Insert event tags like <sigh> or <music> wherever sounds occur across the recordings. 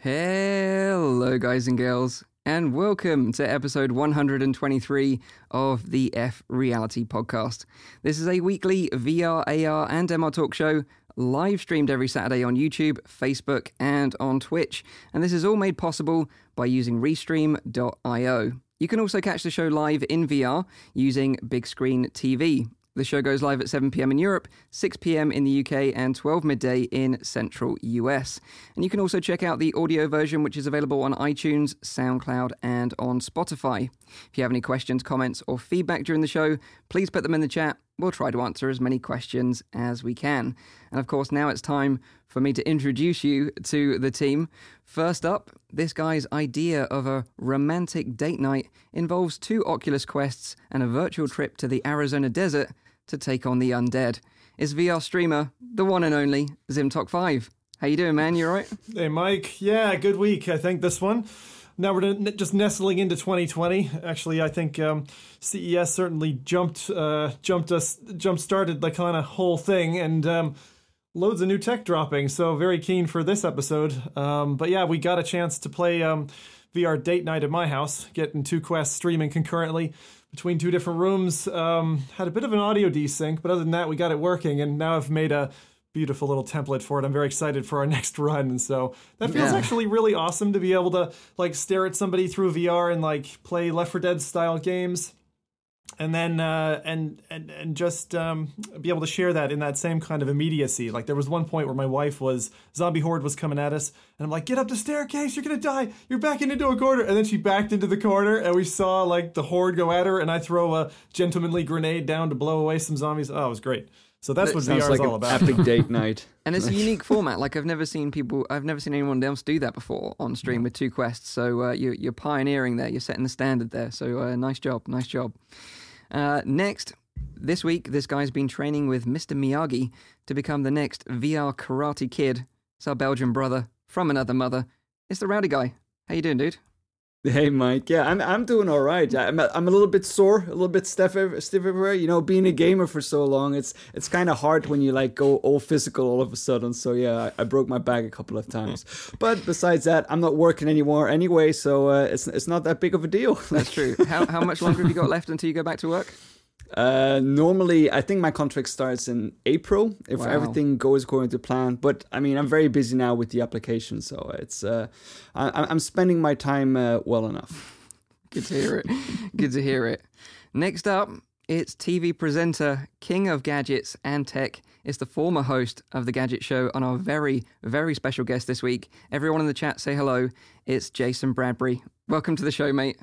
Hello, guys and girls, and welcome to episode 123 of the F Reality Podcast. This is a weekly VR, AR, and MR talk show live streamed every Saturday on YouTube, Facebook, and on Twitch. And this is all made possible by using Restream.io. You can also catch the show live in VR using Big Screen TV. The show goes live at 7 pm in Europe, 6 pm in the UK, and 12 midday in central US. And you can also check out the audio version, which is available on iTunes, SoundCloud, and on Spotify. If you have any questions, comments, or feedback during the show, please put them in the chat. We'll try to answer as many questions as we can. And of course, now it's time for me to introduce you to the team. First up, this guy's idea of a romantic date night involves two Oculus Quests and a virtual trip to the Arizona desert to take on the undead. Is VR streamer, the one and only ZimTok5. How you doing, man? You all right? <laughs> Hey, Mike. Yeah, good week. I think this one. Now we're just nestling into 2020. Actually, I think um, CES certainly jumped, uh, jumped us, jump started the kind of whole thing, and um, loads of new tech dropping. So very keen for this episode. Um, but yeah, we got a chance to play um, VR date night at my house, getting two quests streaming concurrently between two different rooms. Um, had a bit of an audio desync, but other than that, we got it working. And now I've made a beautiful little template for it. I'm very excited for our <laughs> next run. And so that feels Yeah. actually really awesome to be able to like stare at somebody through VR and like play Left 4 Dead style games. And then uh, and and and just um, be able to share that in that same kind of immediacy. Like there was one point where my wife was zombie horde was coming at us, and I'm like, "Get up the staircase! You're gonna die! You're backing into a corner!" And then she backed into the corner, and we saw like the horde go at her, and I throw a gentlemanly grenade down to blow away some zombies. Oh, it was great. So that's what Sounds VR like is all an about. epic <laughs> date night. And it's a <laughs> unique format. Like I've never seen people, I've never seen anyone else do that before on stream with two quests. So uh, you're, you're pioneering there. You're setting the standard there. So uh, nice job, nice job. Uh, next, this week, this guy's been training with Mr. Miyagi to become the next VR Karate Kid. It's our Belgian brother from another mother. It's the rowdy guy. How you doing, dude? <laughs> Hey, Mike. Yeah, I'm I'm doing all right. I'm a, I'm a little bit sore, a little bit stiff, stiff everywhere. You know, being a gamer for so long, it's it's kind of hard when you like go all physical all of a sudden. So yeah, I, I broke my back a couple of times. <laughs> but besides that, I'm not working anymore anyway, so uh, it's it's not that big of a deal. That's true. <laughs> how, how much longer have you got left until you go back to work? Uh, normally, I think my contract starts in April if Wow. everything goes according to plan. But I mean, I'm very busy now with the application, so it's uh, I, I'm spending my time uh, well enough. <laughs> Good to hear it. Good to hear it. Next up, it's TV presenter, king of gadgets and tech. It's the former host of the Gadget Show and our very, very special guest this week. Everyone in the chat say hello. It's Jason Bradbury. Welcome to the show, mate.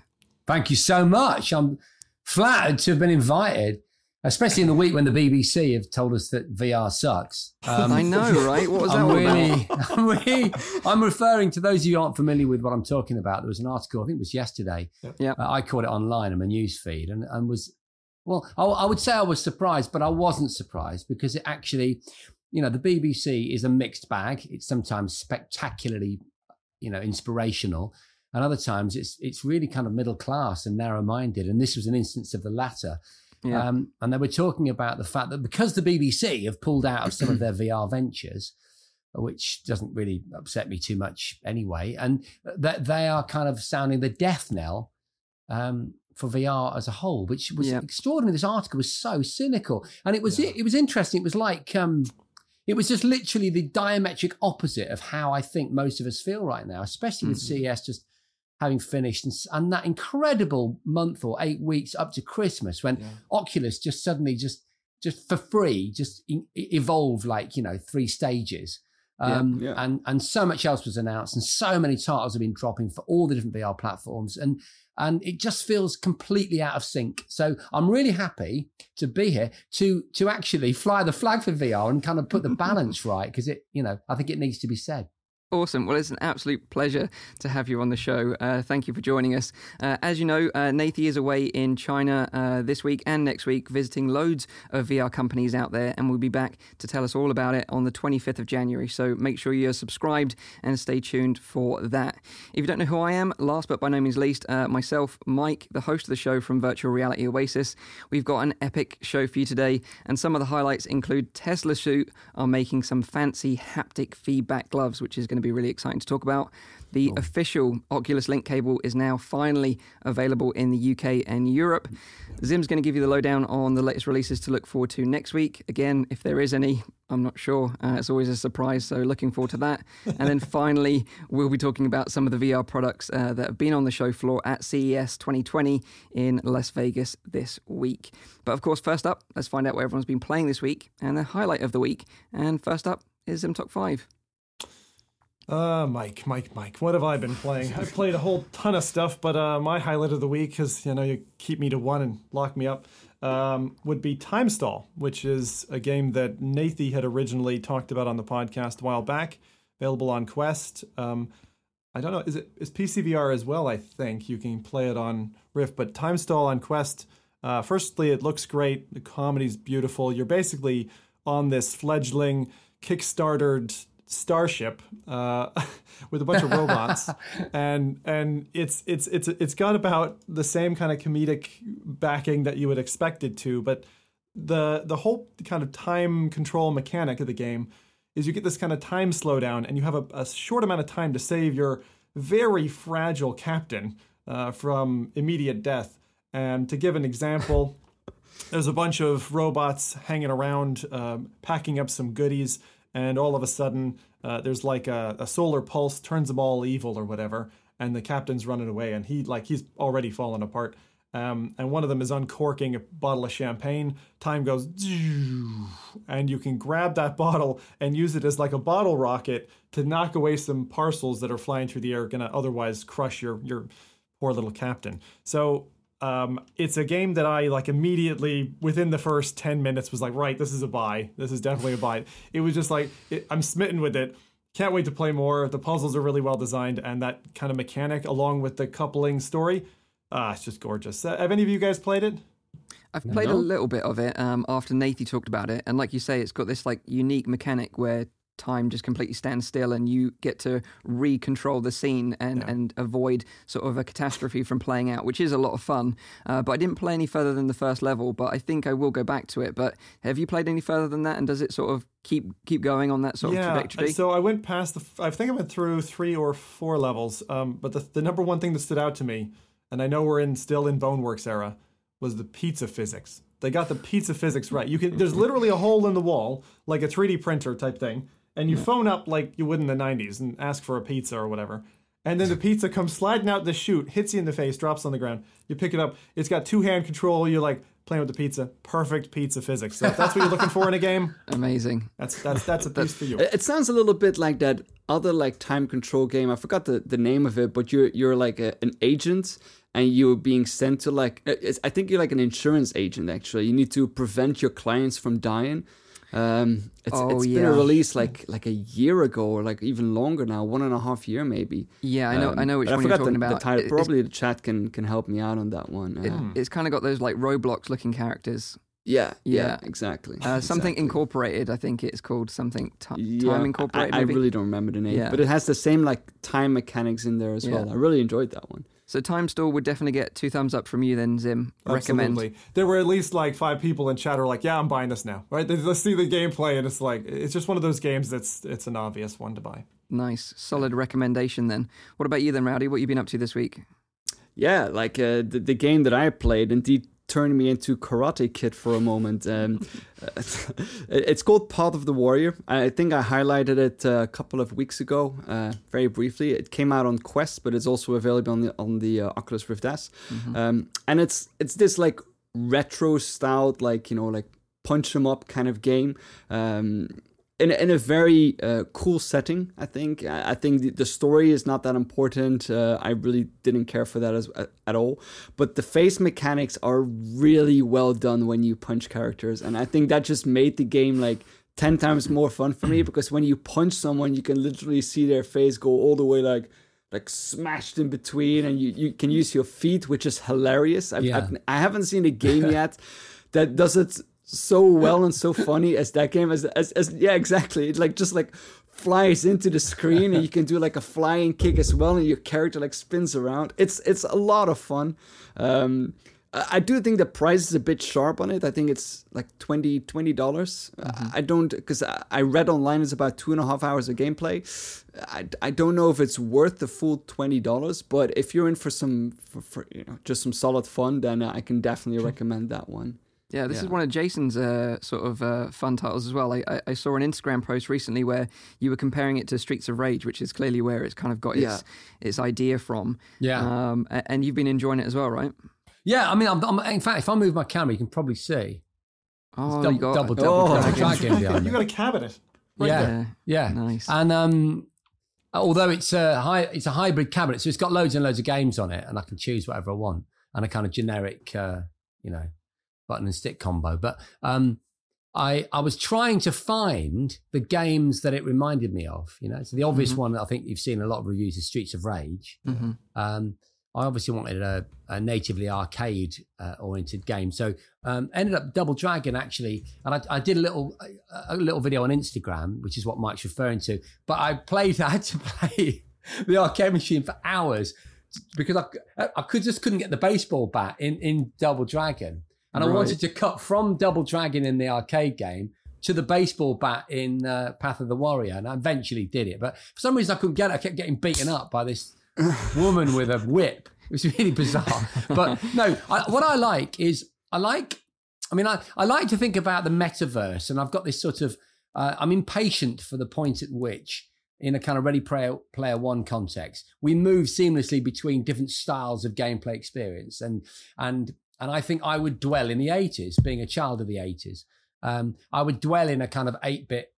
Thank you so much. I'm flattered to have been invited, especially in the week when the BBC have told us that VR sucks. Um, <laughs> I know, right? What was that I'm all about? really, <laughs> I'm really, I'm referring to those of you who aren't familiar with what I'm talking about. There was an article, I think it was yesterday. Yeah. Uh, I caught it online on my news feed and, and was, well, I, I would say I was surprised, but I wasn't surprised because it actually, you know, the BBC is a mixed bag. It's sometimes spectacularly, you know, inspirational. And other times it's it's really kind of middle class and narrow minded. And this was an instance of the latter. Yeah. Um, and they were talking about the fact that because the BBC have pulled out of some of their <clears throat> VR ventures, which doesn't really upset me too much anyway, and that they are kind of sounding the death knell um, for VR as a whole, which was Yeah. extraordinary. This article was so cynical, and it was Yeah. it, was interesting. It was like um, it was just literally the diametric opposite of how I think most of us feel right now, especially with Mhm. CES just having finished and, and that incredible month or eight weeks up to Christmas when Yeah. Oculus just suddenly just just for free just e- evolved like you know three stages. Yeah, Um, yeah. And and so much else was announced, and so many titles have been dropping for all the different VR platforms, and and it just feels completely out of sync. So I'm really happy to be here to to actually fly the flag for VR and kind of put the <laughs> balance right because it you know I think it needs to be said. Awesome. Well, it's an absolute pleasure to have you on the show. Uh, thank you for joining us. Uh, as you know, uh, Nathie is away in China uh, this week and next week, visiting loads of VR companies out there, and we'll be back to tell us all about it on the 25th of January. So make sure you're subscribed and stay tuned for that. If you don't know who I am, last but by no means least, uh, myself, Mike, the host of the show from Virtual Reality Oasis. We've got an epic show for you today, and some of the highlights include Tesla Suit are making some fancy haptic feedback gloves, which is going to be really exciting to talk about. The official Oculus Link cable is now finally available in the UK and Europe. Zim's going to give you the lowdown on the latest releases to look forward to next week. Again, if there is any, I'm not sure. Uh, it's always a surprise, so looking forward to that. <laughs> And then finally, we'll be talking about some of the VR products uh, that have been on the show floor at CES 2020 in Las Vegas this week. But of course, first up, let's find out what everyone's been playing this week and the highlight of the week. And first up is Zim Talk 5. Uh, Mike, Mike, Mike. What have I been playing? I played a whole ton of stuff, but uh, my highlight of the week, because you know you keep me to one and lock me up, um, would be Time Stall, which is a game that Nathie had originally talked about on the podcast a while back. Available on Quest. Um, I don't know. Is it is PCVR as well? I think you can play it on Rift, but Time Stall on Quest. Uh, firstly, it looks great. The comedy's beautiful. You're basically on this fledgling Kickstartered starship uh, <laughs> with a bunch of robots, <laughs> and and it's it's it's it's got about the same kind of comedic backing that you would expect it to, but the the whole kind of time control mechanic of the game is you get this kind of time slowdown, and you have a, a short amount of time to save your very fragile captain uh, from immediate death. And to give an example. <laughs> There's a bunch of robots hanging around, um, packing up some goodies, and all of a sudden uh, there's like a, a, solar pulse turns them all evil or whatever and the captain's running away and he like he's already fallen apart. Um, and one of them is uncorking a bottle of champagne. Time goes <laughs> and you can grab that <laughs> bottle and use it as like a bottle rocket to knock away some parcels that are flying through the air gonna otherwise crush your your poor little captain. So um, it's a game that I like immediately within the first 10 minutes was like, right, this is a buy. This is definitely a buy. It was just like, it, I'm smitten with it. Can't wait to play more. The puzzles are really well designed, and that kind of mechanic, along with the coupling story, ah, it's just gorgeous. Uh, have any of you guys played it? I've played no. a little bit of it um, after Nathie talked about it, and like you say, it's got this like unique mechanic where time just completely stands still and you get to re-control the scene and, yeah. and avoid sort of a catastrophe from playing out which is a lot of fun. Uh, but i didn't play any further than the first level but i think i will go back to it. But have you played any further than that? And does it sort of keep keep going on that sort yeah, of trajectory? so i went past the i think i went through three or four levels um, but the, the number one thing that stood out to me and i know we're in still in boneworks era was the pizza physics. They got the pizza physics right. You can there's literally a hole in the wall like a 3d printer type thing and you phone up like you would in the 90s and ask for a pizza or whatever. And then the <laughs> pizza comes sliding out the chute, hits you in the face, drops on the ground. You pick it up. It's got two hand control. You're like playing with the pizza. Perfect pizza physics. So if that's what you're looking for in a game, <laughs> amazing. That's that's that's a piece for you. It sounds a little bit like that other like time control game. I forgot the, the name of it, but you're you're like a, an agent and you're being sent to like uh, I think you're like an insurance agent actually. You need to prevent your clients from dying. Um, it's, oh, it's yeah. been a release like like a year ago or like even longer now, one and a half year maybe. Yeah, I know. Um, I know which I one you're talking the, about. The title. It- Probably the chat can can help me out on that one. It, Uh, It's kind of got those like Roblox looking characters. yeah, yeah, yeah. exactly. Uh, something exactly. Incorporated, I think it's called something ti- Yeah, Time Incorporated. I, I really don't remember the name, but it has the same like time mechanics in there as well. I really enjoyed that one. So Time Stall would definitely get two thumbs up from you then, Zim. Recommend. Absolutely. There were at least like five people in chat who were like, "Yeah, I'm buying this now." Right? They let's see the gameplay, and it's like it's just one of those games that's it's an obvious one to buy. Nice, solid recommendation then. What about you then, Rowdy? What you been up to this week? Yeah, like uh, the, the game that I played indeed turned me into Karate Kid for a moment. Um, <laughs> it's called Path of the Warrior. I think I highlighted it uh, a couple of weeks ago, uh, very briefly. It came out on Quest, but it's also available on the on the uh, Oculus Rift S. Um, and it's it's this like retro styled, like you know, like punch 'em up kind of game. Um, in, in a very uh, cool setting, I think. I, I think the, the story is not that important. Uh, I really didn't care for that as at all. But the face mechanics are really well done when you punch characters, and I think that just made the game like ten times more fun for me because when you punch someone, you can literally see their face go all the way like like smashed in between, and you, you can use your feet, which is hilarious. I've, Yeah. I've, I haven't seen a game <laughs> yet that does it so well and so funny as that game as, as as yeah exactly it like just like flies into the screen and you can do like a flying kick as well and your character like spins around it's it's a lot of fun um I do think the price is a bit sharp on it. I think it's like 20 dollars. I don't because I I read online it's about two and a half hours of gameplay. I, I don't know if it's worth the full twenty dollars, but if you're in for some for, for you know just some solid fun, then I can definitely recommend that one. Yeah, this is one of Jason's uh, sort of uh, fun titles as well. I, I, I saw an Instagram post recently where you were comparing it to Streets of Rage, which is clearly where it's kind of got its Yeah. its idea from. Yeah. Um, and you've been enjoying it as well, right? Yeah, I mean, I'm, I'm, in fact, if I move my camera, you can probably see. Oh, double, you got double, a double, Oh. double dragon behind <laughs> you it. got a cabinet. Right yeah, there. yeah, Nice. And um, although it's a high, it's a hybrid cabinet, so it's got loads and loads of games on it, and I can choose whatever I want, and a kind of generic, uh, you know, button and stick combo. But um, I I was trying to find the games that it reminded me of. You know, so the obvious Mhm. one that I think you've seen a lot of reviews is Streets of Rage. hmm Um, I obviously wanted a, a natively arcade uh, oriented game, so um, ended up Double Dragon actually, and I, I did a little a, a little video on Instagram, which is what Mike's referring to. But I played, <laughs> I had to play the arcade machine for hours because I I could just couldn't get the baseball bat in in Double Dragon, and I wanted to cut from Double Dragon in the arcade game to the baseball bat in uh, Path of the Warrior, and I eventually did it. But for some reason, I couldn't get it. I kept getting beaten up by this <laughs> woman with a whip. It was really bizarre. But no, I, what I like is I like. I mean, I, I like to think about the metaverse, and I've got this sort of. Uh, I'm impatient for the point at which, in a kind of Ready Player, Player One context, we move seamlessly between different styles of gameplay experience, and and and I think I would dwell in the 80s, being a child of the 80s. Um, I would dwell in a kind of 8-bit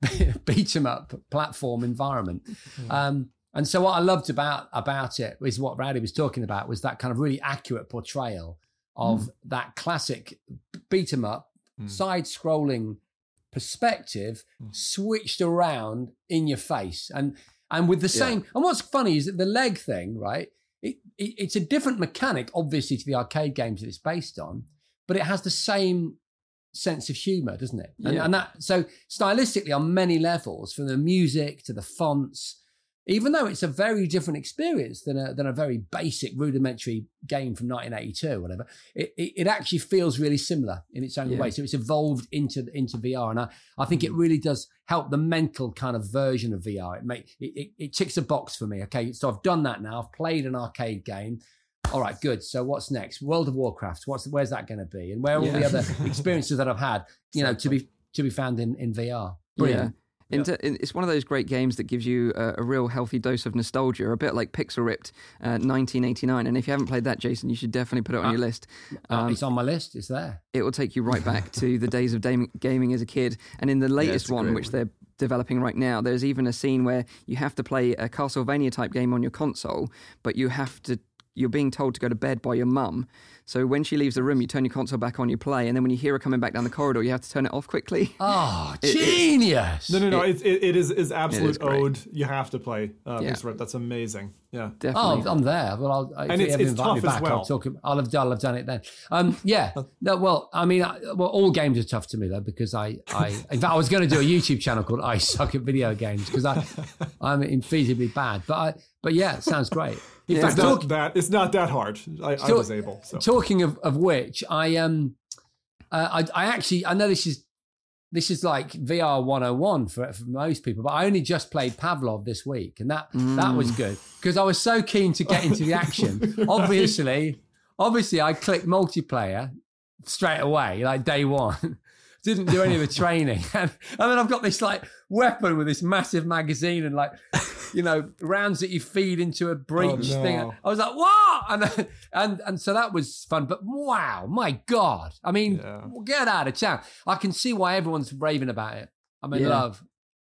<laughs> beat 'em up platform environment. Um, and so what I loved about about it is what Rowdy was talking about was that kind of really accurate portrayal of that classic beat 'em up, side scrolling perspective switched around in your face. And and with the same and what's funny is that the leg thing right it, it, it's a different mechanic obviously to the arcade games that it's based on but it has the same sense of humor doesn't it and, Yeah. and that so stylistically on many levels from the music to the fonts even though it's a very different experience than a than a very basic rudimentary game from 1982 or whatever, it, it, it actually feels really similar in its own Yeah. way. So it's evolved into into VR, and I, I think it mm. really does help the mental kind of version of VR. It make it, it, it ticks a box for me. Okay, so I've done that now. I've played an arcade game. All right, good. So what's next? World of Warcraft. What's where's that going to be? And where are all the other <laughs> experiences that I've had? You know, to be to be found in in VR. Brilliant. Yeah. Into, It's one of those great games that gives you a, a real healthy dose of nostalgia, a bit like Pixel Ripped uh, 1989. And if you haven't played that, Jason, you should definitely put it on Uh, your list. Uh, Um, it's on my list. It's there. it will take you right back to the <laughs> days of dam- gaming as a kid. And in the latest a one, which one. they're developing right now, there's even a scene where you have to play a Castlevania type game on your console, but you have to. You're being told to go to bed by your mum. So when she leaves the room, you turn your console back on, you play, and then when you hear her coming back down the corridor, you have to turn it off quickly. Oh, <laughs> It- it- genius! No, no, no. It, it, it is is absolute great. ode. You have to play. Uh, Yeah. Pixel That's amazing. Yeah. Definitely. Oh, I'm there. Well, I'll, if And it's- it's invite me tough as back, well. I'll talk. I'll have done. I'll have done it then. Um, yeah. No, well, I mean, I, well, all games are tough to me though because I, I, <laughs> in fact, I was going to do a YouTube channel called "I Suck at Video Games" because I, I'm infeasibly bad. But I, but yeah, it sounds great. In Yeah, fact, It's talk, not that. It's not that hard. I, I was able. So. talking of, of which, I um, uh, I, I actually, I know this is. This is like VR 101 for, for most people, but I only just played Pavlov this week, and that that was good because I was so keen to get into the action. <laughs> obviously, obviously, I clicked multiplayer straight away, like day one. Didn't do any of the training, <laughs> and, and then I've got this like weapon with this massive magazine and like you know rounds that you feed into a breech Oh, thing. I was like, what? And <laughs> and and so that was fun. But wow, my god! I mean, Yeah. get out of town. I can see why everyone's raving about it. I'm in Yeah. love.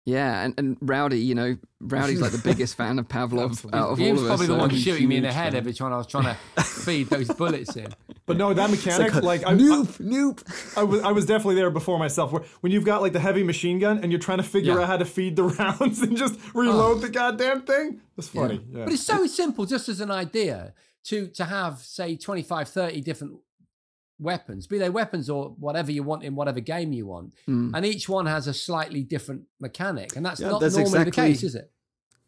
Yeah, and, and Rowdy, you know, Rowdy's like the <laughs> biggest fan of Pavlov out uh, of He all was of probably us. the so- one I'm a shooting me in the head fan. every time I was trying to <laughs> feed those bullets in. But no, that mechanic, like, I, nope, nope. I, I was, I was definitely there before myself. Where when you've got like the heavy machine gun and you're trying to figure Yeah. out how to feed the <laughs> rounds and just oh. reload the goddamn thing, it's funny. Yeah. But it's so simple, just as an idea, to to have say 25, 30 different weapons, be they weapons or whatever you want in whatever game you want, Mm. and each one has a slightly different mechanic, and that's Yeah, not that's normally exactly- the case, is it?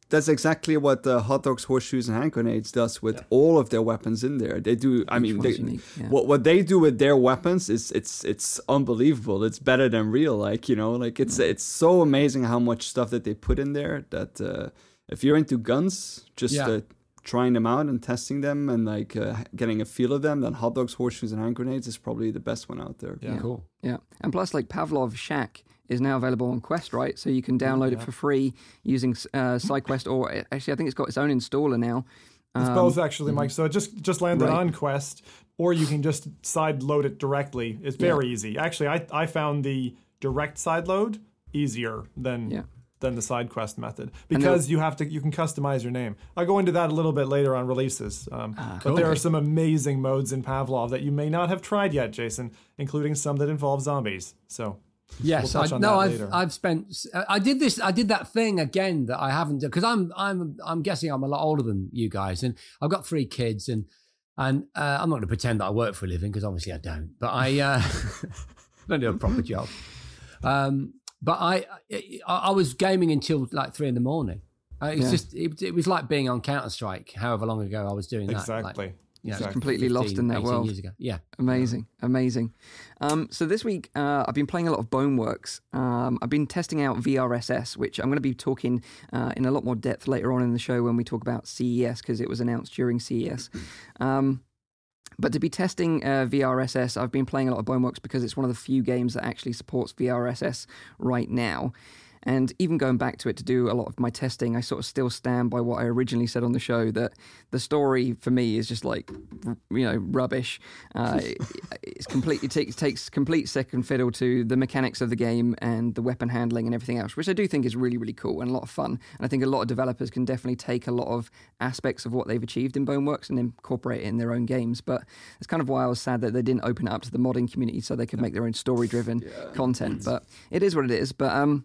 that's exactly what the hot dogs, horseshoes, and hand grenades does with all of their weapons in there. They do. I mean, they, yeah. what what they do with their weapons is it's it's unbelievable. It's better than real. Like you know, like it's it's so amazing how much stuff that they put in there. That uh, if you're into guns, just Yeah. uh, trying them out and testing them and like uh, getting a feel of them, then hot dogs, horseshoes, and hand grenades is probably the best one out there. Yeah. Cool. Yeah, and plus, like Pavlov Shack is now available on Quest, right? So you can download it for free using uh, SideQuest, or actually, I think it's got its own installer now. It's Um, both actually, Mike. So it just just landed right. on Quest, or you can just side load it directly. It's very easy. Actually, I I found the direct side load easier than Yeah. Than the side quest method because you have to you can customize your name. I'll go into that a little bit later on releases. Um, Ah, but there are some amazing modes in Pavlov that you may not have tried yet, Jason, including some that involve zombies. So Yes, We'll I, no, I've later. I've spent. I did this. I did that thing again that I haven't done because I'm I'm I'm guessing I'm a lot older than you guys, and I've got three kids, and and uh, I'm not going to pretend that I work for a living because obviously I don't, but I uh, <laughs> don't do a proper job. Um, but I, I I was gaming until like three in the morning. Uh, it's Yeah. just it, it was like being on Counter Strike. However long ago I was doing that. like, exactly. you know, Exactly. completely lost in that world. Years ago. Yeah. Amazing, amazing. Um, so this week, uh, I've been playing a lot of Boneworks. Um, I've been testing out VRSS, which I'm going to be talking uh, in a lot more depth later on in the show when we talk about CES because it was announced during CES. Um, but to be testing uh, VRSS, I've been playing a lot of Boneworks because it's one of the few games that actually supports VRSS right now. And even going back to it to do a lot of my testing, I sort of still stand by what I originally said on the show that the story for me is just like, you know, rubbish. Uh, <laughs> it- it's completely takes takes complete second fiddle to the mechanics of the game and the weapon handling and everything else, which I do think is really really cool and a lot of fun. And I think a lot of developers can definitely take a lot of aspects of what they've achieved in Boneworks and incorporate it in their own games. But it's kind of why I was sad that they didn't open it up to the modding community so they could make their own story driven content. But it is what it is. But um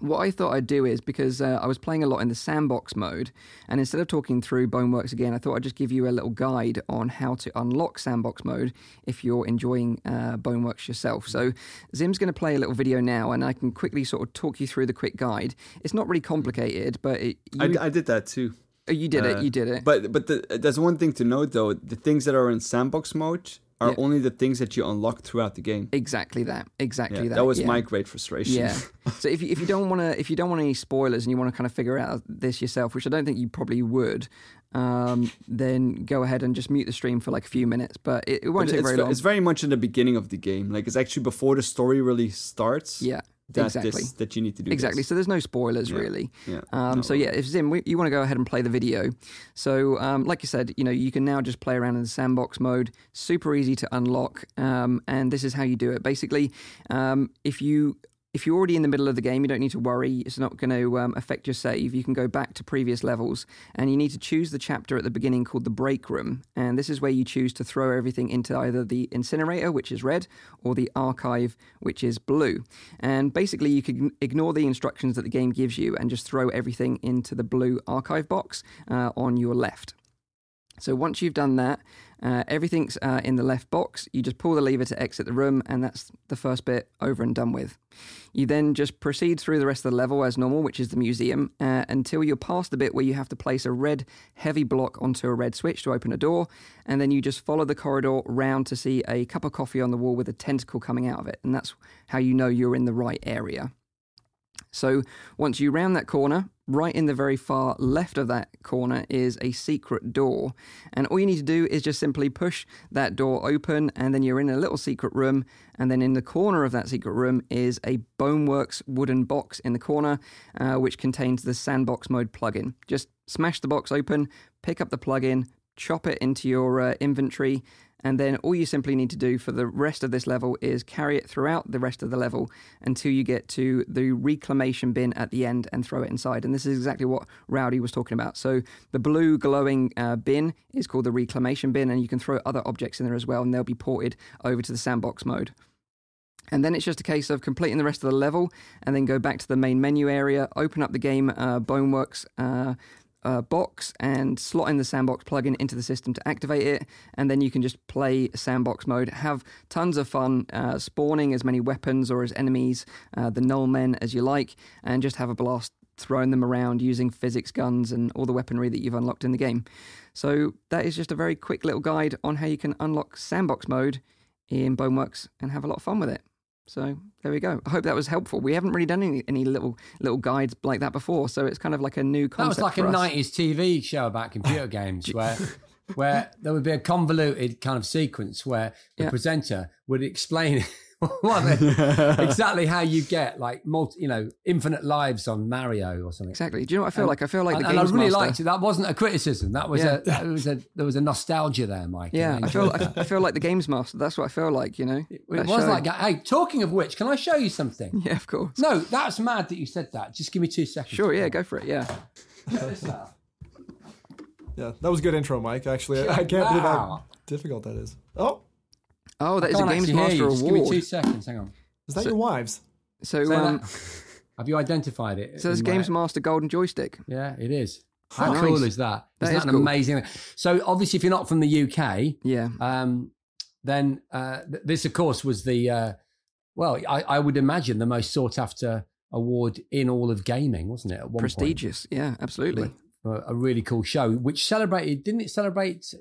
what I thought I'd do is because uh, I was playing a lot in the sandbox mode, and instead of talking through Boneworks again, I thought I'd just give you a little guide on how to unlock sandbox mode if you're enjoying uh, Boneworks yourself. So, Zim's going to play a little video now, and I can quickly sort of talk you through the quick guide. It's not really complicated, but it, you, I, I did that too. oh, you did uh, it. You did it. But but the, there's one thing to note though: the things that are in sandbox mode are Yeah. only the things that you unlock throughout the game. exactly that. Exactly Yeah, that. that was yeah. my great frustration. Yeah. so if you, if you don't want to if you don't want any spoilers and you want to kind of figure out this yourself, which I don't think you probably would, um, then go ahead and just mute the stream for like a few minutes. But it, it won't But take very long. it's very much in the beginning of the game. Like it's actually before the story really starts. yeah. That exactly. this, that you need to do Exactly. this. So there's no spoilers Yeah. really. Yeah. Um, No. So yeah, if Zim, you want to go ahead and play the video. So um, like you said, you know, you can now just play around in the sandbox mode. Super easy to unlock, um, and this is how you do it. Basically, um, if you if you're already in the middle of the game, you don't need to worry. It's not going to um, affect your save. You can go back to previous levels, and you need to choose the chapter at the beginning called the break room. And this is where you choose to throw everything into either the incinerator, which is red, or the archive, which is blue. And basically, you can ignore the instructions that the game gives you and just throw everything into the blue archive box uh, on your left. So once you've done that, uh, everything's uh, in the left box. You just pull the lever to exit the room, and that's the first bit over and done with. You then just proceed through the rest of the level as normal, which is the museum, uh, until you're past the bit where you have to place a red heavy block onto a red switch to open a door, and then you just follow the corridor round to see a cup of coffee on the wall with a tentacle coming out of it, and that's how you know you're in the right area. So once you round that corner, right in the very far left of that corner is a secret door. And all you need to do is just simply push that door open, and then you're in a little secret room. And then in the corner of that secret room is a Boneworks wooden box in the corner, uh, which contains the Sandbox Mode plugin. Just smash the box open, pick up the plugin, chop it into your uh, inventory, and then all you simply need to do for the rest of this level is carry it throughout the rest of the level until you get to the reclamation bin at the end and throw it inside. And this is exactly what Rowdy was talking about. So the blue glowing uh, bin is called the reclamation bin, and you can throw other objects in there as well, and they'll be ported over to the sandbox mode. And then it's just a case of completing the rest of the level and then go back to the main menu area, open up the game uh, Boneworks uh, uh, box and slot in the sandbox plugin into the system to activate it. And then you can just play sandbox mode, have tons of fun uh, spawning as many weapons or as enemies, uh, the null men as you like, and just have a blast throwing them around using physics guns and all the weaponry that you've unlocked in the game. So that is just a very quick little guide on how you can unlock sandbox mode in Boneworks and have a lot of fun with it. So there we go. I hope that was helpful. We haven't really done any, any little little guides like that before, so it's kind of like a new concept. That was like a nineties TV show about computer <laughs> games where where there would be a convoluted kind of sequence where the Yeah. presenter would explain <laughs> <laughs> exactly how you get like multi, you know, infinite lives on Mario or something. Exactly. Do you know what I feel like? I feel like and, the and I games really master. liked it. That wasn't a criticism. That was Yeah. a that was a there was a nostalgia there, Mike. Yeah, and I feel I, I feel like the games master. That's what I feel like. You know, it That was show. like hey, talking of which, can I show you something? <laughs> yeah, of course. No, that's mad that you said that. Just give me two seconds. Sure, yeah, go for it. Yeah, Check this out. Yeah, that was a good intro, Mike. Actually, I, I can't believe how difficult that is. Oh, Oh, that is a Can't games master you. Just give me two seconds. Hang on. is that So- your wives? So, Say um, that. Have you identified it? so there's in my- games master golden joystick. Yeah, it is. How Nice. cool is that? That Isn't is that an cool. amazing? So obviously, if you're not from the UK, Yeah, um, then uh, th- this, of course, was the uh, well, I, I would imagine the most sought after award in all of gaming, wasn't it? At one prestigious. Yeah, absolutely. point, For a really cool show, which celebrated. Didn't it celebrate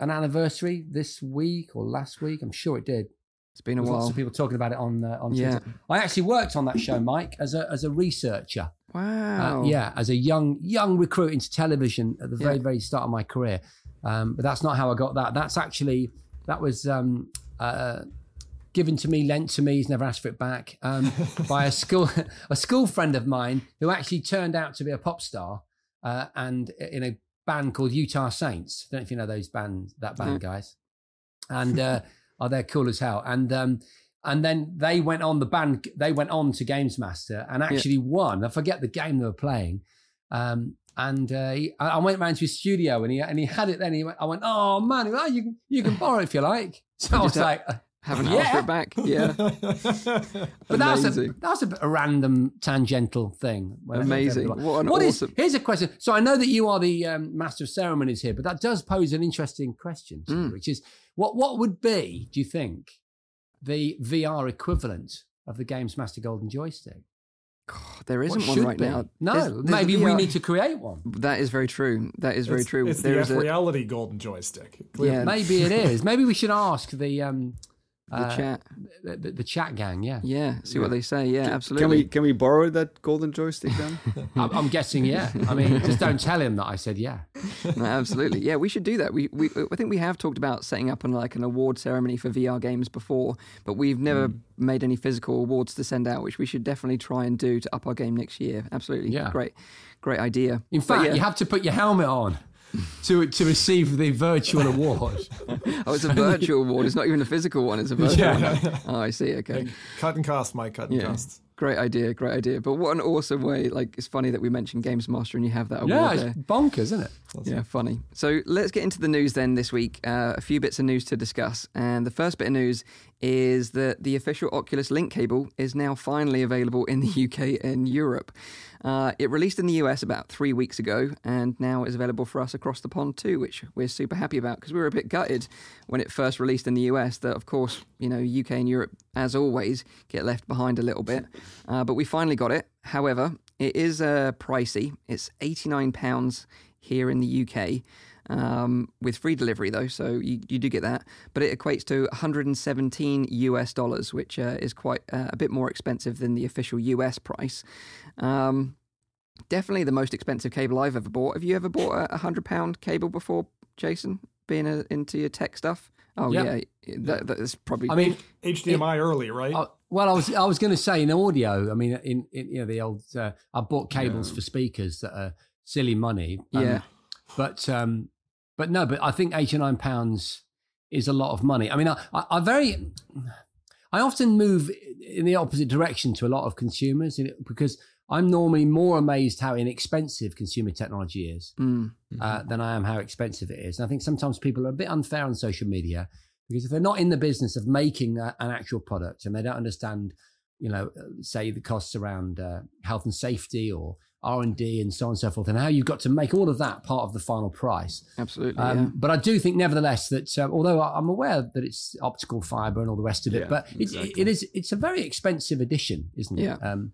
an anniversary this week or last week? I'm sure it did. It's been a There's lots while. of people talking about it on uh, on Yeah. Twitter. I actually worked on that show, Mike, as a as a researcher. Wow. Uh, yeah, as a young young recruit into television at the very Yeah. very start of my career. Um, but that's not how I got that. That's actually that was um, uh, given to me, lent to me. He's never asked for it back um, <laughs> by a school <laughs> a school friend of mine who actually turned out to be a pop star uh, and in a band called Utah Saints. don't know if you know those bands that band guys. And <laughs> uh, oh, they're cool as hell. And um, and then they went on the band. They went on to Games Master and actually won. I forget the game they were playing. Um, and uh, he, I I went round to his studio and he and he had it. Then he went, I went, oh man, well, you can you can borrow it if you like. <laughs> So I was like, Haven't asked for Yeah. it back. Yeah. <laughs> but that was a Amazing. that was a, a random tangential thing. Amazing. What an What is- awesome- here's a question. So I know that you are the um, master of ceremonies here, but that does pose an interesting question, to me, Mm. which is what what would be, do you think, the VR equivalent of the Games Master Golden Joystick? there What isn't one right be? now. No, There's- there's a maybe we need to create one. That is very true. That is very it's, true. It's There the is F a reality golden joystick. Yeah. Maybe it <laughs> is. Maybe we should ask the um, the uh, chat. the, the, the chat gang. Yeah, Yeah, see what they say. Yeah, absolutely. Can we can we borrow that golden joystick then? <laughs> I'm, I'm guessing. Yeah. I mean, just don't tell him that I said yeah. <laughs> No, absolutely. Yeah, we should do that. We, we, I think we have talked about setting up an, like an award ceremony for VR games before, but we've never Hmm. made any physical awards to send out, which we should definitely try and do to up our game next year. Absolutely. Yeah. Great, great idea. In But fact, yeah. you have to put your helmet on to to receive the virtual award. <laughs> oh, it's a virtual award. It's not even a physical one. It's a virtual Yeah. one. Oh, I see. Okay. Cut and cost, Mike. Cut and Yeah. cost. Great idea. Great idea. But what an awesome way. Like, it's funny that we mentioned Games Master and you have that award yeah, there. it's bonkers, isn't it? Yeah, funny. So let's get into the news then this week. Uh, a few bits of news to discuss. And the first bit of news is that the official Oculus Link cable is now finally available in the <laughs> UK and Europe. Uh, it released in the US about three weeks ago and now is available for us across the pond too, which we're super happy about because we were a bit gutted when it first released in the US that, of course, you know, UK and Europe, as always, get left behind a little bit. Uh, but we finally got it. However, it is uh, pricey. It's £89 here in the UK. Um, with free delivery though, so you, you do get that, but it equates to 117 US dollars, which uh, is quite uh, a bit more expensive than the official US price. Um, definitely the most expensive cable I've ever bought. Have you ever bought a hundred pound cable before, Jason? Being a, into your tech stuff? Oh Yeah. yeah, that, that's probably. I mean, HDMI early, right? uh, well, I was I was going to say in audio. I mean, in, in you know the old uh, I bought cables for speakers that are silly money. um, Yeah. but um, but no, but I think eighty nine pounds is a lot of money. I mean, I, I, I very I often move in the opposite direction to a lot of consumers because I'm normally more amazed how inexpensive consumer technology is Mm, uh, than I am how expensive it is. And I think sometimes people are a bit unfair on social media because if they're not in the business of making a, an actual product and they don't understand, you know, uh, say the costs around uh, health and safety or R and D and so on and so forth, and how you've got to make all of that part of the final price. Absolutely. Um, yeah. But I do think, nevertheless, that uh, although I- I'm aware that it's optical fiber and all the rest of it, Yeah, but it, exactly. it is it's a very expensive addition, isn't it? Yeah. Um,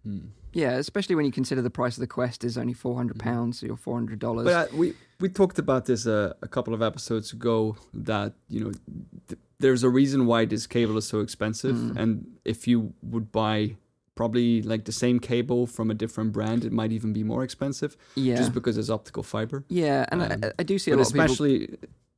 Yeah, especially when you consider the price of the Quest is only four hundred pounds or four hundred dollars. But uh, we we talked about this uh, a couple of episodes ago that you know th- there's a reason why this cable is so expensive, Mm. and if you would buy probably like the same cable from a different brand, it might even be more expensive yeah, just because it's optical fiber. yeah, and um, I, I do see a But lot of people. especially,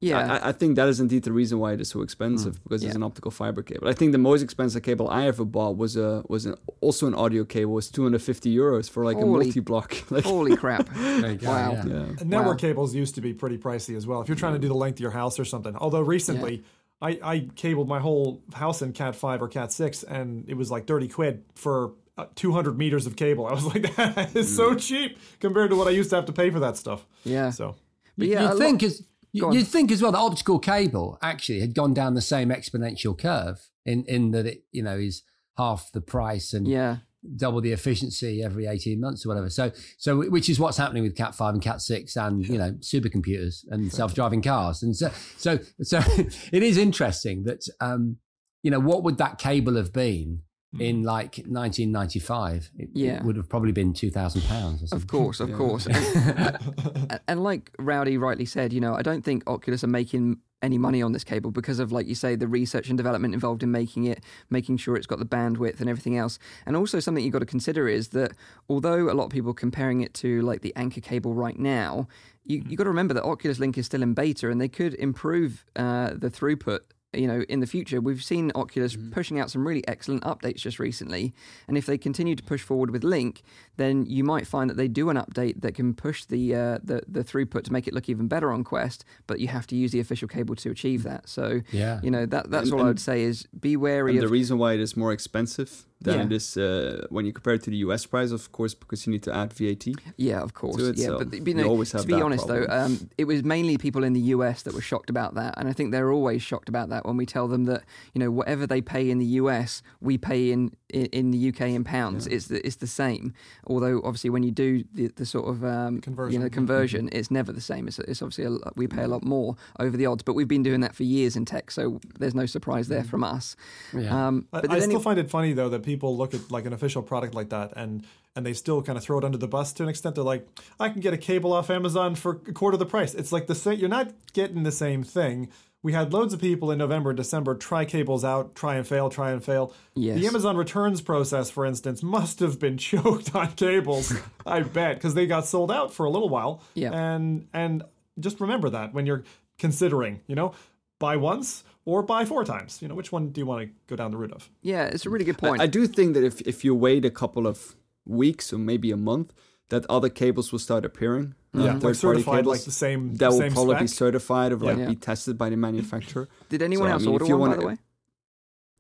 Yeah, I, I- I think that is indeed the reason why it is so expensive because it's an optical fiber cable. I think the most expensive cable I ever bought was a was an, also an audio cable. was 250 euros for like Holy- a multi-block. <laughs> like, holy crap! <laughs> there you go, Wow. yeah. yeah. Network Wow. cables used to be pretty pricey as well. If you're trying to do the length of your house or something. Although recently, I, I cabled my whole house in Cat 5 or Cat 6, and it was like 30 quid for uh, 200 meters of cable. <laughs> I was like, that is so cheap compared to what I used to have to pay for that stuff. Yeah, So, but yeah, a you lot- think as you, Go on. you'd think as well that optical cable actually had gone down the same exponential curve in in that it you know is half the price and yeah, double the efficiency every 18 months or whatever. So so which is what's happening with cat 5 and cat 6 and you know supercomputers and self-driving cars. And so so so <laughs> it is interesting that um you know what would that cable have been in like 1995 it, it Yeah. would have probably been 2000 pounds Of course, of course. <laughs> and, and like Rowdy rightly said, you know, I don't think Oculus are making any money on this cable because of, like you say, the research and development involved in making it, making sure it's got the bandwidth and everything else. And also something you've got to consider is that although a lot of people are comparing it to like the Anker cable right now, you you got to remember that Oculus Link is still in beta and they could improve uh, the throughput you know, in the future. We've seen Oculus pushing out some really excellent updates just recently, and if they continue to push forward with Link, then you might find that they do an update that can push the uh, the the throughput to make it look even better on Quest. But you have to use the official cable to achieve that. So Yeah. you know that that's And- all I would say is be wary And the reason why it is more expensive than Yeah. it is uh, when you compare it to the US price, of course, because you need to add VAT. Yeah, of course. to it, yeah, so but you you know, always to be that honest though, um, it was mainly people in the US that were shocked about that, and I think they're always shocked about that when we tell them that you know whatever they pay in the US, we pay in in, in the UK in pounds. It's the, it's the same. Although obviously when you do the, the sort of um, you Conversion. know conversion, it's never the same. It's, it's obviously a, we pay a lot more over the odds, but we've been doing that for years in tech, so there's no surprise there from us. Yeah. Um, I, but I did still any- find it funny though that people look at like an official product like that and and they still kind of throw it under the bus to an extent. They're like, I can get a cable off Amazon for a quarter of the price. It's like the same. You're not getting the same thing. We had loads of people in November and December try cables out, try and fail, try and fail. Yes. The Amazon returns process, for instance, must have been <laughs> choked on cables. I bet because they got sold out for a little while. Yeah. And and just remember that when you're considering, you know, buy once or buy four times. You know, which one do you want to go down the route of? yeah, it's a really good point. I, I do think that if, if you wait a couple of weeks or maybe a month, that other cables will start appearing. uh, Yeah, like third-party certified, cables like the same. that will same probably be certified or like Yeah. be tested by the manufacturer. <laughs> did anyone So, I else mean, if order you one by wanna- the way?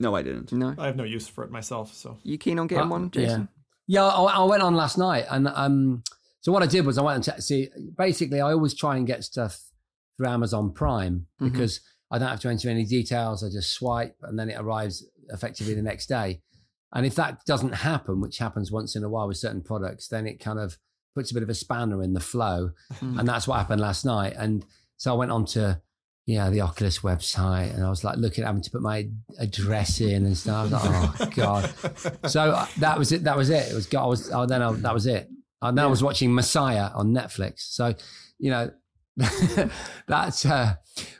No, I didn't. No. I have no use for it myself, so You keen on getting Uh, one, Jason? Yeah, I, I went on last night, and um, so what I did was I went and t- see. Basically, I always try and get stuff through Amazon Prime Mhm. because I don't have to enter any details. I just swipe, and then it arrives effectively the next day. And if that doesn't happen, which happens once in a while with certain products, then it kind of puts a bit of a spanner in the flow, Mm. and that's what happened last night. And so I went on to yeah, the Oculus website, and I was like looking, having to put my address in and stuff. I was like, oh <laughs> god. So uh, that was it. That was it. It was. I was. Oh, then I, that was it. And then I was watching Messiah on Netflix. So, you know, <laughs> that's uh,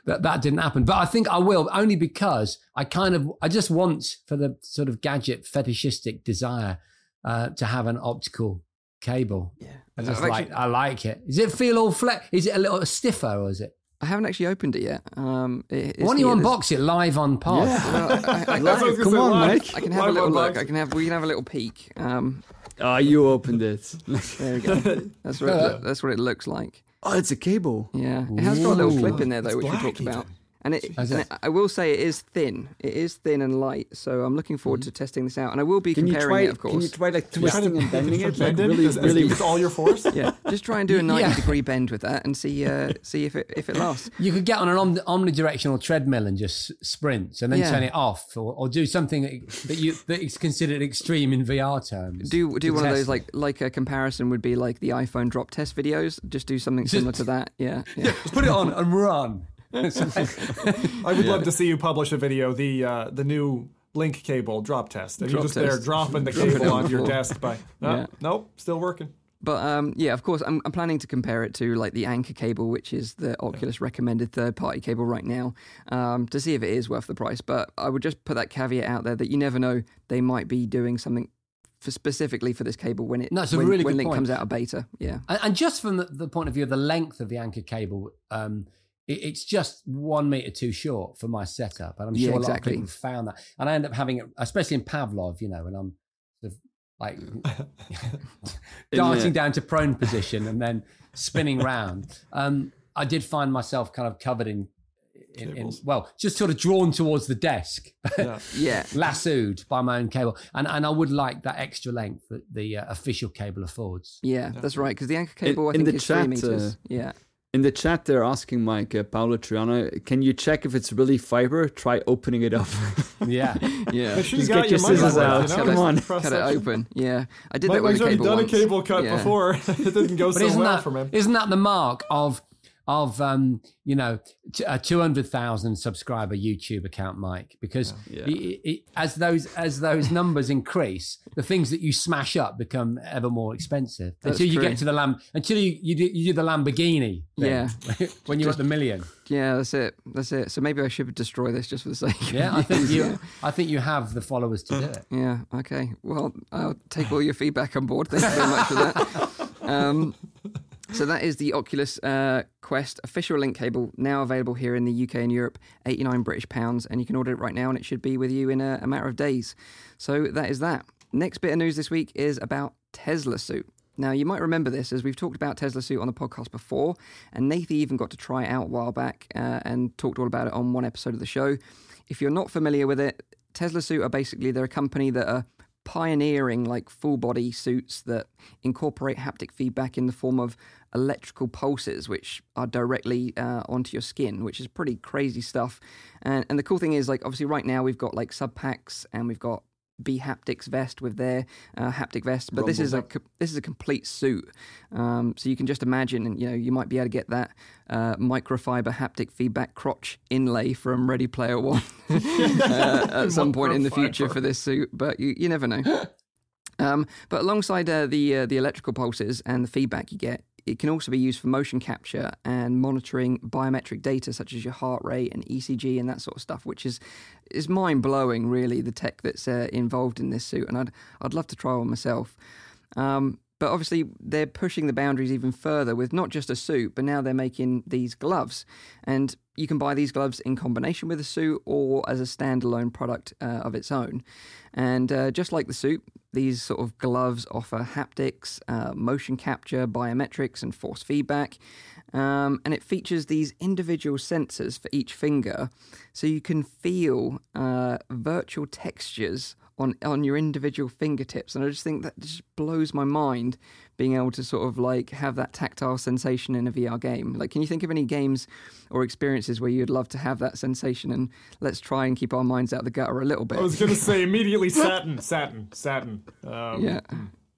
that that didn't happen. But I think I will only because I kind of I just want for the sort of gadget fetishistic desire uh, to have an optical cable. Yeah. I just like actually- I like it. Does it feel all flat? Is it a little stiffer or is it? I haven't actually opened it yet. Um, it, it's Why don't you here. There's- unbox it live on pod? <laughs> Well, I, I, I, That's what I was gonna Come on, live- Mike. I can have a little unboxing. look. I can have. We can have a little peek. Um, Ah, you opened it. there we go. <laughs> That's what. It, that's what it looks like. Oh, it's a cable. Yeah, it has got a little clip in there though, which we talked about. And, it, Is and it? I will say it is thin. It is thin and light. So I'm looking forward to testing this out. And I will be Can you comparing try? it, of course. Can you try like twisting and bending it? Like Bend it, really, as- as- really. with all your force. yeah, just try and do a <laughs> 90 Yeah. degree bend with that and see uh, see if it if it lasts. You could get on an omni- omnidirectional treadmill and just sprint, and then Yeah. turn it off, or, or do something that, that you that is considered extreme in VR terms. Do do to one of those like like a comparison would be like the iPhone drop test videos. Just do something similar to that. <laughs> Yeah, yeah. Just put it on and run. <laughs> I would love to see you publish a video, the uh, the new link cable drop test, and Drop you're just there test. dropping the <laughs> cable on on your desk by. No, <laughs> Yeah. Nope, still working. But um, yeah, of course, I'm, I'm planning to compare it to like the Anker cable, which is the Oculus recommended third party cable right now, um, to see if it is worth the price. But I would just put that caveat out there that you never know; they might be doing something for specifically for this cable when it No, when, really when Link point. comes out of beta. Yeah, And, and just from the, the point of view of the length of the Anker cable, um, it, it's just one meter too short for my setup, and I'm Yeah, sure a lot of people found that. And I end up having it, especially in Pavlov, you know, when I'm sort of like <laughs> <laughs> darting down to prone position and then spinning <laughs> round. Um, I did find myself kind of covered in. In, in, well, just sort of drawn towards the desk, Yeah. yeah, lassoed by my own cable, and and I would like that extra length that the uh, official cable affords. yeah, that's right. Because the Anker cable, I in think, the is three meters. uh, yeah, In the chat, they're asking Mike uh, Paolo Triana, can you check if it's really fiber? Try opening it up. <laughs> Yeah, <laughs> yeah. Make sure you Just got get your your scissors worth, out. you know? Come on. Cut it open. Yeah, I did Mike, that with Mike's a already cable done once. a cable cut Yeah. before. <laughs> it didn't go But so well that from him. isn't that the mark of of um, you know t- a two hundred thousand subscriber YouTube account, Mike? Because Yeah. i- i- as those as those numbers increase, the things that you smash up become ever more expensive That's until you true. get to the lamb until you you do, you do the Lamborghini. thing, <laughs> when you're at the million. Yeah, that's it. That's it. So maybe I should destroy this just for the sake. of Yeah, I think you. <laughs> I think you have the followers to do it. Yeah. Okay. Well, I'll take all your feedback on board. Thank you very much for that. <laughs> Um, so that is the Oculus uh, Quest official link cable now available here in the UK and Europe, 89 British pounds, and you can order it right now, and it should be with you in a, a matter of days. So that is that. Next bit of news this week is about Teslasuit. Now, you might remember this as we've talked about Teslasuit on the podcast before, and Nathan even got to try it out a while back uh, and talked all about it on one episode of the show. If you're not familiar with it, Teslasuit are basically they're a company that are pioneering like full body suits that incorporate haptic feedback in the form of electrical pulses which are directly uh, onto your skin which is pretty crazy stuff and, and the cool thing is like obviously right now we've got like sub packs and we've got bHaptics vest with their uh, haptic vest, but this is a this is a complete suit. Um, so you can just imagine, and you know, you might be able to get that uh, microfiber haptic feedback crotch inlay from Ready Player One <laughs> uh, at some point in the future for this suit, but you, you never know. <laughs> Um, but alongside uh, the uh, the electrical pulses and the feedback you get, it can also be used for motion capture and monitoring biometric data such as your heart rate and ECG and that sort of stuff, which is is mind blowing. Really, the tech that's uh, involved in this suit, and I'd I'd love to try one myself. Um, but obviously, they're pushing the boundaries even further with not just a suit, but now they're making these gloves. And you can buy these gloves in combination with a suit or as a standalone product uh, of its own. And uh, just like the suit, these sort of gloves offer haptics, uh, motion capture, biometrics, and force feedback. Um, and it features these individual sensors for each finger, so you can feel uh, virtual textures on on your individual fingertips. And I just think that just blows my mind being able to sort of like have that tactile sensation in a VR game. Like, can you think of any games or experiences where you'd love to have that sensation? And let's try and keep our minds out of the gutter a little bit. I was gonna say <laughs> immediately satin, satin, satin. Um, Yeah,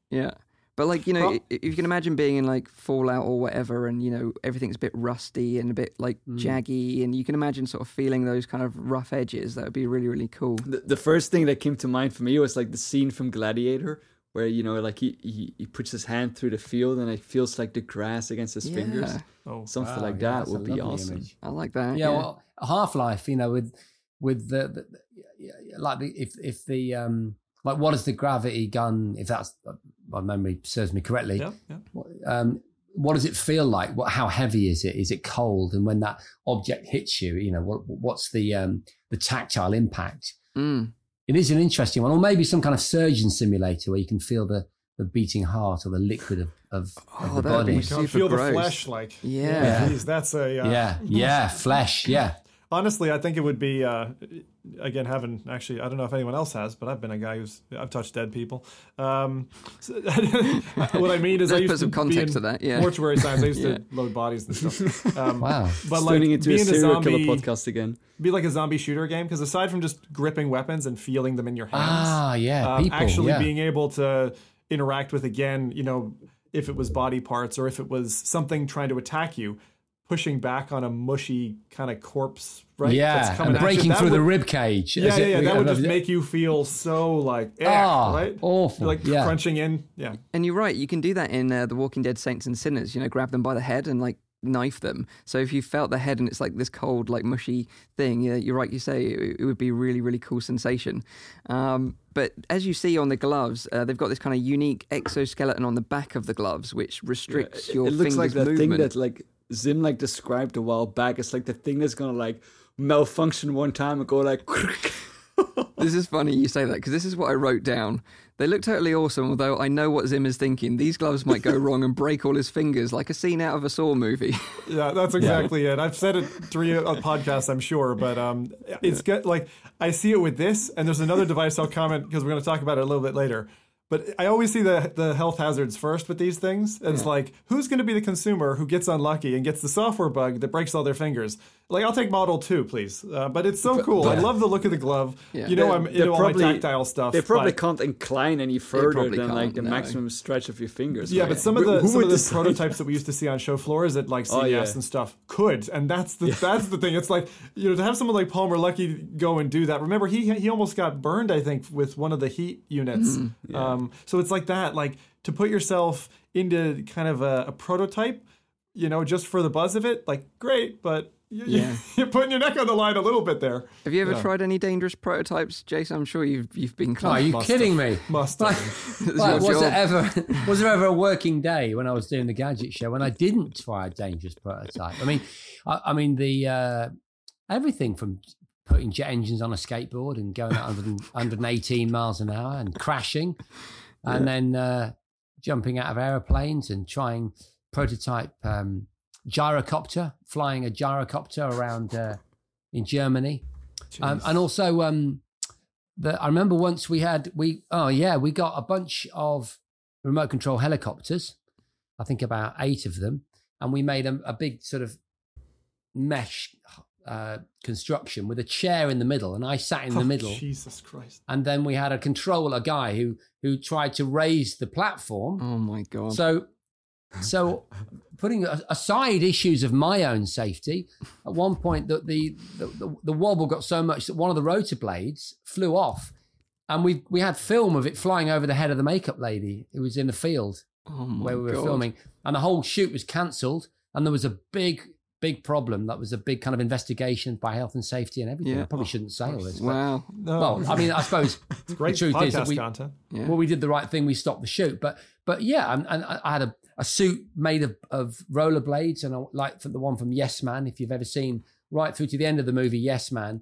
yeah. But like you know, Well- if you can imagine being in like Fallout or whatever, and you know everything's a bit rusty and a bit like jaggy, and you can imagine sort of feeling those kind of rough edges. That would be really really cool. The, the first thing that came to mind for me was like the scene from Gladiator, where you know, like he, he he puts his hand through the field and it feels like the grass against his fingers. Oh, Something Wow, like yeah, that would be awesome. image. I like that. yeah, well, Half Life, you know, with with the, the yeah, yeah, like the, if if the um like what is the gravity gun? If that's uh, my memory serves me correctly, yeah, yeah. what, um, what does it feel like? What how heavy is it? Is it cold? And when that object hits you, you know, what what's the um the tactile impact? Mm. It is an interesting one, or maybe some kind of surgeon simulator where you can feel the the beating heart or the liquid of of, Oh, of the that'd be body. so- God, Super feel gross. the flesh like. Yeah. geez, that's a. Uh, yeah, yeah, flesh, yeah. Honestly, I think it would be uh, again having actually. I don't know if anyone else has, but I've been a guy who's I've touched dead people. Um, so- <laughs> what I mean is, I Let's used put some to context be in to that, yeah. mortuary science. I used <laughs> Yeah. to load bodies and stuff. Um, Wow. but like turning into a being a serial zombie, killer podcast again. be like a zombie shooter game because aside from just gripping weapons and feeling them in your hands, Ah, yeah. um, people. actually yeah. being able to interact with again, you know, if it was body parts or if it was something trying to attack you, pushing back on a mushy kind of corpse, right? yeah, that's coming and at you, breaking that through the rib cage. Yeah, Is yeah, it- yeah. That would just yeah. make you feel so like, eh, Ah, right? awful. Like yeah. crunching in. Yeah. And you're right, you can do that in uh, The Walking Dead Saints and Sinners, you know, grab them by the head and like knife them. So if you felt the head and it's like this cold, like mushy thing, yeah, you're right, you say it, it would be a really, really cool sensation. Um, but as you see on the gloves, uh, they've got this kind of unique exoskeleton on the back of the gloves, which restricts it, your it looks fingers' like that movement. thing that like Zim like described a while back. It's like the thing that's gonna like malfunction one time and go like. <laughs> This is funny you say that because this is what I wrote down. They look totally awesome, although I know what Zim is thinking. These gloves might go <laughs> wrong and break all his fingers, like a scene out of a Saw movie. Yeah, that's <laughs> exactly it. I've said it three uh, podcasts, I'm sure, but um, it's good. Like I see it with this, and there's another device I'll comment because we're going to talk about it a little bit later. But I always see the the health hazards first with these things. And It's like who's going to be the consumer who gets unlucky and gets the software bug that breaks all their fingers? Like I'll take Model Two, please. Uh, but it's so cool. I love the look of the glove. Yeah. You know, They're- I'm into all probably- my tactile stuff. They probably but- can't incline any further than like the no. maximum stretch of your fingers. Yeah, right? but some of the who some of the decide? prototypes that we used to see on show floors at like CES Oh, yeah. and stuff could, and that's the that's the thing. It's like you know to have someone like Palmer Luckey go and do that. Remember he he almost got burned, I think, with one of the heat units. Mm-hmm. Um, so it's like that, like to put yourself into kind of a, a prototype, you know, just for the buzz of it. Like great, but you, Yeah. <laughs> you're putting your neck on the line a little bit there. Have you ever Yeah. tried any dangerous prototypes, Jason? I'm sure you've you've been Oh, are you Must kidding me? Must Like, have. <laughs> This like, was job. there ever <laughs> was there ever a working day when I was doing the gadget show when I didn't try a dangerous prototype? I mean, I, I mean the uh, everything from putting jet engines on a skateboard and going at 100, 118 <laughs> miles an hour and crashing, and then uh, jumping out of aeroplanes and trying prototype um, gyrocopter, flying a gyrocopter around uh, in Germany, um, and also um, the, I remember once we had we oh yeah we got a bunch of remote control helicopters, I think about eight of them, and we made a, a big sort of mesh uh, construction with a chair in the middle, and I sat in the Oh, middle, Jesus Christ. and then we had a controller guy who who tried to raise the platform. Oh my god! So, so putting aside issues of my own safety, at one point the, the the the the wobble got so much that one of the rotor blades flew off, and we we had film of it flying over the head of the makeup lady who was in the field oh my where we were god! filming, and the whole shoot was cancelled, and there was a big. Big problem. That was a big kind of investigation by health and safety and everything. Yeah. I probably shouldn't say all this. But, Wow. No. well, I mean, I suppose <laughs> great the truth is that we. Yeah. well, we did the right thing. We stopped the shoot, but but yeah, and, and I had a, a suit made of, of rollerblades, and I like the one from Yes Man. If you've ever seen right through to the end of the movie Yes Man,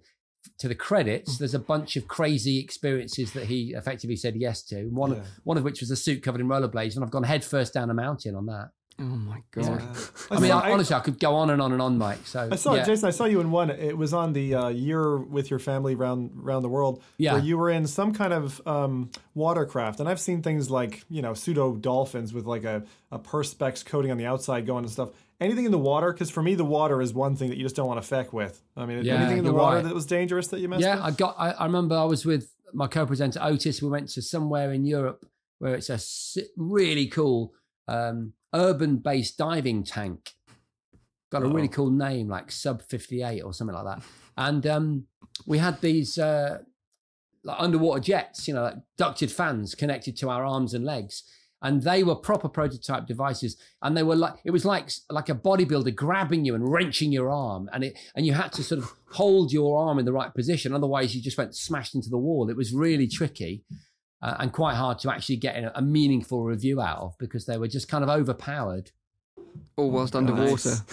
to the credits, there's a bunch of crazy experiences that he effectively said yes to. One Yeah. of one of which was a suit covered in rollerblades, and I've gone headfirst down a mountain on that. Oh my god! I mean, saw- I, honestly, I could go on and on and on, Mike. So I saw yeah. Jason. I saw you in one. It was on the uh, year with your family round around the world. Yeah. where you were in some kind of um, watercraft, and I've seen things like you know pseudo dolphins with like a a perspex coating on the outside going and stuff. Anything in the water? Because for me, the water is one thing that you just don't want to feck with. I mean, Yeah, anything in the water right. that was dangerous that you messed Yeah, with? I got. I, I remember I was with my co-presenter Otis. We went to somewhere in Europe where it's a really cool um, urban-based diving tank. Got a really cool name, like Sub Fifty Eight or something like that. And um, we had these uh, like underwater jets, you know, like ducted fans connected to our arms and legs. And they were proper prototype devices, and they were like it was like like a bodybuilder grabbing you and wrenching your arm, and it and you had to sort of hold your arm in the right position, otherwise you just went smashed into the wall. It was really tricky uh, and quite hard to actually get a, a meaningful review out of because they were just kind of overpowered. All whilst underwater. <laughs>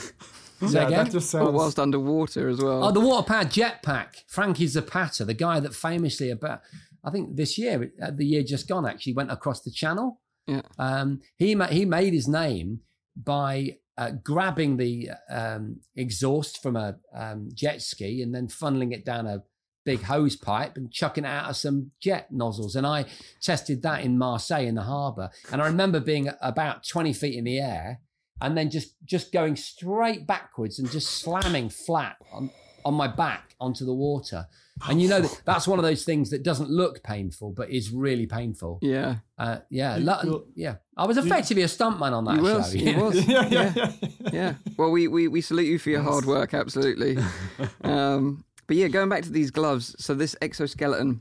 Nice. Yeah, again? that just All whilst underwater as well. Oh, the water powered jetpack. Frankie Zapata, the guy that famously about, I think this year, uh, the year just gone, actually went across the channel. Yeah. Um, he ma- he made his name by uh, grabbing the um, exhaust from a um, jet ski and then funneling it down a big hose pipe and chucking it out of some jet nozzles. And I tested that in Marseille in the harbour. And I remember being about 20 feet in the air and then just just going straight backwards and just slamming flat on, on my back onto the water. And you know that <laughs> that's one of those things that doesn't look painful, but is really painful. Yeah. Uh, yeah, You- lo- yeah. I was effectively a stuntman on that You show. was. you You know? was. yeah, yeah, Yeah. yeah. yeah. Well, we, we, we salute you for your hard work, absolutely. <laughs> um, but yeah, going back to these gloves, so this exoskeleton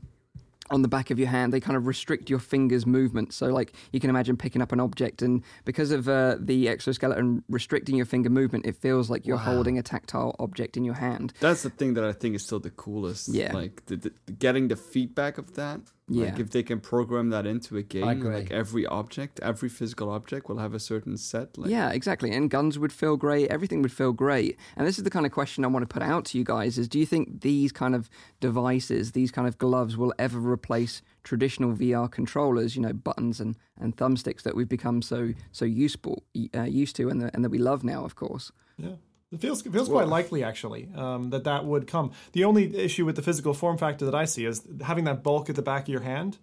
on the back of your hand, they kind of restrict your fingers' movement. So, like, you can imagine picking up an object, and because of uh, the exoskeleton restricting your finger movement, it feels like you're Wow. holding a tactile object in your hand. That's the thing that I think is still the coolest. Yeah. Like the, the, getting the feedback of that. Like Yeah. if they can program that into a game, like every object, every physical object will have a certain set. Like, Yeah, exactly. And guns would feel great. Everything would feel great. And this is the kind of question I want to put out to you guys: is do you think these kind of devices, these kind of gloves, will ever replace traditional VR controllers? You know, buttons and, and thumbsticks that we've become so so useful uh, used to, and, the, and that we love now, of course. Yeah. It feels it feels quite likely actually um, that that would come. The only issue with the physical form factor that I see is having that bulk at the back of your hand.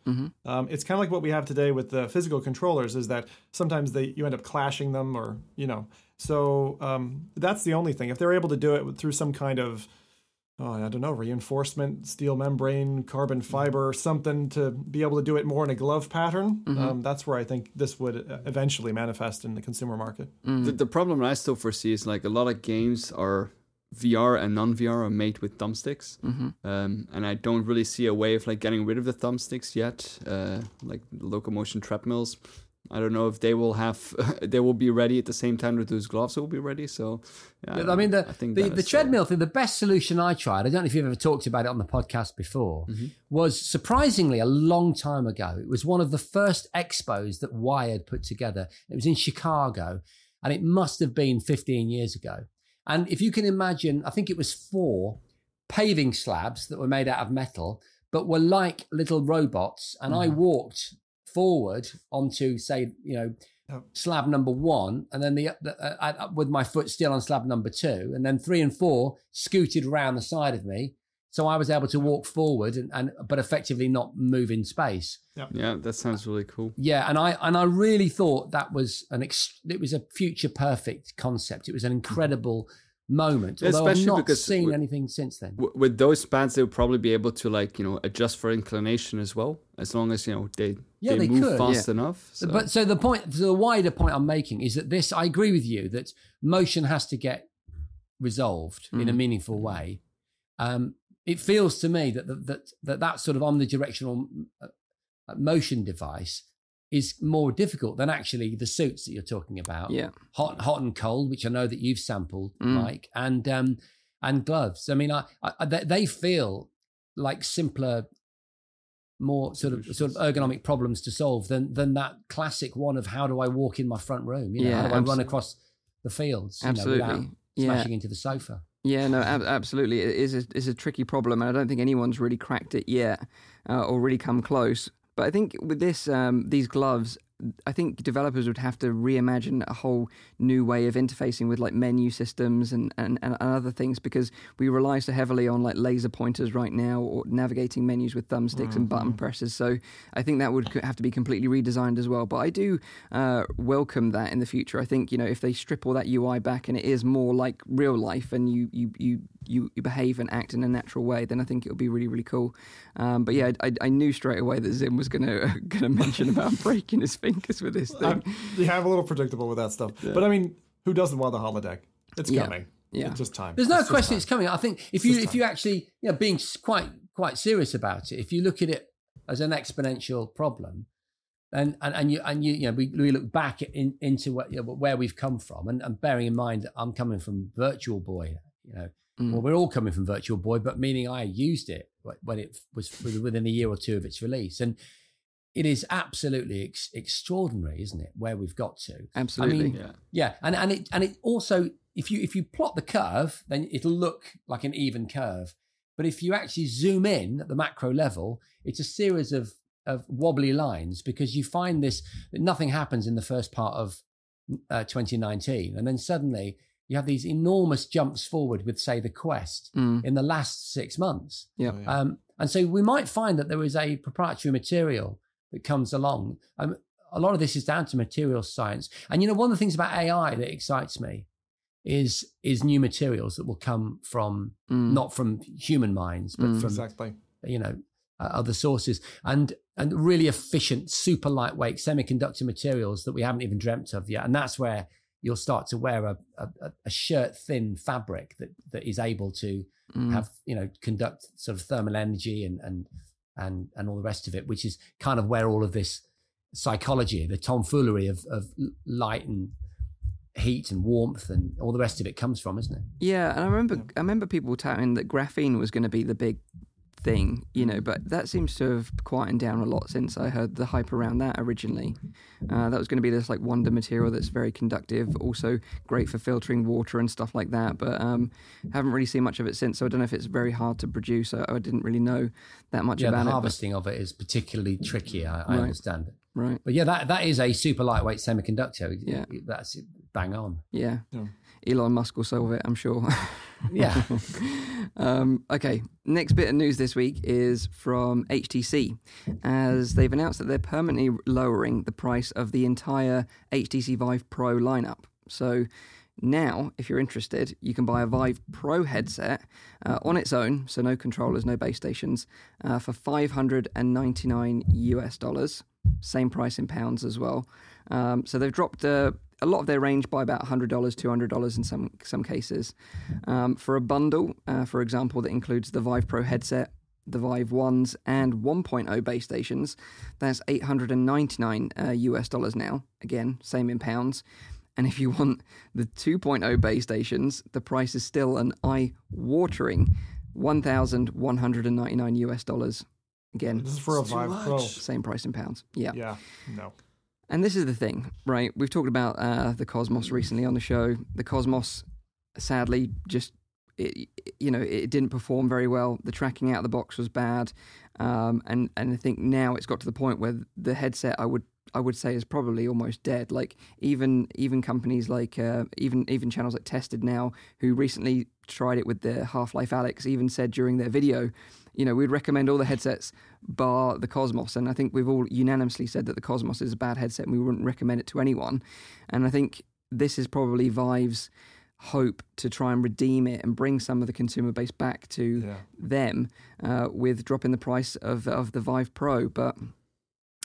Um, it's kind of like what we have today with the physical controllers. Is that sometimes they you end up clashing them or you know. So um, that's the only thing. If they're able to do it through some kind of oh, I don't know, reinforcement, steel membrane, carbon fiber, something to be able to do it more in a glove pattern. Um, that's where I think this would uh, eventually manifest in the consumer market. The, the problem I still foresee is like a lot of games are VR and non-VR are made with thumbsticks, um, and I don't really see a way of like getting rid of the thumbsticks yet. Uh, like locomotion treadmills, I don't know if they will have <laughs> they will be ready at the same time that those gloves will be ready. So, yeah, I mean, the, I think the, the still- treadmill thing, the best solution I tried, I don't know if you've ever talked about it on the podcast before, mm-hmm. was surprisingly a long time ago. It was one of the first expos that Wired put together. It was in Chicago, and it must have been 15 years ago. And if you can imagine, I think it was four paving slabs that were made out of metal, but were like little robots. And I mm-hmm. walked forward onto, say, you know, slab number one, and then the, the uh, uh, with my foot still on slab number two, and then three and four scooted around the side of me, so I was able to walk forward and, and but effectively not move in space. Yeah, that sounds really cool. Yeah, and I and I really thought that was an ex- it was a future perfect concept. It was an incredible moment. Yeah, Although I've especially not because seen with- anything since then. With those pads, they'll probably be able to like you know adjust for inclination as well, as long as you know they Yeah, they, they move could. fast enough. So. But so the point, the wider point I'm making is that this, I agree with you that motion has to get resolved in a Mm-hmm. meaningful way. Um, it feels to me that that that that, that sort of omnidirectional uh, uh, motion device is more difficult than actually the suits that you're talking about. Yeah. hot, hot and cold, which I know that you've sampled, Mm. Mike, and um, and gloves. I mean, I, I they, they feel like simpler, more sort of sort of ergonomic problems to solve than than that classic one of how do I walk in my front room? You know, Yeah, how do I run across the fields? You know, Absolutely. Yeah. smashing into the sofa. Yeah, no, ab- absolutely. It is a, it's a tricky problem, and I don't think anyone's really cracked it yet uh, or really come close. But I think with this, um, these gloves, I think developers would have to reimagine a whole new way of interfacing with like menu systems and, and, and other things because we rely so heavily on like laser pointers right now or navigating menus with thumbsticks and button presses. So I think that would have to be completely redesigned as well. But I do uh, welcome that in the future. I think you know if they strip all that UI back and it is more like real life and you you you you, you behave and act in a natural way, then I think it would be really really cool. Um, but yeah, I, I knew straight away that Zim was gonna <laughs> gonna mention about <laughs> breaking his fingers with this thing. I'm, yeah, I'm a little predictable with that stuff. But I mean, who doesn't want the holodeck? It's Yeah. coming. Yeah. It's just time. There's no It's question it's coming. I think if you if you actually you know being quite quite serious about it, if you look at it as an exponential problem, and and, and you and you you know we, we look back in, into what, you know, where we've come from, and, and bearing in mind that I'm coming from Virtual Boy, you know, Mm. well we're all coming from Virtual Boy, but meaning I used it when it was within a year or two of its release, and it is absolutely ex- extraordinary, isn't it? Where we've got to. Absolutely. I mean, yeah, yeah, and and it and it also if you if you plot the curve, then it'll look like an even curve. But if you actually zoom in at the macro level, it's a series of of wobbly lines because you find this that nothing happens in the first part of uh, 2019, and then suddenly you have these enormous jumps forward with, say, the Quest Mm. in the last six months. Yeah. Oh, yeah. Um, and so we might find that there is a proprietary material that comes along. Um, a lot of this is down to material science. And you know, one of the things about AI that excites me is is new materials that will come from Mm. not from human minds, but Mm. from exactly. you know uh, other sources and and really efficient, super lightweight semiconductor materials that we haven't even dreamt of yet. And that's where you'll start to wear a, a, a shirt thin fabric that that is able to Mm. have you know conduct sort of thermal energy and and and and all the rest of it, which is kind of where all of this psychology, the tomfoolery of of light and heat and warmth and all the rest of it comes from, isn't it? Yeah, and I remember I remember people touting that graphene was going to be the big thing, you know, but that seems to have quietened down a lot since I heard the hype around that originally. Uh, that was going to be this like wonder material that's very conductive, also great for filtering water and stuff like that. But um, haven't really seen much of it since, so I don't know if it's very hard to produce. I, I didn't really know that much Yeah, the about it. but- harvesting of it is particularly tricky. I, I Right. understand it. right? But yeah, that that is a super lightweight semiconductor. Yeah. that's bang on. Yeah. Yeah. Elon Musk will solve it, I'm sure. <laughs> Yeah. <laughs> um, okay, next bit of news this week is from HTC, as they've announced that they're permanently lowering the price of the entire HTC Vive Pro lineup. So now, if you're interested, you can buy a Vive Pro headset uh, on its own, so no controllers, no base stations, uh, for 599 US dollars. Same price in pounds as well. Um, so they've dropped uh, a lot of their range by about $100, $200 in some some cases. Um, for a bundle, uh, for example, that includes the Vive Pro headset, the Vive wands, and 1.0 base stations, that's 899 uh, US dollars now. Again, same in pounds. And if you want the 2.0 base stations, the price is still an eye-watering 1,199 US dollars. Again, This is for a Vive Pro. same price in pounds. Yeah. Yeah. No. And this is the thing, right? We've talked about uh, the Cosmos recently on the show. The Cosmos, sadly, just it, you know, it didn't perform very well. The tracking out of the box was bad, um, and and I think now it's got to the point where the headset I would I would say is probably almost dead. Like even even companies like uh, even even channels like Tested now, who recently tried it with the Half Life Alyx, even said during their video, you know, we'd recommend all the headsets bar the Cosmos, and I think we've all unanimously said that the Cosmos is a bad headset, and we wouldn't recommend it to anyone. And I think this is probably Vive's hope to try and redeem it and bring some of the consumer base back to Yeah. them uh, with dropping the price of of the Vive Pro, but.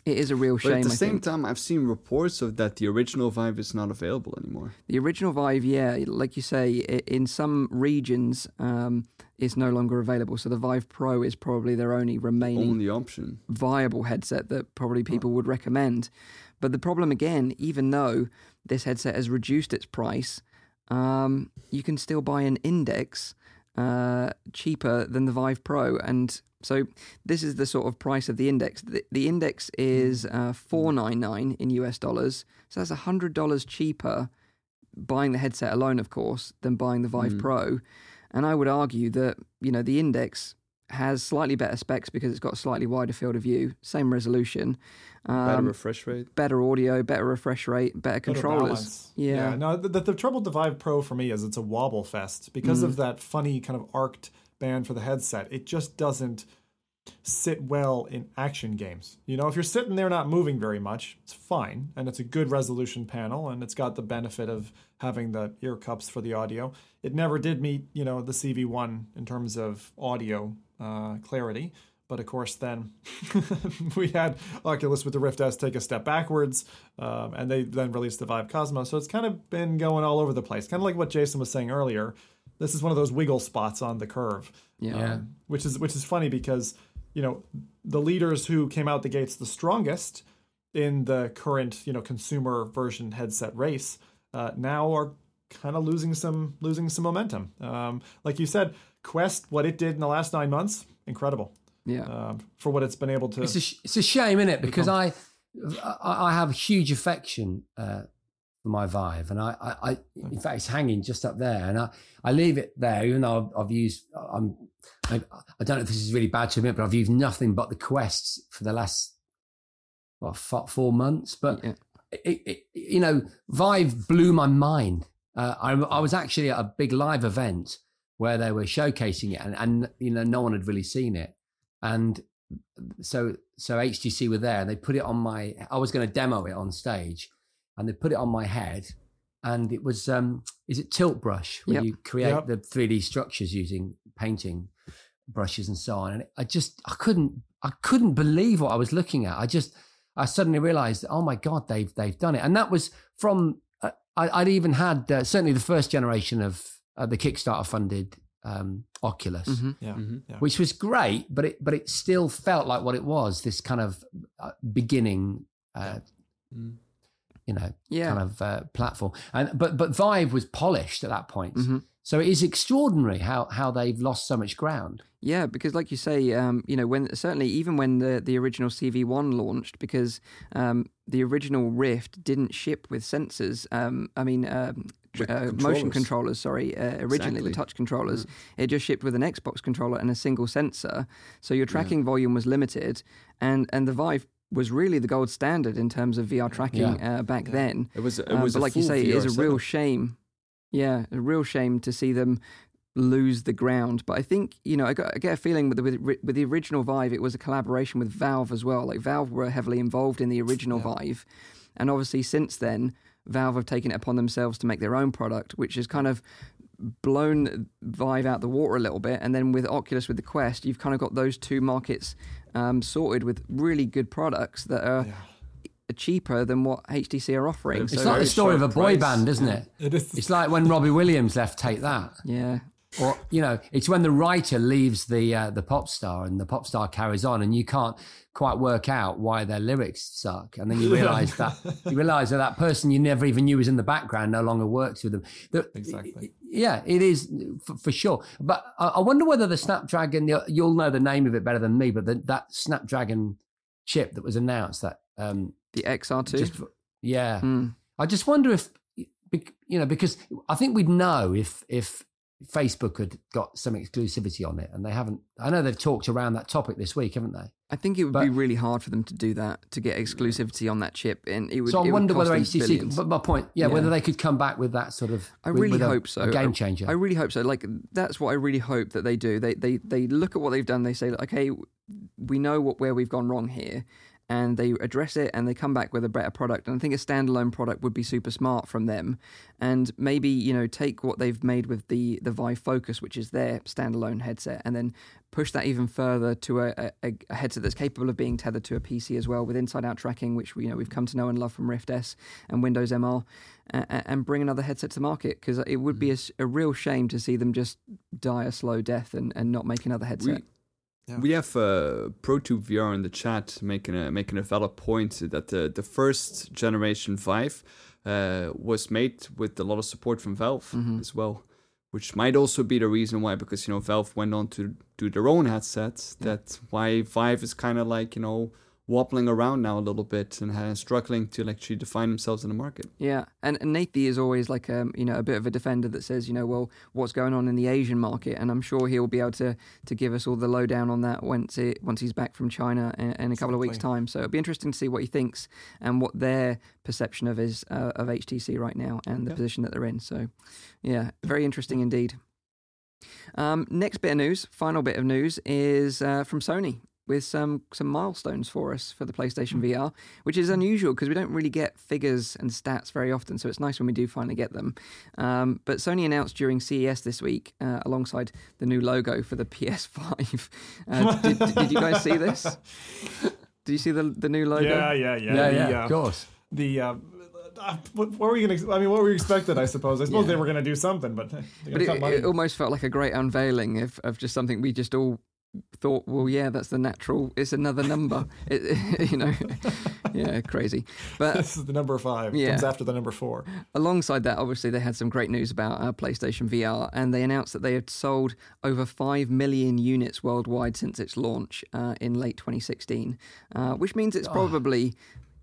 It is a real But shame. at the I same think. time, I've seen reports of that the original Vive is not available anymore. The original Vive, yeah, like you say, in some regions, um, it's no longer available. So the Vive Pro is probably their only remaining Only option. viable headset that probably people would recommend. But the problem again, even though this headset has reduced its price, um, you can still buy an Index uh, cheaper than the Vive Pro, and so this is the sort of price of the Index. The, the Index is uh, four nine nine in US dollars, so that's hundred dollars cheaper buying the headset alone, of course, than buying the Vive Mm. Pro. And I would argue that you know the Index has slightly better specs because it's got a slightly wider field of view, same resolution, Better um, refresh rate. better audio, better refresh rate, better Better controllers. balance. Yeah. No, the, the, the trouble with the Vive Pro for me is it's a wobble fest because Mm. of that funny kind of arced band for the headset. It just doesn't sit well in action games. You know, if you're sitting there not moving very much, it's fine, and it's a good resolution panel, and it's got the benefit of having the ear cups for the audio. It never did meet, you know, the CV1 in terms of audio uh, clarity. But of course, then <laughs> we had Oculus with the Rift S take a step backwards, um, and they then released the Vive Cosmos. So it's kind of been going all over the place, kind of like what Jason was saying earlier. This is one of those wiggle spots on the curve, Yeah. Yeah. um, which is which is funny because you know the leaders who came out the gates the strongest in the current you know consumer version headset race uh, now are kind of losing some losing some momentum. Um, like you said, Quest, what it did in the last nine months, incredible Yeah. um, for what it's been able to. It's a sh- it's a shame, isn't it? Because I, I I have huge affection uh, for my Vive, and I, I, I in fact it's hanging just up there, and I, I leave it there, even though I've, I've used I'm I, I don't know if this is really bad to admit, but I've used nothing but the Quests for the last what four, four months. But Yeah. it, it, you know, Vive blew my mind. Uh, I, I was actually at a big live event where they were showcasing it, and, and you know, no one had really seen it, and so so HTC were there, and they put it on my. I was going to demo it on stage, and they put it on my head, and it was um, is it tilt brush where Yep. you create Yep. the 3D structures using painting brushes and so on, and I just I couldn't I couldn't believe what I was looking at. I just I suddenly realized, oh my god, they've they've done it, and that was from uh, I, I'd even had uh, certainly the first generation of uh, the Kickstarter funded um, Oculus, Mhm. Yeah. Mhm. Yeah. which was great, but it but it still felt like what it was this kind of uh, beginning, uh, Mm. You know, Yeah. kind of uh, platform. And but but Vive was polished at that point, Mhm. so it is extraordinary how how they've lost so much ground. Yeah, because like you say, um, you know, when certainly even when the the original CV1 launched, because um, the original Rift didn't ship with sensors. Um, I mean, um, tr- With uh, motion controllers. controllers. Sorry, uh, originally Exactly. the touch controllers. It just shipped with an Xbox controller and a single sensor, so your tracking volume was limited, and and the Vive was really the gold standard in terms of VR tracking uh, back Yeah. then. It was. It Um, was but like you say, it VR is a real shame. Yeah, a real shame to see them lose the ground. But I think you know, I, got, I get a feeling with the, with, with the original Vive, it was a collaboration with Valve as well. Like Valve were heavily involved in the original Yeah. Vive, and obviously since then, Valve have taken it upon themselves to make their own product, which has kind of blown Vive out the water a little bit. And then with Oculus, with the Quest, you've kind of got those two markets um, sorted with really good products that are Yeah. cheaper than what HTC are offering. It's It's So like the story of a boy price. band, isn't it? It is. It's like when Robbie Williams left Take That. yeah. Or you know it's when the writer leaves the uh, the pop star and the pop star carries on and you can't quite work out why their lyrics suck and then you <laughs> realize that you realize that that person you never even knew was in the background no longer works with them The- Exactly. yeah it is for, for sure but I, I wonder whether the snapdragon you'll- you'll know the name of it better than me but the, that snapdragon chip that was announced that um The XR2. just yeah Mm. I just wonder if, you know, because I think we'd know if if Facebook had got some exclusivity on it, and they haven't. I know they've talked around that topic this week, haven't they? I think it would But- be really hard for them to do that to get exclusivity on that chip, and it would. so I wonder whether HTC. billions. But my point, yeah, Yeah. whether they could come back with that sort of. I with- really with a- hope so. A game I- changer. I really hope so. Like that's what I really hope that they do. They they they look at what they've done. They say, okay, we know what where we've gone wrong here, and they address it and they come back with a better product. And I think a standalone product would be super smart from them. And maybe you know take what they've made with the the Vive Focus, which is their standalone headset, and then push that even further to a, a, a headset that's capable of being tethered to a PC as well with inside-out tracking, which we you know we've come to know and love from Rift S and Windows MR, and, and bring another headset to market because it would be mm. a real shame to see them just die a slow death and, and not make another headset. Yeah. We have uh, ProTube VR in the chat making a making a valid point that the the first generation Vive uh, was made with a lot of support from Valve Mhm. as well, which might also be the reason why because you know Valve went on to do their own headsets. That why Vive is kind of like you know wobbling around now a little bit and uh, struggling to actually define themselves in the market. Yeah, and, and Nathie is always like um you know a bit of a defender that says you know well what's going on in the Asian market, and I'm sure he'll be able to to give us all the lowdown on that once it once he's back from China in, in a couple of weeks' time. So it'll be interesting to see what he thinks and what their perception of is uh, of HTC right now and the Yeah. position that they're in. So yeah, very interesting indeed. Um, next bit of news, final bit of news is uh, from Sony with some some milestones for us for the PlayStation VR, which is unusual because we don't really get figures and stats very often. So it's nice when we do finally get them. Um, but Sony announced during CES this week, uh, alongside the new logo for the <laughs> PS5. Uh, did, did, did you guys see this? <laughs> Did you see the the new logo? Yeah, yeah, yeah. yeah, the, uh, of course. the uh, uh, what, what were you gonna? I mean, what were you expected? I suppose. I suppose Yeah. they were gonna do something, but But it, it almost felt like a great unveiling of, of just something we just all thought, well, yeah, that's the natural. It's another number. <laughs> it, <laughs> you know, yeah, crazy. But <laughs> this is the number five. Yeah. Comes after the number four. alongside that, obviously, they had some great news about uh, PlayStation VR, and they announced that they had sold over 5 million units worldwide since its launch uh, in late 2016, uh, which means it's probably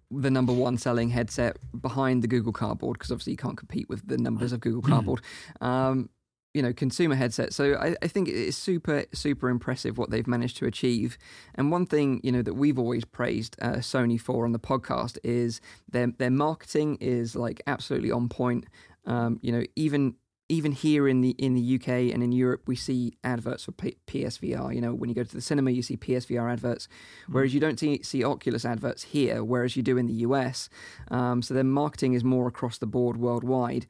the number one selling headset behind the Google Cardboard, because obviously you can't compete with the numbers of Google <clears throat> Cardboard. Um, you know consumer headset. So I, I think it's super super impressive what they've managed to achieve. And one thing you know that we've always praised uh, Sony for on the podcast is their their marketing is like absolutely on point. Um, you know, even even here in the in the UK and in Europe, we see adverts for P- PSVR. You know, when you go to the cinema, you see PSVR adverts, whereas you don't see, see Oculus adverts here, whereas you do in the US. Um, so their marketing is more across the board worldwide.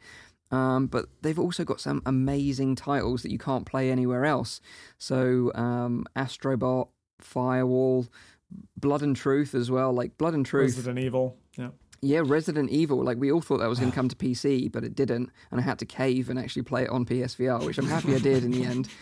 Um, but they've also got some amazing titles that you can't play anywhere else. So um, Astrobot, Firewall, Blood and Truth as well. Like Blood and Truth. Resident Evil. Yeah. Yeah, Resident Evil. Like we all thought that was going <sighs> to come to PC, but it didn't, and I had to cave and actually play it on PSVR, which I'm happy I did in the end. <laughs>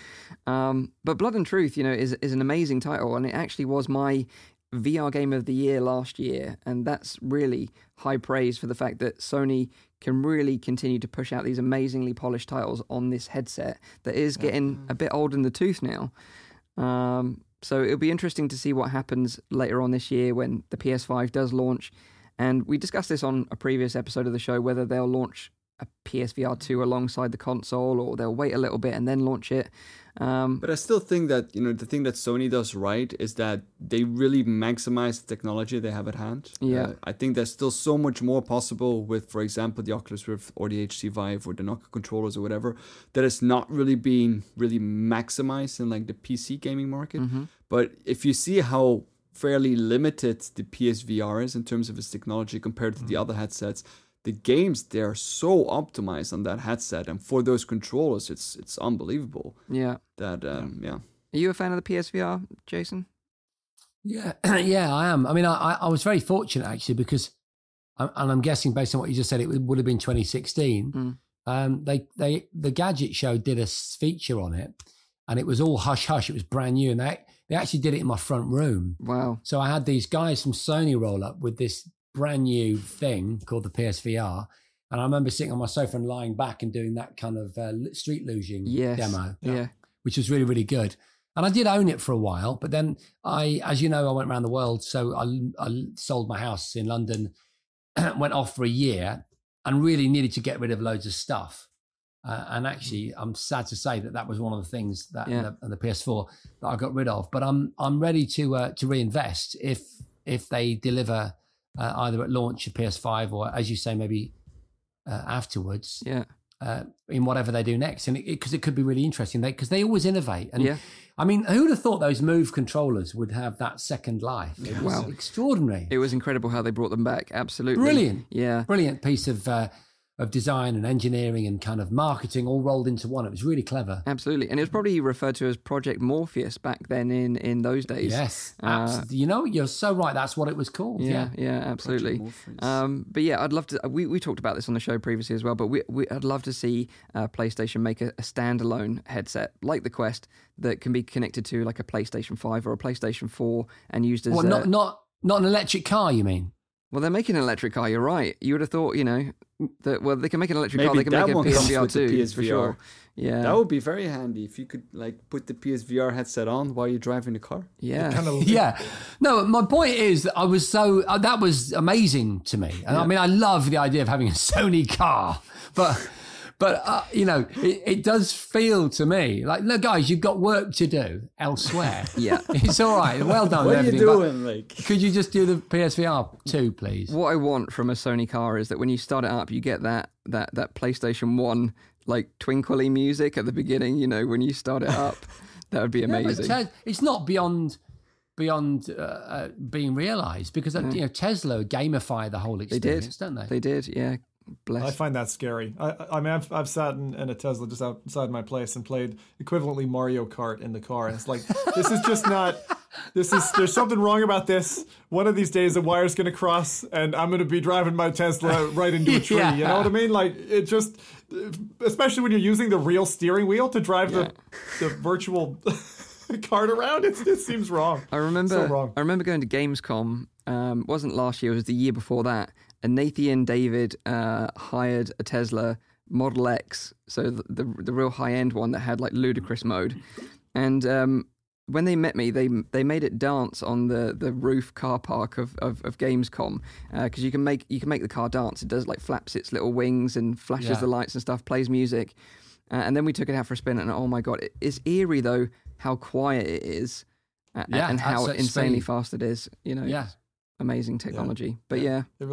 Um, but Blood and Truth, you know, is is an amazing title, and it actually was my VR game of the year last year, and that's really high praise for the fact that Sony can really continue to push out these amazingly polished titles on this headset that is getting a bit old in the tooth now. Um, so it'll be interesting to see what happens later on this year when the PS5 does launch. And we discussed this on a previous episode of the show whether they'll launch a PSVR 2 alongside the console or they'll wait a little bit and then launch it. Um, But I still think that you know the thing that Sony does right is that they really maximize the technology they have at hand. Yeah. Uh, I think there's still so much more possible with, for example, the Oculus Rift or the HTC Vive or the Nokia controllers or whatever that is not really being really maximized in like the PC gaming market. But if you see how fairly limited the PSVR is in terms of its technology compared to the other headsets. The games they are so optimized on that headset and for those controllers, it's it's unbelievable yeah. that um, yeah. Are you a fan of the PSVR, Jason? Yeah, <clears throat> yeah, I am. I mean, I, I- I was very fortunate actually because, and I'm guessing based on what you just said, it would have been 2016. Mm. Um, they, they, the Gadget Show did a feature on it, and it was all hush hush. It was brand new, and they they actually did it in my front room. Wow. So I had these guys from Sony roll up with this brand new thing called the PSVR. And I remember sitting on my sofa and lying back and doing that kind of uh, street luging Yes. demo Yeah. which was really, really good. And I did own it for a while, but then I, as you know, I went around the world. So I, I sold my house in London, <clears throat> went off for a year, and really needed to get rid of loads of stuff. Uh, and actually, I'm sad to say that that was one of the things that Yeah. and the, the PS4 that I got rid of. But I'm I'm ready to uh, to reinvest if if they deliver uh, either at launch of PS5 or, as you say, maybe uh, afterwards Yeah. uh, in whatever they do next, and because it, could be really interesting, because they, always innovate. And Yeah. I mean, who would have thought those Move controllers would have that second life? It was Wow. extraordinary, It was incredible how they brought them back. Absolutely. Brilliant. Yeah. brilliant piece of uh, of design and engineering and kind of marketing all rolled into one. It was really clever. Absolutely. And it was probably referred to as Project Morpheus back then in, in those days. Yes, Uh, you know, you're so right. That's what it was called. Yeah, Yeah, yeah, absolutely. Um, but yeah, I'd love to. We, we talked about this on the show previously as well. But we, we I'd love to see uh, PlayStation make a, a standalone headset like the Quest that can be connected to like a PlayStation Five or a PlayStation Four and used as. Well, a- not not not an electric car. You mean? Well, they're making an electric car. You're right. You would have thought, you know, that well, they can make an electric car. Maybe They can that make a one comes PSVR with the too, for PSVR. sure. Yeah, That would be very handy if you could like put the PSVR headset on while you're driving the car. yeah. Kind <laughs> of yeah. No, my point is that I was so uh, that was amazing to me. And I mean, I love the idea of having a Sony car, but but uh, you know, it, it does feel to me like, look, guys, you've got work to do elsewhere. <laughs> Yeah. <laughs> it's all right. Well done. What are you doing? Like Could you just do the PSVR two, please? What I want from a Sony car is that when you start it up, you get that that that PlayStation One like twinkly music at the beginning. You know, when you start it up, <laughs> that would be Yeah, but amazing. Tes- it's not beyond beyond uh, uh, being realised because uh, you know Tesla gamify the whole did. experience, don't they? They did, yeah. I find that scary. I, I mean, I've, I've sat in, in a Tesla just outside my place and played equivalently Mario Kart in the car, and it's like this is just not. This is there's something wrong about this. One of these days, the wire's going to cross, and I'm going to be driving my Tesla right into a <laughs> tree. You know what I mean? Like it just, especially when you're using the real steering wheel to drive the the virtual <laughs> cart around. It it seems wrong. I remember. So wrong. I remember going to Gamescom. Um, it wasn't last year. It was the year before that. And Nathan David uh, hired a Tesla Model X, so the the, the real high end one that had like ludicrous mode. And um, when they met me, they they made it dance on the, the roof car park of of, of Gamescom because you can make you can make the car dance. It does like flaps its little wings and flashes Yeah. the lights and stuff, plays music. Uh, and then we took it out for a spin, and oh my god, it, it's eerie though how quiet it is, uh, Yeah, and how insanely speed. fast it is. You know, Yeah. amazing technology. But yeah, It,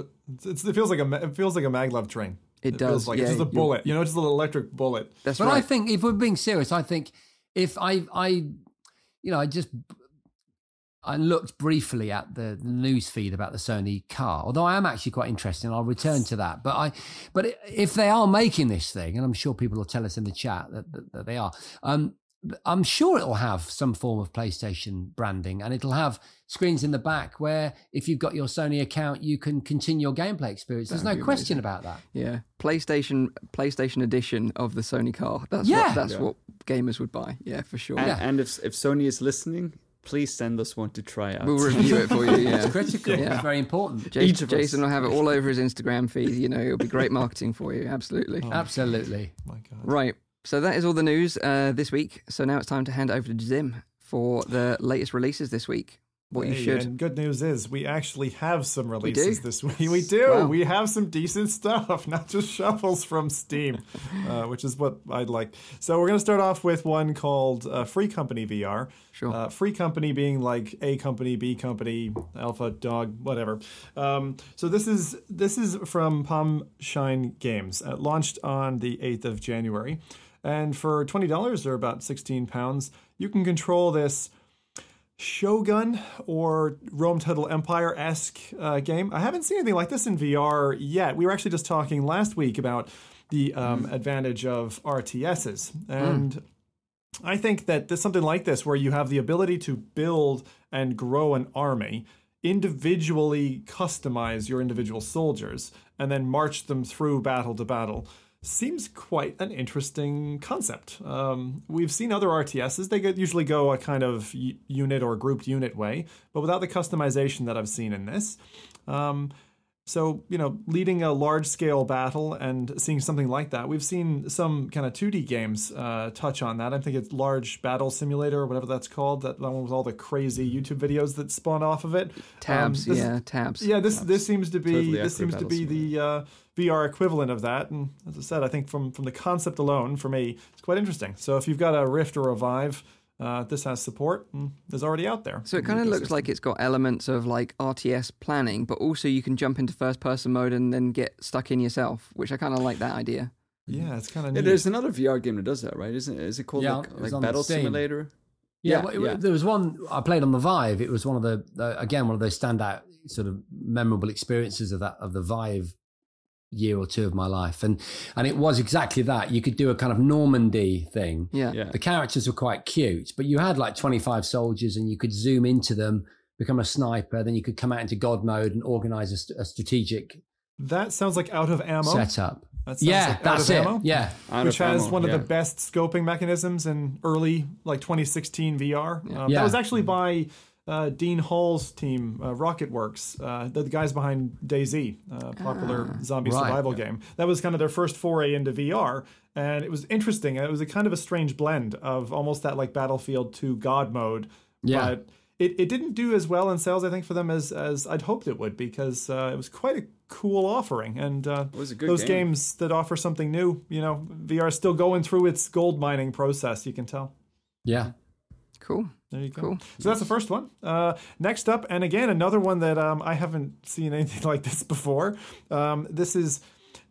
it's, it feels like a it feels like a maglev train. It feels does, like yeah, it's just a bullet. You know, just an electric bullet. that's But right. I think if we're being serious, I think if I, I, you know, I just I looked briefly at the news feed about the Sony car, although I am actually quite interested, and I'll return to that. But I, but if they are making this thing, and I'm sure people will tell us in the chat that, that, that they are, um, I'm sure it'll have some form of PlayStation branding, and it'll have screens in the back where, if you've got your Sony account, you can continue your gameplay experience. There's That'd no be question about that. yeah, PlayStation PlayStation edition of the Sony car. That's Yeah. what, that's Yeah. what gamers would buy. Yeah, for sure. And, Yeah. and if if Sony is listening, please send us one to try out. We'll review it for you. <laughs> Yeah. It's critical. Yeah. It's very important. Jason, Each of us. Jason will have it all over his Instagram feed. You know, it'll be great marketing for you. Absolutely. Absolutely. My God. Right. So that is all the news uh, this week. So now it's time to hand over to Zim for the latest releases this week. What you should. And good news is we actually have some releases this week. We do. Wow. We have some decent stuff, <laughs> not just shuffles from Steam, uh, <laughs> which is what I'd like. So we're going to start off with one called uh, Free Company VR. Sure. Uh, free Company being like A company, B company, Alpha Dog, whatever. Um, so this is this is from Palm Shine Games. Uh, launched on the 8th of January. And for $20 or about 16 pounds, you can control this Shogun or Rome Total Empire esque uh, game. I haven't seen anything like this in VR yet. We were actually just talking last week about the um, advantage of RTSs. And I think that there's something like this where you have the ability to build and grow an army, individually customize your individual soldiers, and then march them through battle to battle. Seems quite an interesting concept. Um, we've seen other RTSs; they get, usually go a kind of unit or grouped unit way, but without the customization that I've seen in this. Um, so, you know, leading a large scale battle and seeing something like that, we've seen some kind of 2D games uh, touch on that. I think it's Large Battle Simulator or whatever that's called, that, that one with all the crazy YouTube videos that spawn off of it. tabs. Um, this- yeah, tabs. Yeah, this this seems to be Totally this seems to accurate be the uh, VR equivalent of that, and as I said, I think from from the concept alone, for me, it's quite interesting. So if you've got a Rift or a Vive, uh, this has support and is already out there. So it kind of looks like it's got elements of like RTS planning, but also you can jump into first person mode and then get stuck in yourself, which I kind of like that idea. yeah, it's kind of Yeah, there's another VR game that does that, right? Isn't it? Is it called Yeah, like, it like on Battle Steam. Simulator? Yeah, Yeah, well, it- yeah. there was one I played on the Vive. It was one of the, the again one of those standout sort of memorable experiences of that of the Vive year or two of my life, and and it was exactly that. You could do a kind of Normandy thing. Yeah. Yeah. The characters were quite cute, but you had like twenty five soldiers, and you could zoom into them, become a sniper, then you could come out into God mode and organize a, st- a strategic that sounds like out of ammo. setup. That Yeah, like out that's of it. ammo. Yeah, Out which of has ammo, one yeah. of the best scoping mechanisms in early like 2016 VR. Um, Yeah. That was actually by uh, Dean Hall's team, uh, RocketWerkz, uh, the, the guys behind DayZ, uh, popular zombie right. survival game. That was kind of their first foray into VR, and it was interesting. It was a kind of a strange blend of almost that like Battlefield 2 God mode, Yeah. but. It, it didn't do as well in sales, I think, for them as, as I'd hoped it would, because uh, it was quite a cool offering. And uh, was a good those game. games that offer something new, you know, VR is still going through its gold mining process. You can tell. yeah. Cool. There you go. Cool. So that's the first one. Uh, next up, and again, another one that um, I haven't seen anything <laughs> like this before. Um, this is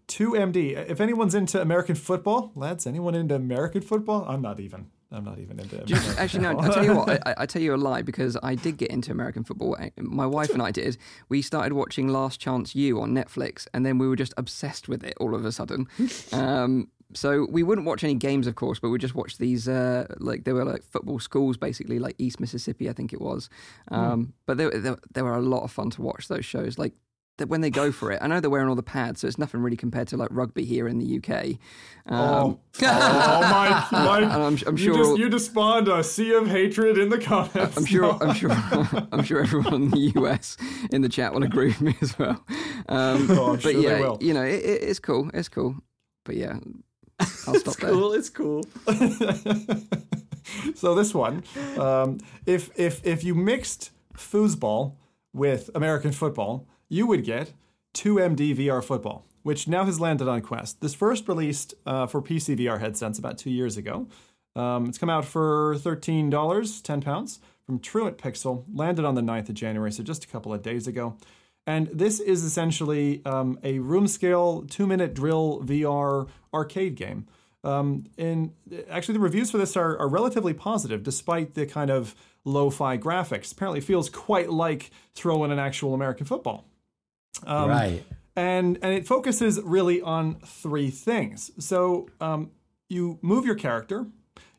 2MD. If anyone's into American football, lads, anyone into American football? I'm not even. I'm not even into. American Actually, no. I tell you what. <laughs> I, I tell you a lie because I did get into American football. My wife and I did. We started watching Last Chance U on Netflix, and then we were just obsessed with it all of a sudden. <laughs> Um, so we wouldn't watch any games, of course, but we just watched these. Uh, like they were like football schools, basically, like East Mississippi, I think it was. Um, But they, they, they were a lot of fun to watch. Those shows, like that when they go for it. I know they're wearing all the pads, so it's nothing really compared to like rugby here in the UK. Oh, Um, <laughs> oh Mike, Mike, <laughs> and I'm, I'm you sure. just you just spawned a sea of hatred in the comments. I'm sure. I'm <laughs> sure. I'm sure everyone in the US in the chat will agree with me as well. Um, Oh, I'm but sure they yeah, will. you know, it, it, it's cool. It's cool. But yeah, I'll stop It's there. cool. It's cool. <laughs> so this one, um, if if if you mixed foosball with American football, you would get 2MD VR football. which now has landed on Quest. This first released uh, for PC VR headsets about two years ago. Um, it's come out for $13, £10 from Truant Pixel, landed on the 9th of January, so just a couple of days ago. And this is essentially um, a room scale, two minute drill VR arcade game. Um, and actually, the reviews for this are, are relatively positive, despite the kind of lo fi graphics. Apparently, it feels quite like throwing an actual American football. Um, right. And, and it focuses really on three things. So um, you move your character,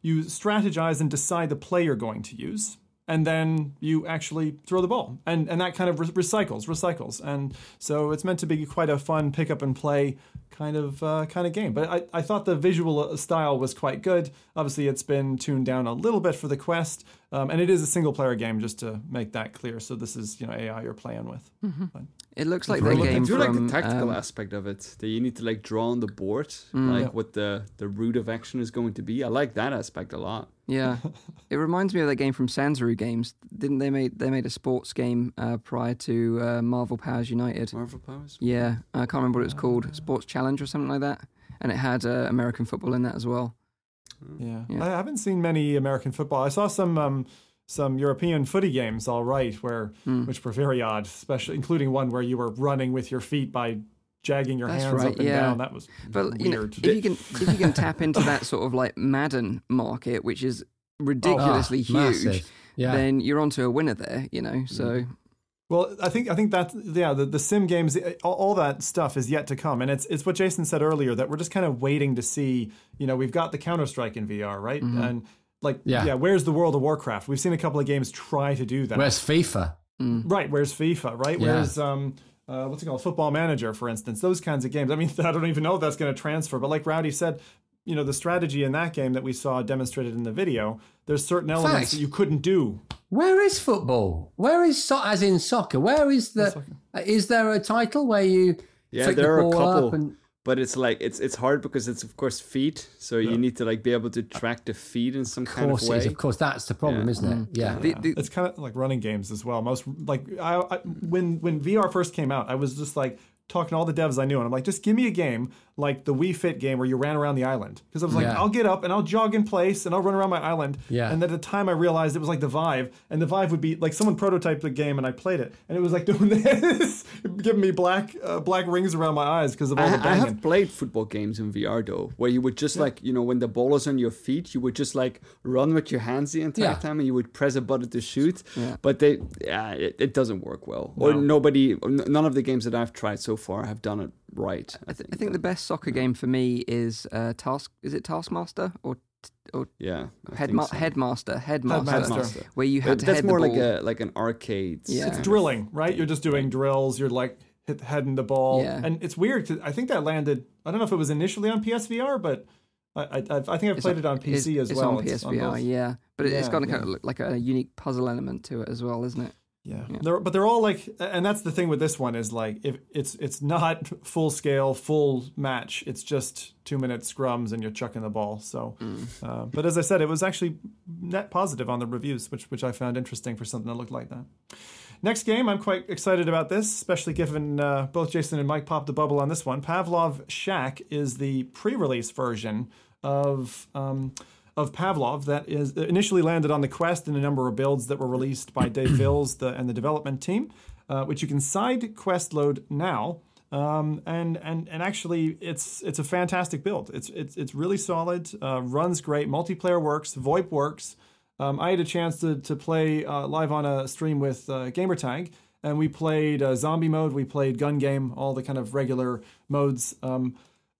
you strategize and decide the play you're going to use and then you actually throw the ball. And and that kind of re- recycles recycles. And so it's meant to be quite a fun pick up and play kind of uh, kind of game. But I, I thought the visual uh, style was quite good. Obviously it's been tuned down a little bit for the quest um, and it is a single player game just to make that clear. So this is you know ai you're playing with. But, It looks like I the like- I game do from like the tactical um, aspect of it. That you need to like draw on the board, Mm. like Yeah. what the the route of action is going to be. I like that aspect a lot. Yeah, <laughs> it reminds me of that game from Sanzaru Games. Didn't they made they made a sports game uh, prior to uh, Marvel Powers United? Marvel powers. Yeah, I can't remember what it was called, Sports Challenge or something like that, and it had uh, American football in that as well. yeah. Yeah. i haven't seen many american football i saw some um, some European footy games, all right, where Hmm. which were very odd, especially including one where you were running with your feet by jagging your That's hands right, up and yeah. down. That was But you know, if you can if you can tap into that <laughs> sort of like Madden market, which is ridiculously Ah, huge. Yeah. then you're onto a winner there. You know, so Well, I think I think that yeah, the, the sim games, all, all that stuff is yet to come, and it's it's what Jason said earlier that we're just kind of waiting to see. You know, we've got the Counter Strike in VR, right? And like, Yeah. yeah. where's the World of Warcraft? We've seen a couple of games try to do that. Where's FIFA? Right, where's FIFA? Right, Yeah. where's um, uh, what's it called? Football Manager, for instance. Those kinds of games. I mean, <laughs> I don't even know if that's going to transfer. But like Rowdy said, you know, the strategy in that game that we saw demonstrated in the video, there's certain elements Facts. that you couldn't do. Where is football? Where is so- as in soccer? Where is the? uh, Is there a title where you Yeah, there the are a couple, and but it's like it's it's hard because it's of course feet, so you need to like be able to track the feet in some of kind of course, way. is. of course, that's the problem, Yeah. isn't it? Mm-hmm. Yeah. the, the, It's kind of like running games as well. Most like I, I when when VR first came out, I was just like talking to all the devs I knew, and I'm like, just give me a game like the Wii Fit game where you ran around the island, because I was like, Yeah. I'll get up and I'll jog in place and I'll run around my island. Yeah. And at the time, I realized it was like the Vive, and the Vive would be like someone prototyped the game and I played it, and it was like <laughs> doing this, giving me black uh, black rings around my eyes because of all the I, I have played football games in VR though, where you would just like you know when the ball is on your feet, you would just like run with your hands the entire Yeah. time, and you would press a button to shoot. But they, yeah, it, it doesn't work well, or nobody, none of the games that I've tried so far have done it right. I, I, th- think. I think the best soccer game for me is uh, Task. Is it Taskmaster or or yeah, I Headma- think so. Headmaster? Headmaster, Headmaster. where you had But to that's head more the like a like an arcade. Yeah. It's drilling, right? You're just doing drills. You're like hit heading the ball, Yeah. and it's weird. 'cause I think that landed. I don't know if it was initially on PSVR, but I I, I've- think I've played on- it on it's- PC as it's well. on It's PSVR, both. yeah, but it, it's Yeah, got a yeah. kind of like a unique puzzle element to it as well, isn't it? Yeah, Yeah. They're, but they're all like, and that's the thing with this one is like, if it's it's not <laughs> full scale, full match. It's just two minute scrums and you're chucking the ball. So, Mm. uh, but as I said, it was actually net positive on the reviews, which which I found interesting for something that looked like that. Next game, I'm quite excited about this, especially given uh, both Jason and Mike popped the bubble on this one. Pavlov Shack is the pre-release version of um, of Pavlov that is initially landed on the Quest in a number of builds that were released by Dave <clears throat> Vills the, and the development team, uh, which you can side quest load now. Um, and and and actually, it's it's a fantastic build. It's it's it's really solid. Uh, runs great. Multiplayer works. VoIP works. Um, I had a chance to to play uh, live on a stream with uh, Gamertag, and we played uh, zombie mode. We played gun game, all the kind of regular modes. Um,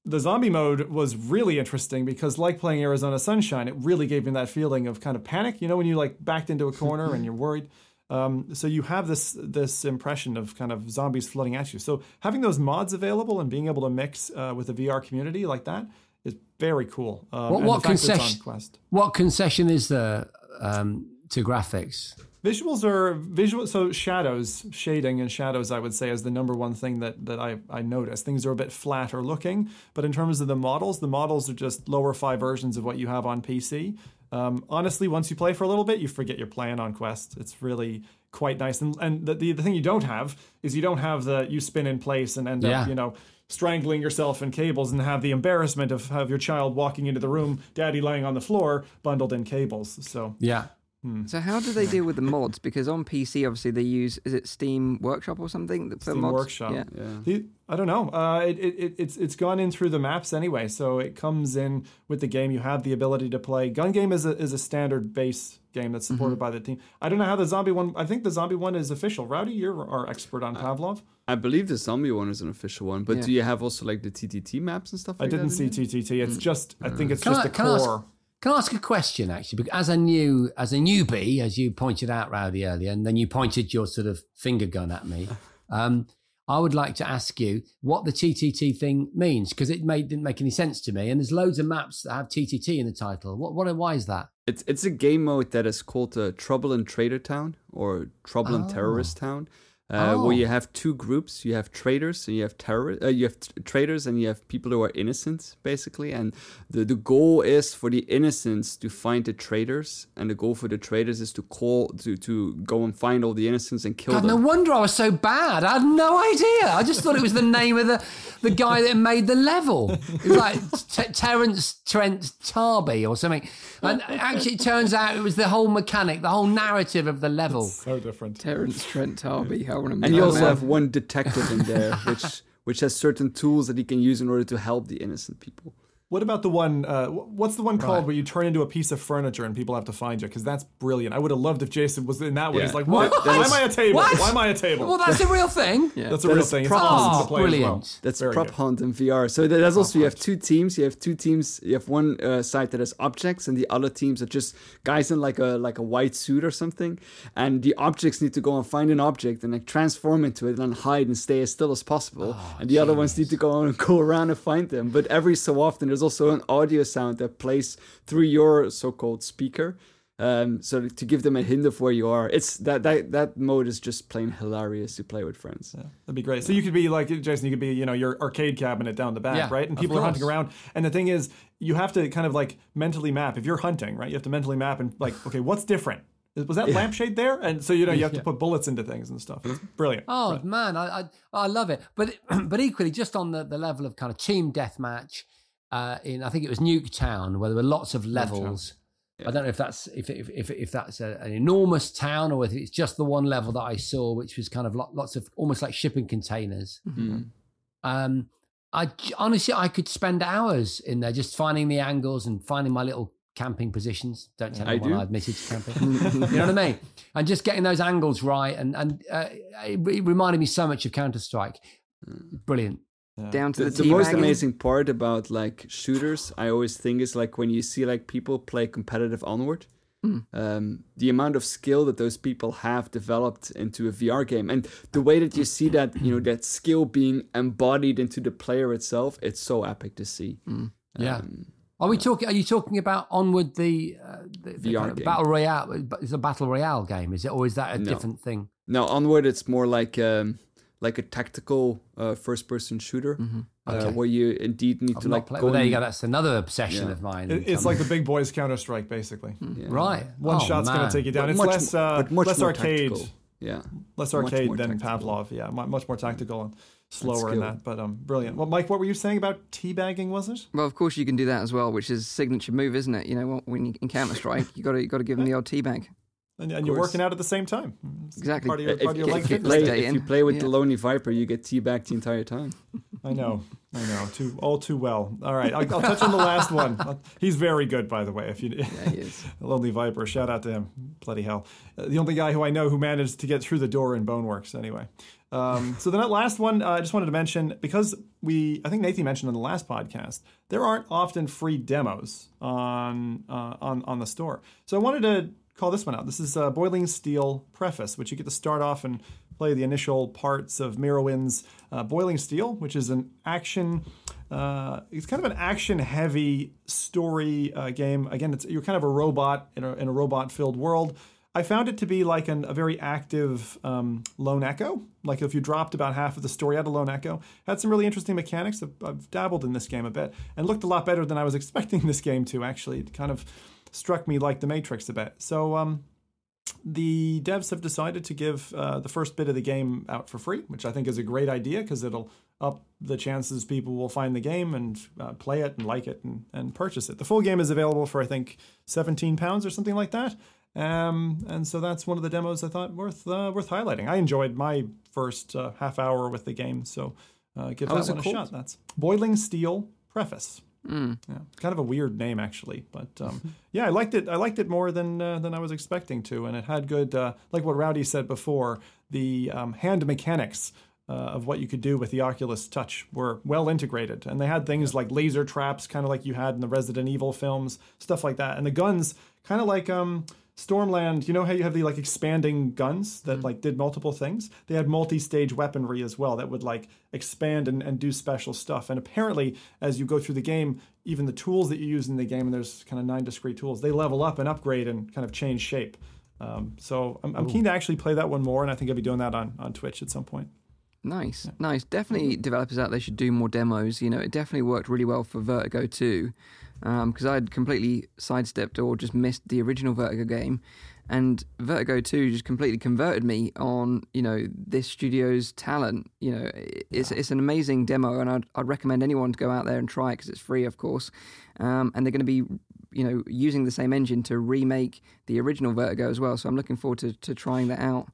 the zombie mode was really interesting because, like playing Arizona Sunshine, it really gave me that feeling of kind of panic. You know, when you like backed into a <laughs> corner and you're worried. Um, so you have this this impression of kind of zombies flooding at you. So having those mods available and being able to mix uh, with the VR community like that is very cool. Um, What- what the fact that it's on concession-. What concession is there um, to graphics? Visuals are visual. So shadows, shading, and shadows, I would say, is the number one thing that that I I notice. Things are a bit flatter looking, but in terms of the models, the models are just lower fi versions of what you have on PC. Um, honestly, once you play for a little bit, you forget you're playing on Quest. It's really quite nice. And and the the, the thing you don't have is you don't have the you spin in place and end Yeah. up you know strangling yourself in cables and have the embarrassment of have your child walking into the room, daddy lying on the floor, bundled in cables. So Yeah. Hmm. So how do they deal with the mods? Because on PC, obviously, they use is it Steam Workshop or something for Steam mods? Workshop. Yeah. Yeah. The, I don't know. Uh, it, it, it, it's it's gone in through the maps anyway, so it comes in with the game. You have the ability to play. Gun game is a is a standard base game that's mm-hmm. supported by the team. I don't know how the zombie one. I think the zombie one is official. Rowdy, you're our expert on Pavlov. I believe the zombie one is an official one, but Yeah. do you have also like the TTT maps and stuff? I didn't that see? TTT. It's hmm. just. I think it's Can just I- the can I ask- core. Can I ask a question actually? Because as a new as a newbie, as you pointed out, Rowdy earlier, and then you pointed your sort of finger gun at me. <laughs> Um, I would like to ask you what the TTT thing means because it made, didn't make any sense to me. And there's loads of maps that have TTT in the title. What, what, why is that? It's it's a game mode that is called uh, Trouble in Traitor Town or Trouble in Oh. Terrorist Town, uh, Oh. where you have two groups. You have traitors and you have terror. Uh, you have t- traitors and you have people who are innocent, basically. And the the goal is for the innocents to find the traitors, and the goal for the traitors is to call to to go and find all the innocents and kill God, no wonder I was so bad. I had no idea. I just thought it was the name of the, the guy that made the level. It was like T- Terence Trent D'Arby or something. And actually, it turns out it was the whole mechanic, the whole narrative of the level. So different. Terence Trent D'Arby. I want to And you also have one detective in there, which which has certain tools that he can use in order to help the innocent people. What about the one? Uh, what's the one called where you turn into a piece of furniture and people have to find you? Because that's brilliant. I would have loved if Jason was in that one. Yeah. He's like, what? That- that Why is- am I a table? What? Why am I a table? Well, that's a real thing. Yeah. that's a that real thing. It's prop awesome hunt. to play well. Brilliant. That's Very prop good. hunt in VR. So that- that's also you have two teams. You have two teams. You have one uh, side that has objects, and the other teams are just guys in like a like a white suit or something. And the objects need to go and find an object and like transform into it and hide and stay as still as possible. and the other ones need to go and go around and find them. But every so often, there's also an audio sound that plays through your so-called speaker. Um, so to give them a hint of where you are, it's that that that mode is just plain hilarious to play with friends. That'd be great. So you could be like Jason. You could be, you know, your arcade cabinet down the back, Yeah, right? And people are hunting around. And the thing is, you have to kind of like mentally map. If you're hunting, right, you have to mentally map and like, okay, what's different? Was that lampshade there? And so you know you have to put bullets into things and stuff. It's brilliant. Oh man, I, I I love it. But <clears throat> but equally, just on the, the level of kind of team deathmatch, uh, in I think it was Nuketown, where there were lots of levels. I don't know if that's if if if, if that's a, an enormous town or if it's just the one level that I saw, which was kind of lo- lots of almost like shipping containers. Mm. Um, I j- honestly I could spend hours in there just finding the angles and finding my little camping positions. Don't tell I anyone do. I admitted to camping. <laughs> you know what I mean? And just getting those angles right, and and uh, it, it reminded me so much of Counter Strike. Brilliant. Down to the, the, the most amazing part about like shooters i always think is like when you see like people play competitive onward um, the amount of skill that those people have developed into a vr game and the way that you see that you know that skill being embodied into the player itself it's so epic to see Yeah. Um, Are we talking? Are you talking about Onward the, uh, the, the VR kind of game. battle royale? It's a battle royale game, is it, or is that a No. different thing? No, onward it's more like um, like a tactical uh, first person shooter uh, Okay. where you indeed need I've to not like played- go well, there you go. That's another obsession Yeah. of mine. It- it's like the big boys Counter Strike, basically. yeah. right. One Oh, shot's man. gonna take you down. But It's much less mo- uh, but much less more arcade, tactical. yeah less arcade than tactical. Pavlov. Yeah, much more tactical and slower in that. But um, brilliant. Well, Mike, what were you saying about teabagging? Was it? Well, of course you can do that as well, which is a signature move, isn't it? You know, when you in Counter Strike, you got to you got to give them the old teabag. And, and you're working out at the same time. It's Exactly. Part of your, if, part of your if leg you play, if you play with Yeah. the Lonely Viper, you get teabagged the entire time. <laughs> I know, I know, too all too well. All right, I'll, I'll touch on the last <laughs> one. He's very good, by the way. If you, Yeah, he is. <laughs> Lonely Viper, shout out to him. Bloody hell, uh, the only guy who I know who managed to get through the door in Boneworks. Anyway, um, so then the last one uh, I just wanted to mention because we, I think Nathie mentioned on the last podcast, there aren't often free demos on uh, on on the store. So I wanted to call this one out. This is uh, Boiling Steel Preface, which you get to start off and play the initial parts of Mirowin's uh, Boiling Steel, which is an action. Uh, it's kind of an action-heavy story uh, game. Again, you're kind of a robot in a, in a robot-filled world. I found it to be like an, a very active um, Lone Echo. Like if you dropped about half of the story out of Lone Echo, had some really interesting mechanics. I've, I've dabbled in this game a bit and looked a lot better than I was <laughs> expecting this game to. Actually, it kind of struck me like The Matrix a bit. So um, the devs have decided to give uh, the first bit of the game out for free, which I think is a great idea because it'll up the chances people will find the game and uh, play it and like it and, and purchase it. The full game is available for I think 17 pounds or something like that. Um, and so that's one of the demos I thought worth uh, worth highlighting. I enjoyed my first uh, half hour with the game, so uh, give How that it one a shot. That's Boiling Steel Preface. Mm. Yeah, kind of a weird name actually, but um, <laughs> yeah, I liked it. I liked it more than uh, than I was expecting to, and it had good, uh, like what Rowdy said before, the um, hand mechanics uh, of what you could do with the Oculus Touch were well integrated, and they had things like laser traps, kind of like you had in the Resident Evil films, stuff like that, and the guns, kind of like um, Stormland. You know how you have the like expanding guns that like did multiple things? They had multi-stage weaponry as well that would like expand and, and do special stuff. And apparently, as you go through the game, even the tools that you use in the game, and there's kind of nine discrete tools, they level up and upgrade and kind of change shape. Um, so I'm, I'm keen to actually play that one more, and I think I'll be doing that on, on Twitch at some point. Nice, nice. Definitely, developers out there should do more demos. You know, it definitely worked really well for Vertigo two, because I had completely sidestepped or just missed the original Vertigo game, and Vertigo two just completely converted me on you know this studio's talent. You know, it's it's an amazing demo, and I'd, I'd recommend anyone to go out there and try it because it's free, of course, um, and they're going to be you know using the same engine to remake the original Vertigo as well. So I'm looking forward to to trying that out.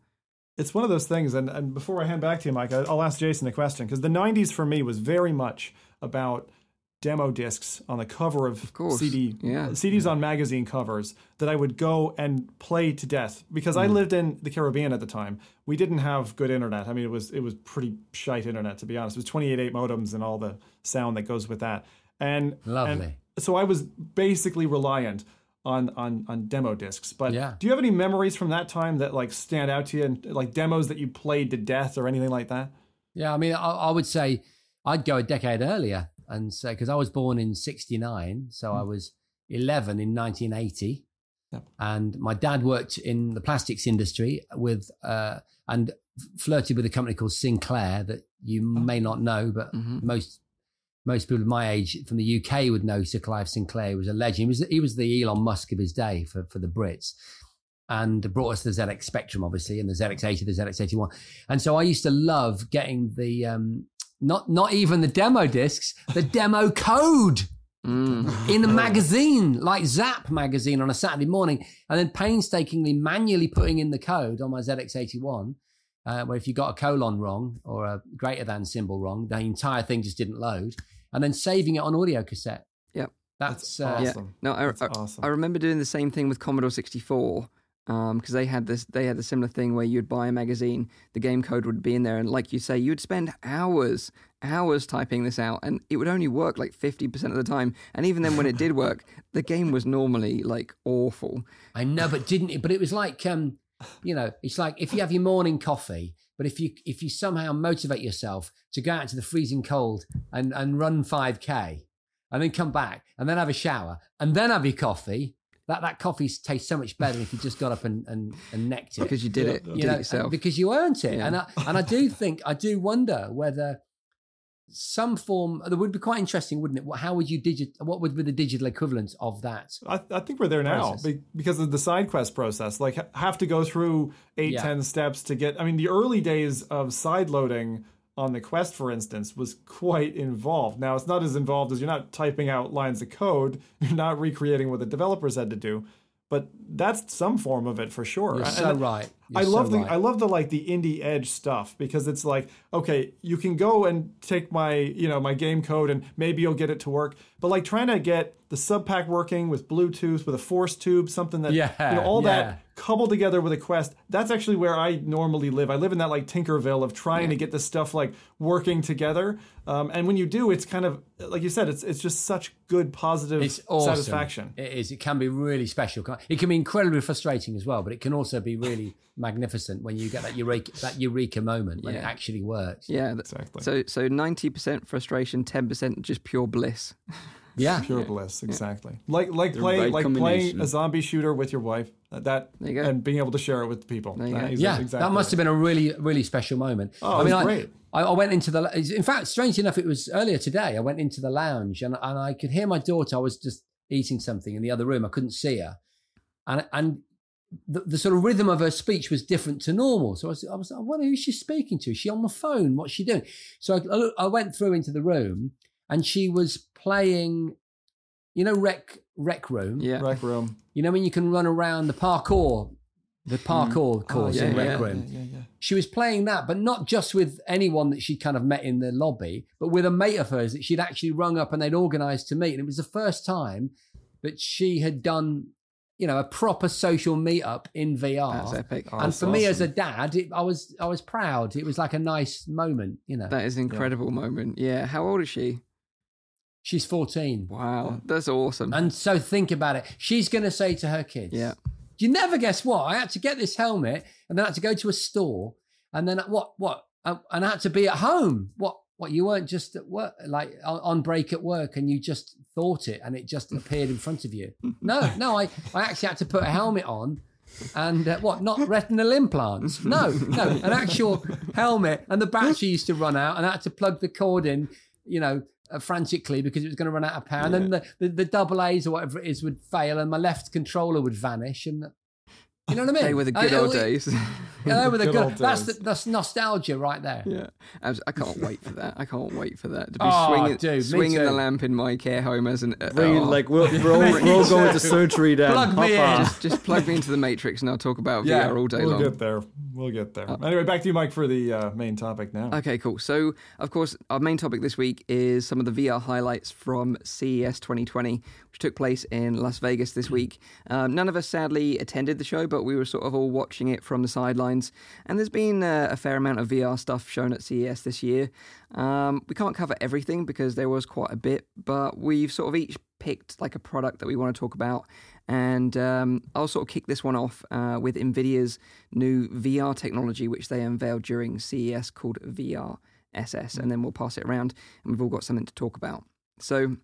It's one of those things, and, and before I hand back to you, Mike, I'll ask Jason a question because the '90s for me was very much about demo discs on the cover of, course, CD, yeah. CDs on magazine covers that I would go and play to death because Mm. I lived in the Caribbean at the time. We didn't have good internet. I mean, it was it was pretty shite internet to be honest. It was 28.8 modems and all the sound that goes with that. And Lovely. and so I was basically reliant on on on demo discs. But Yeah. do you have any memories from that time that like stand out to you, and like demos that you played to death or anything like that? Yeah, I mean, I, I would say I'd go a decade earlier and so because I was born in '69, so I was 11 in 1980, Yep. and my dad worked in the plastics industry with uh, and flirted with a company called Sinclair that you may not know, but Mhm. most most people of my age from the UK would know Sir Clive Sinclair. Was a legend. He was he was the Elon Musk of his day for for the Brits. And brought us the ZX Spectrum, obviously, and the ZX80, the ZX81. And so I used to love getting the um, not not even the demo discs, the demo code Mm. in a <laughs> magazine, like Zap magazine on a Saturday morning, and then painstakingly manually putting in the code on my ZX81. Uh, where if you got a colon wrong or a greater than symbol wrong, the entire thing just didn't load, and then saving it on audio cassette. Yep. That's, That's uh, awesome. No, I, That's I, awesome. I remember doing the same thing with Commodore 64 because they had this. They had a similar thing where you'd buy a magazine, the game code would be in there, and like you say, you'd spend hours, hours typing this out, and it would only work like 50% of the time. And even then, when it did work, <laughs> the game was normally like awful. I know, but didn't it? But it was like, um, you know, it's like if you have your morning coffee, but if you if you somehow motivate yourself to go out into the freezing cold and and run five k, and then come back and then have a shower and then have your coffee, that that coffee tastes so much better if you just got up and and, and necked it Because you did Yeah, it, you you did know, it yourself. because you earned it. Yeah. And I, and I do think I do wonder whether some form that would be quite interesting, wouldn't it? What- How would you digit? What would be the digital equivalent of that? I, I think we're there now Process. be- because of the side quest process. Like, have to go through eight, Yeah. ten steps to get. I mean, the early days of side loading on the quest, for instance, was quite involved. Now, it's not as involved as you're not typing out lines of code, <laughs> you're not recreating what the developers had to do, but that's some form of it for sure. You're so and right. You're I love so the right. I love the like the indie edge stuff because it's like okay you can go and take my you know my game code and maybe you'll get it to work but like trying to get the subpack working with Bluetooth with a force tube something that Yeah, you know all yeah. that coupled together with a quest that's actually where I normally live I live in that like Tinkerville of trying to get this stuff like working together um, and when you do it's kind of like you said it's it's just such good positive It's awesome. satisfaction It is. It can be really special. It can be incredibly frustrating as well, but it can also be really <laughs> magnificent when you get that eureka that eureka moment when it actually works. yeah, th- exactly so so ninety percent frustration, ten percent just pure bliss. <laughs> Yeah. Pure bliss, exactly. Like like playing right like playing combination. a zombie shooter with your wife. uh, That There you go. and being able to share it with people. There you That go. is Yeah, exactly that must it. have been a really, really special moment. Oh, I it mean, was I, great. I, I went into the. In fact, strangely enough, it was earlier today. I went into the lounge and, and I could hear my daughter. I was just eating something in the other room. I couldn't see her, and and the, the sort of rhythm of her speech was different to normal. So I was, I was, I wonder who she's speaking to. Is she on the phone? What's she doing? So I, I went through into the room, and she was playing, you know, rec rec room. Yeah. Rec room. You know when you can run around the parkour, the mm-hmm. parkour oh, course yeah, in rec yeah, room. Yeah, yeah, yeah. She was playing that, but not just with anyone that she'd kind of met in the lobby, but with a mate of hers that she'd actually rung up and they'd organised to meet. And it was the first time that she had done, you know, a proper social meetup in VR. That's epic. Oh, and that's for me as a dad, it, I was I was proud. It was like a nice moment, you know. That is an incredible moment. Yeah. How old is she? She's 14. Wow. That's awesome. And so think about it. She's going to say to her kids, yeah. You never guess what? I had to get this helmet and then I had to go to a store and then what, what? Um, And I had to be at home. What, what? You weren't just at work, like on, on break at work and you just thought it and it just <laughs> appeared in front of you. No, no, I, I actually had to put a helmet on and uh, what, not retinal implants? <laughs> No, no, an actual helmet. And the battery used to run out and I had to plug the cord in, you know, uh, frantically because it was going to run out of power. And then the, the, the double A's or whatever it is would fail and my left controller would vanish. And you know what I mean? They were the good I- old I- days. <laughs> Yeah, they were the Good good. That's the, that's nostalgia right there. Yeah, I can't wait for that. I can't wait for that to be Oh, swinging, dude, swinging the lamp in my care home as an. Uh, Bring oh, like we'll, <laughs> we're all, we're all going to surgery then. Plug me Hop in. just, just plug me into the matrix and I'll talk about Yeah, VR all day long. We'll get there. We'll get there. anyway, back to you, Mike, for the uh, main topic now. Okay, cool. So, of course, our main topic this week is some of the VR highlights from CES 2020, which took place in Las Vegas this week. Um, none of us sadly attended the show, but we were sort of all watching it from the sidelines. And there's been uh, a fair amount of VR stuff shown at CES this year. Um, we can't cover everything because there was quite a bit, but we've sort of each picked like a product that we want to talk about. And um, I'll sort of kick this one off uh, with NVIDIA's new VR technology, which they unveiled during CES called VR SS, and then we'll pass it around, and we've all got something to talk about. So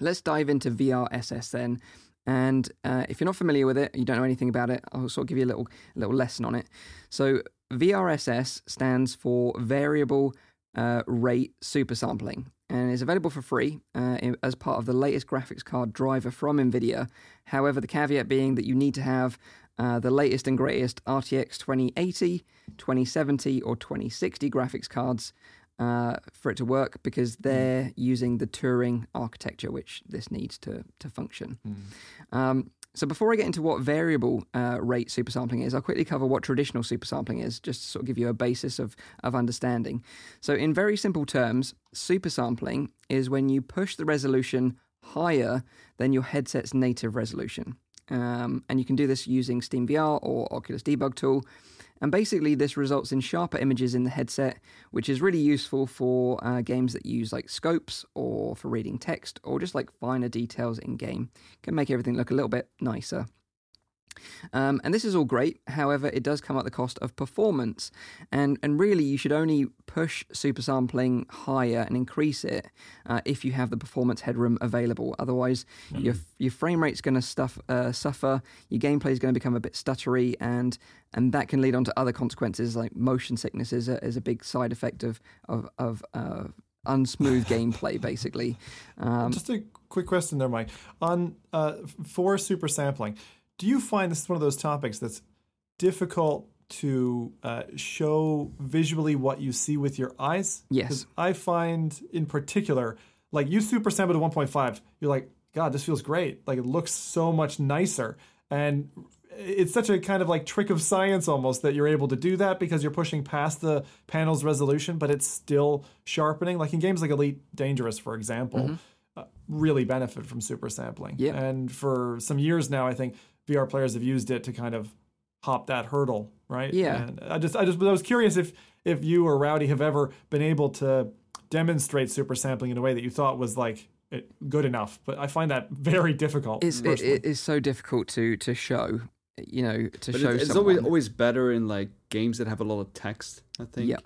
let's dive into VRSS then. And uh, if you're not familiar with it, you don't know anything about it, I'll sort of give you a little a little lesson on it. So VRSS stands for Variable uh, Rate Supersampling and is available for free uh, as part of the latest graphics card driver from NVIDIA. However, the caveat being that you need to have uh, the latest and greatest RTX 2080, 2070, or 2060 graphics cards uh, for it to work because they're using the Turing architecture, which this needs to, to function. Um, so before I get into what variable uh, rate supersampling is, I'll quickly cover what traditional supersampling is, just to sort of give you a basis of, of understanding. So in very simple terms, supersampling is when you push the resolution higher than your headset's native resolution. Um, and you can do this using SteamVR or Oculus Debug Tool. And basically, this results in sharper images in the headset, which is really useful for uh, games that use like scopes or for reading text or just like finer details in game. Can make everything look a little bit nicer. Um, and this is all great. However, it does come at the cost of performance. And, and really, you should only push supersampling higher and increase it uh, if you have the performance headroom available. Otherwise, your, your frame rate's going to stuff uh, suffer, your gameplay is going to become a bit stuttery, and and that can lead on to other consequences like motion sickness is a, is a big side effect of of, of uh, unsmooth <laughs> gameplay, basically. Um, Just a quick question there, Mike. On uh, for super sampling, do you find this is one of those topics that's difficult to uh, show visually what you see with your eyes? Yes. I find in particular, like you super sample to 1.5, you're like, God, this feels great. Like it looks so much nicer. And it's such a kind of like trick of science almost that you're able to do that because you're pushing past the panel's resolution, but it's still sharpening. Like in games like Elite Dangerous, for example, uh, really benefit from super sampling. Mm-hmm. Yeah. And for some years now, I think VR players have used it to kind of hop that hurdle, right? Yeah. And I just, I just, I was curious if if you or Rowdy have ever been able to demonstrate super sampling in a way that you thought was like it, good enough. But I find that very difficult. it's, it, it is so difficult to to show, you know, to But show it- it's always always better in like games that have a lot of text. I think. Yeah.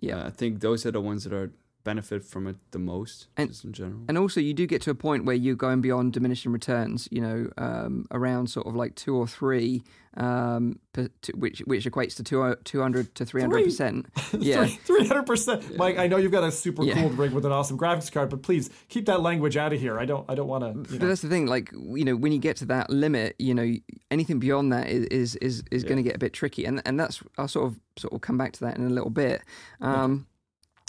Yeah. Uh, I think those are the ones that are benefit from it the most, And- just in general. And also, you do get to a point where you're going beyond diminishing returns. You know, um, around sort of like two or three, um, per, to, which which equates to two, 200 to <laughs> three hundred percent. Yeah, Three hundred percent. Mike, I know you've got a super Yeah. cool rig with an awesome graphics card, but please keep that language out of here. I don't. I don't want to. But know. that's the thing. Like you know, when you get to that limit, you know, anything beyond that is is is, is going to get a bit tricky, and and that's I'll sort of sort of come back to that in a little bit. Um,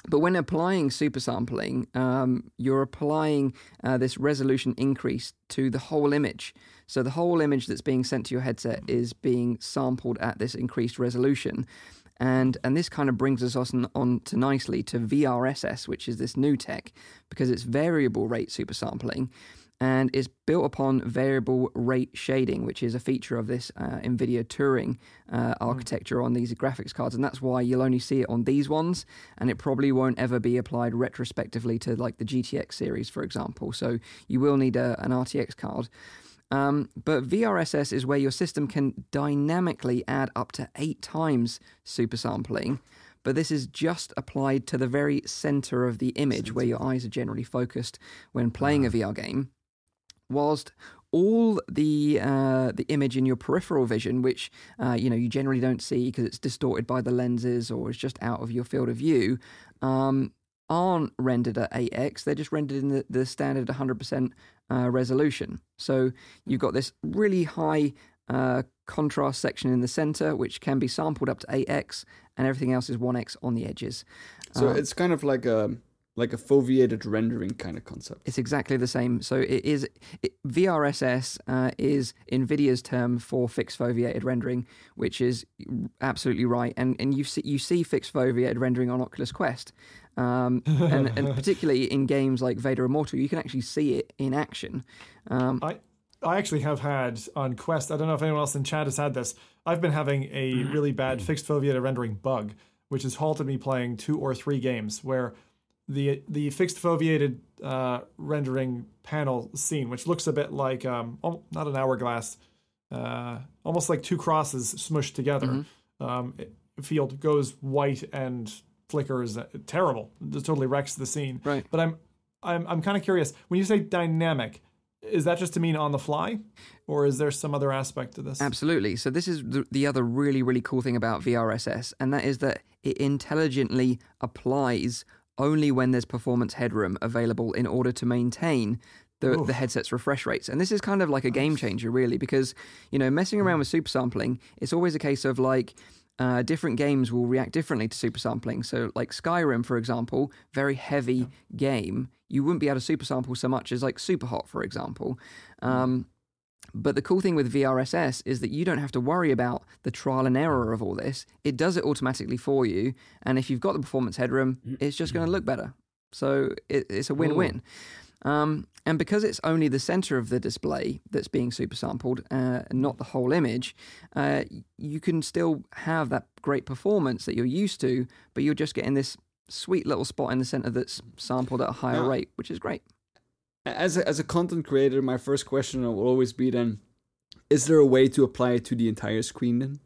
But when applying supersampling, um, you're applying uh, this resolution increase to the whole image. So the whole image that's being sent to your headset is being sampled at this increased resolution. And and this kind of brings us on, on to nicely to VRSS, which is this new tech, because it's variable rate super sampling, and it's built upon variable rate shading, which is a feature of this uh, NVIDIA Turing uh, architecture on these graphics cards, and that's why you'll only see it on these ones, and it probably won't ever be applied retrospectively to like the GTX series, for example. So you will need a, an RTX card. Um, but VRSS is where your system can dynamically add up to eight times supersampling. But this is just applied to the very center of the image where your eyes are generally focused when playing a VR game. Whilst all the uh, the image in your peripheral vision, which uh, you know you generally don't see because it's distorted by the lenses or is just out of your field of view, um, aren't rendered at 8x. They're just rendered in the, the standard 100% uh, resolution. So you've got this really high uh, contrast section in the center, which can be sampled up to 8x, and everything else is 1x on the edges. so um, it's kind of like a like a foveated rendering kind of concept. It's exactly the same. So it is it, VRSS uh, is Nvidia's term for fixed foveated rendering, which is absolutely right. And and you see you see fixed foveated rendering on Oculus Quest, um, and, and <laughs> particularly in games like Vader Immortal, you can actually see it in action. Um, I I actually have had on Quest. I don't know if anyone else in chat has had this. I've been having a really bad <clears throat> fixed foveated rendering bug, which has halted me playing two or three games where the the fixed foveated uh, rendering panel scene, which looks a bit like um, not an hourglass, uh, almost like two crosses smushed together. Um, it- field goes white and flickers. uh, Terrible. It totally wrecks the scene. Right. But I'm I'm I'm kind of curious when you say dynamic. Is that just to mean on the fly, or is there some other aspect to this? Absolutely. So this is the, the other really really cool thing about VRSS, and that is that it intelligently applies only when there's performance headroom available in order to maintain the, the headset's refresh rates. And this is kind of like a game changer, really, because you know messing around with super sampling, it's always a case of like. Uh, different games will react differently to super sampling. So, like Skyrim, for example, very heavy game, you wouldn't be able to super sample so much as like Superhot, for example. Um, but the cool thing with VRSS is that you don't have to worry about the trial and error of all this. It does it automatically for you. And if you've got the performance headroom, it's just going to look better. So it, it's a win win. Um, and because it's only the center of the display that's being super sampled, uh, and not the whole image, uh, you can still have that great performance that you're used to, but you're just getting this sweet little spot in the center that's sampled at a higher Now- rate, which is great. As a, as a content creator, my first question will always be then: Is there a way to apply it to the entire screen then?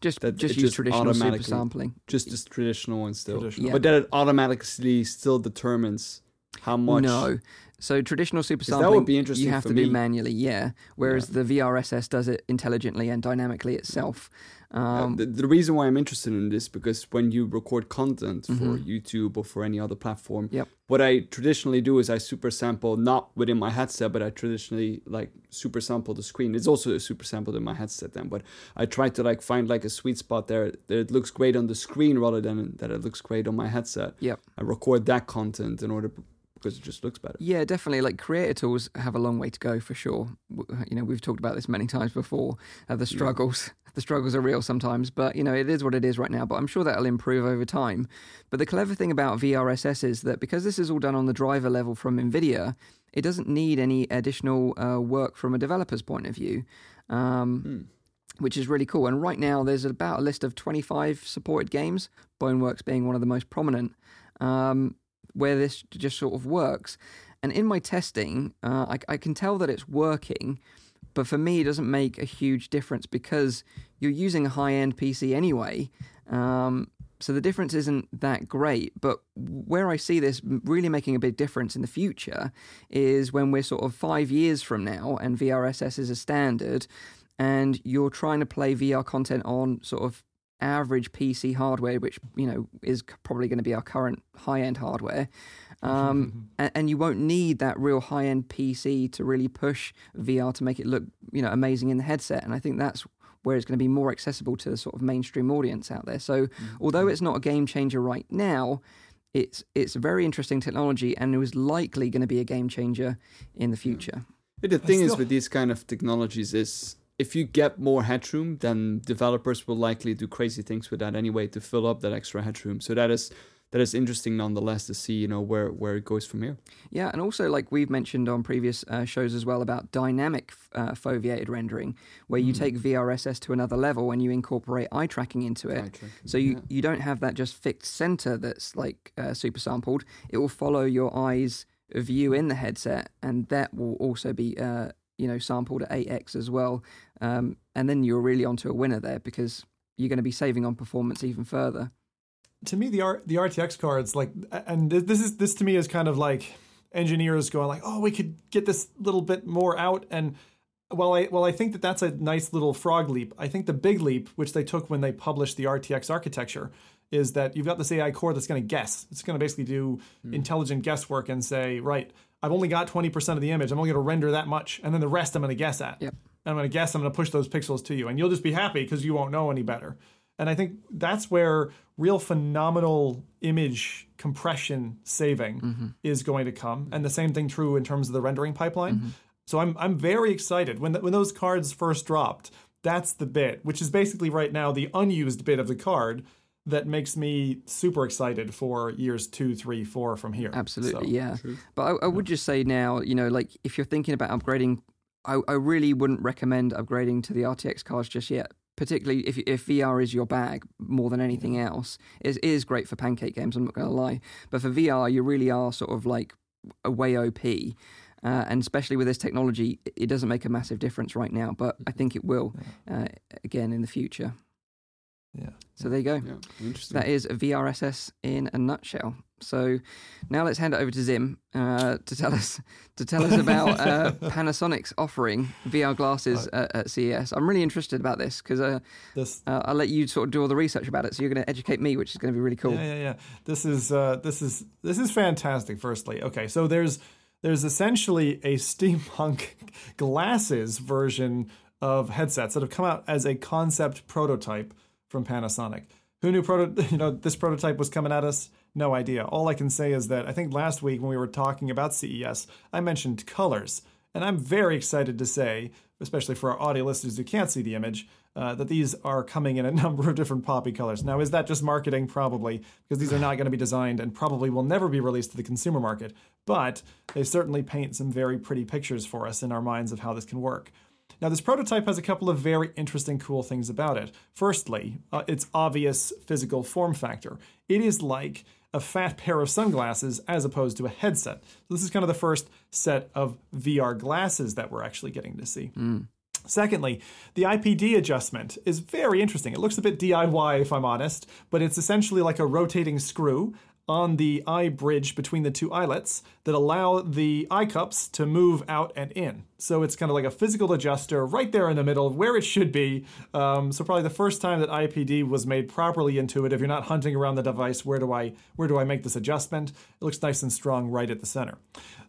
Just That just use just traditional super sampling. Just this traditional one still, Traditional. Yeah. but that it automatically still determines how much. No. So traditional super 'Cause that sampling, would be interesting you have for to do me. manually, yeah. Whereas the VRSS does it intelligently and dynamically itself. Uh, Um, the, the reason why I'm interested in this because when you record content for Mhm. YouTube or for any other platform, Yep. what I traditionally do is I super sample not within my headset, but I traditionally like super sample the screen. It's also super sampled in my headset then, but I try to like find like a sweet spot there that it looks great on the screen rather than that it looks great on my headset. Yep. I record that content in order because it just looks better. Yeah, definitely. Like creator tools have a long way to go for sure. You know, we've talked about this many times before. Uh, the struggles, <laughs> the struggles are real sometimes, but you know, it is what it is right now. But I'm sure that'll improve over time. But the clever thing about VRSS is that because this is all done on the driver level from Nvidia, it doesn't need any additional uh, work from a developer's point of view. Um, Hmm. which is really cool. And right now, there's about a list of 25 supported games, Boneworks being one of the most prominent, um, where this just sort of works. And in my testing, uh, I, I can tell that it's working, but for me, it doesn't make a huge difference because you're using a high end PC anyway. Um, so the difference isn't that great. But where I see this really making a big difference in the future is when we're sort of five years from now and VRSS is a standard, and you're trying to play VR content on sort of average PC hardware, which you know is probably going to be our current high end hardware. Um, <laughs> and, and, you won't need that real high end PC to really push VR to make it look you know amazing in the headset. And I think that's where it's going to be more accessible to the sort of mainstream audience out there. So mm-hmm. although it's not a game changer right now, it's it's a very interesting technology and it was likely going to be a game changer in the future. the thing still... is with these kind of technologies is if you get more headroom, then developers will likely do crazy things with that anyway to fill up that extra headroom. So that is that is interesting nonetheless to see you know where where it goes from here yeah and also like we've mentioned on previous uh, shows as well about dynamic uh, foveated rendering where you mm. take vrss to another level and you incorporate eye tracking into it tracking, so you yeah. you don't have that just fixed center that's like uh, super sampled it will follow your eyes view in the headset and that will also be uh, you know sampled at 8x as well. Um, and then you're really onto a winner there because you're going to be saving on performance even further. To me the R, the RTX cards like and this is this to me is kind of like engineers going like oh we could get this little bit more out. And well I well I think that that's a nice little frog leap I think the big leap which they took when they published the RTX architecture is that you've got this AI core that's going to guess. It's going to basically do mm. intelligent guesswork and say right I've only got 20% of the image I'm only going to render that much and then the rest I'm going to guess at yep. I'm going to guess I'm going to push those pixels to you and you'll just be happy because you won't know any better and I think that's where real phenomenal image compression saving mm-hmm. is going to come. And the same thing true in terms of the rendering pipeline. Mm-hmm. So I'm I'm very excited when the, when those cards first dropped. That's the bit, which is basically right now the unused bit of the card that makes me super excited for years two, three, four from here. Absolutely, so, yeah. True. But I, I would just say now, you know, like if you're thinking about upgrading, I, I really wouldn't recommend upgrading to the RTX cards just yet particularly if if VR is your bag more than anything else, it is great for pancake games. I'm not going to lie, but for VR, you really are sort of like a way OP. Uh, and especially with this technology, it doesn't make a massive difference right now, but I think it will uh, again in the future. Yeah. So there you go. Yeah, interesting. That is a VRSS in a nutshell. So now let's hand it over to Zim uh, to tell us to tell us about uh, <laughs> Panasonic's offering VR glasses uh, at, at, CES. I'm really interested about this because uh, uh, I'll let you sort of do all the research about it. So you're going to educate me, which is going to be really cool. Yeah, yeah, yeah. This is uh, this is this is fantastic. Firstly, okay, so there's there's essentially a steampunk <laughs> glasses version of headsets that have come out as a concept prototype from Panasonic. Who knew proto- <laughs> you know this prototype was coming at us? No idea. All I can say is that I think last week when we were talking about CES, I mentioned colors, and I'm very excited to say, especially for our audio listeners who can't see the image, uh, that these are coming in a <laughs> number of different poppy colors. Now, is that just marketing? Probably, because these are not going to be designed and probably will never be released to the consumer market. But they certainly paint some very pretty pictures for us in our minds of how this can work. Now, this prototype has a couple of very interesting, cool things about it. Firstly, uh, its obvious physical form factor. It is like a fat pair of sunglasses as opposed to a headset. So, this is kind of the first set of VR glasses that we're actually getting to see. Mm. Secondly, the IPD adjustment is very interesting. It looks a bit DIY, if I'm honest, but it's essentially like a rotating screw on the eye bridge between the two eyelets that allow the eye cups to move out and in. So it's kind of like a physical adjuster right there in the middle where it should be. Um, so probably the first time that IPD was made properly intuitive. If you're not hunting around the device. Where do I where do I make this adjustment? It looks nice and strong right at the center.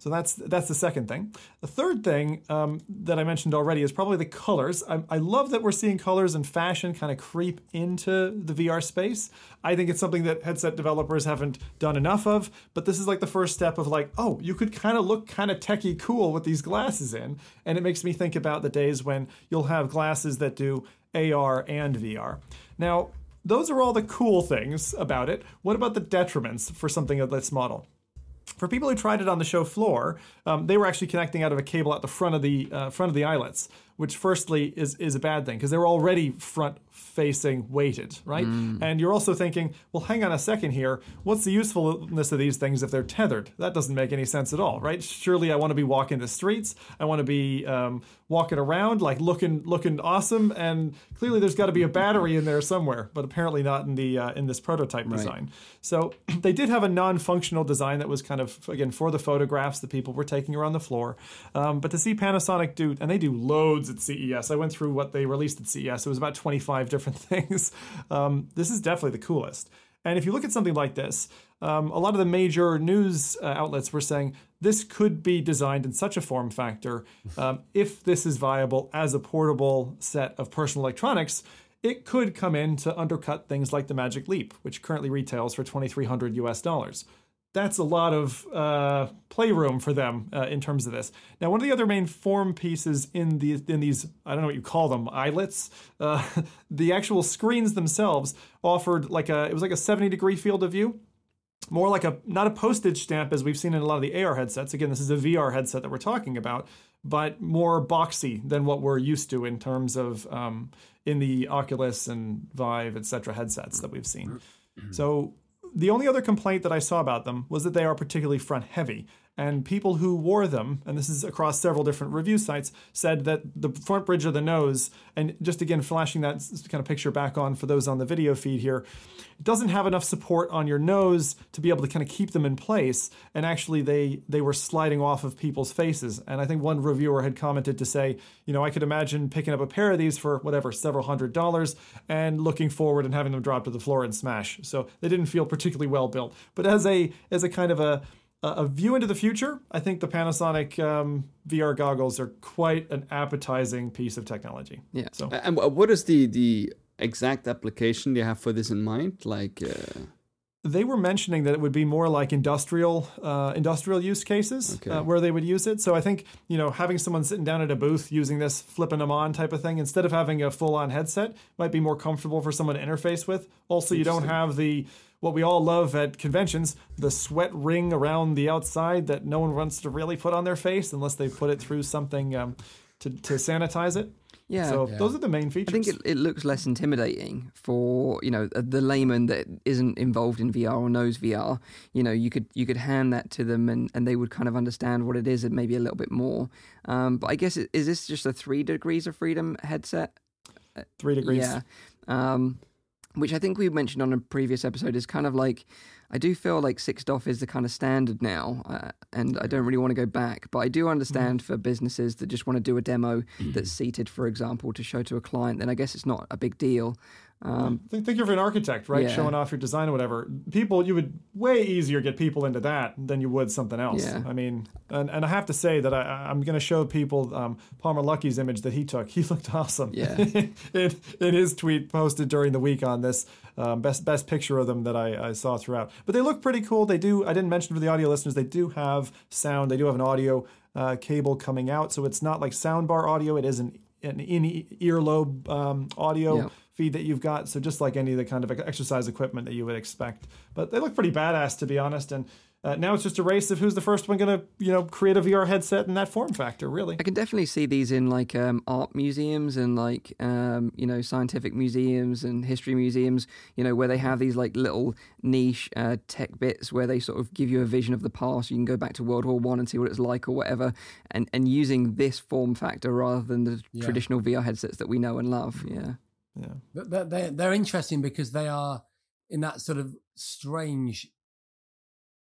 So that's that's the second thing. The third thing um, that I mentioned already is probably the colors. I, I love that we're seeing colors and fashion kind of creep into the VR space. I think it's something that headset developers haven't done enough of. But this is like the first step of like, oh, you could kind of look kind of techie cool with these glasses in. And it makes me think about the days when you'll have glasses that do AR and VR. Now, those are all the cool things about it. What about the detriments for something of this model? For people who tried it on the show floor, um, they were actually connecting out of a cable at the front of the uh, front of the eyelets, which firstly is is a bad thing because they're already front facing weighted, right? Mm. And you're also thinking, well, hang on a second here. What's the usefulness of these things if they're tethered? That doesn't make any sense at all, right? Surely I want to be walking the streets. I want to be um, walking around like looking looking awesome and clearly there's got to be a battery in there somewhere but apparently not in the uh, in this prototype design so <clears throat> they did have a non-functional design that was kind of again for the photographs that people were taking around the floor um, but to see panasonic do and they do loads at ces i went through what they released at ces it was about 25 different <laughs> things. Um, this is definitely the coolest. And if you look at something like this, um, a lot of the major news uh, outlets were saying this could be designed in such a form factor. Um, if this is viable as a portable set of personal electronics, it could come in to undercut things like the Magic Leap, which currently retails for 2,300 US dollars that's a lot of uh, playroom for them uh, in terms of this. Now, one of the other main form pieces in the in these I don't know what you call them eyelets, uh, <laughs> the actual screens themselves offered like a it was like a seventy degree field of view, more like a not a postage stamp as we've seen in a lot of the AR headsets. Again, this is a VR headset that we're talking about, but more boxy than what we're used to in terms of um, in the Oculus and Vive, etc. headsets that we've seen. So the only other complaint that I saw about them was that they are particularly front heavy. And people who wore them, and this is across several different review sites, said that the front bridge of the nose, and just again flashing that kind of picture back on for those on the video feed here, doesn't have enough support on your nose to be able to kind of keep them in place. And actually, they they were sliding off of people's faces. And I think one reviewer had commented to say, you know, I could imagine picking up a pair of these for whatever several hundred dollars and looking forward and having them drop to the floor and smash. So they didn't feel particularly well built. But as a as a kind of a a view into the future, I think the Panasonic um, VR goggles are quite an appetizing piece of technology. Yeah. So And what is the the exact application they have for this in mind? Like, uh... they were mentioning that it would be more like industrial uh, industrial use cases Okay. uh, where they would use it. So I think you know having someone sitting down at a booth using this, flipping them on type of thing, instead of having a full on headset, might be more comfortable for someone to interface with. Also, you don't have the what we all love at conventions, the sweat ring around the outside that no one wants to really put on their face unless they put it through something um, to, to sanitize it. Yeah. So those are the main features. I think it, it looks less intimidating for you know the layman that isn't involved in VR or knows VR. You know, you could you could hand that to them and, and they would kind of understand what it is and maybe a little bit more. Um, but I guess it, is this just a three degrees of freedom headset? Three degrees. Yeah. Um, which I think we mentioned on a previous episode is kind of like I do feel like six DOF is the kind of standard now, uh, and I don't really want to go back. But I do understand for businesses that just want to do a demo that's seated, for example, to show to a client. Then I guess it's not a big deal. Um, Think, think of an architect, right? Yeah. Showing off your design or whatever. People, you would way easier get people into that than you would something else. Yeah. I mean, and, and I have to say that I, I'm going to show people um, Palmer Luckey's image that he took. <laughs> He looked awesome. Yeah. <laughs> in, in his tweet posted during the week on this, um, best best picture of them that I, I saw throughout. But they look pretty cool. They do. I didn't mention for the audio listeners, they do have sound. They do have an audio uh, cable coming out, so it's not like soundbar audio. It is an an in earlobe um, audio Yeah. Feed that you've got. So just like any of the kind of exercise equipment that you would expect. But they look pretty badass to be honest. And uh, now it's just a race of who's the first one going to you know create a VR headset in that form factor. Really. I can definitely see these in like um, art museums and like um, you know scientific museums and history museums. You know where they have these like little niche uh, tech bits where they sort of give you a vision of the past. You can go back to World War One and see what it's like or whatever. And and using this form factor rather than the Yeah. traditional VR headsets that we know and love. Yeah. Yeah. They're, they're, they're interesting because they are in that sort of strange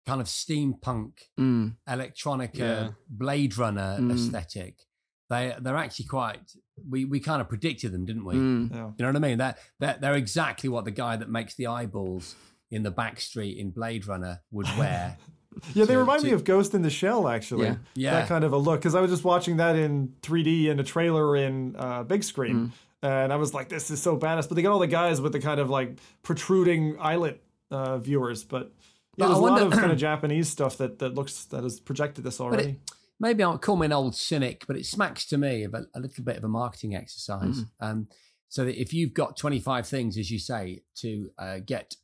kind of steampunk, Mm. electronica, Yeah. Blade Runner Mm. aesthetic. They they're actually quite. We we kind of predicted them, didn't we? Mm. Yeah. You know what I mean? That that they're exactly what the guy that makes the eyeballs in the back street in Blade Runner would <laughs> wear. Yeah, they to- remind me of Ghost in the Shell, actually. Yeah. Yeah. That kind of a look. Because I was just watching that in 3D in a trailer in uh, big screen. And I was like, this is so badass. But they got all the guys with the kind of like protruding eyelet uh, viewers. But yeah, But there's a lot of kind of <clears throat> Japanese stuff that, that looks, that has projected this already. it, maybe I'll call me an old cynic, but it smacks to me of a, a little bit of a marketing exercise. Um, so that if you've got 25 things, as you say, to uh, get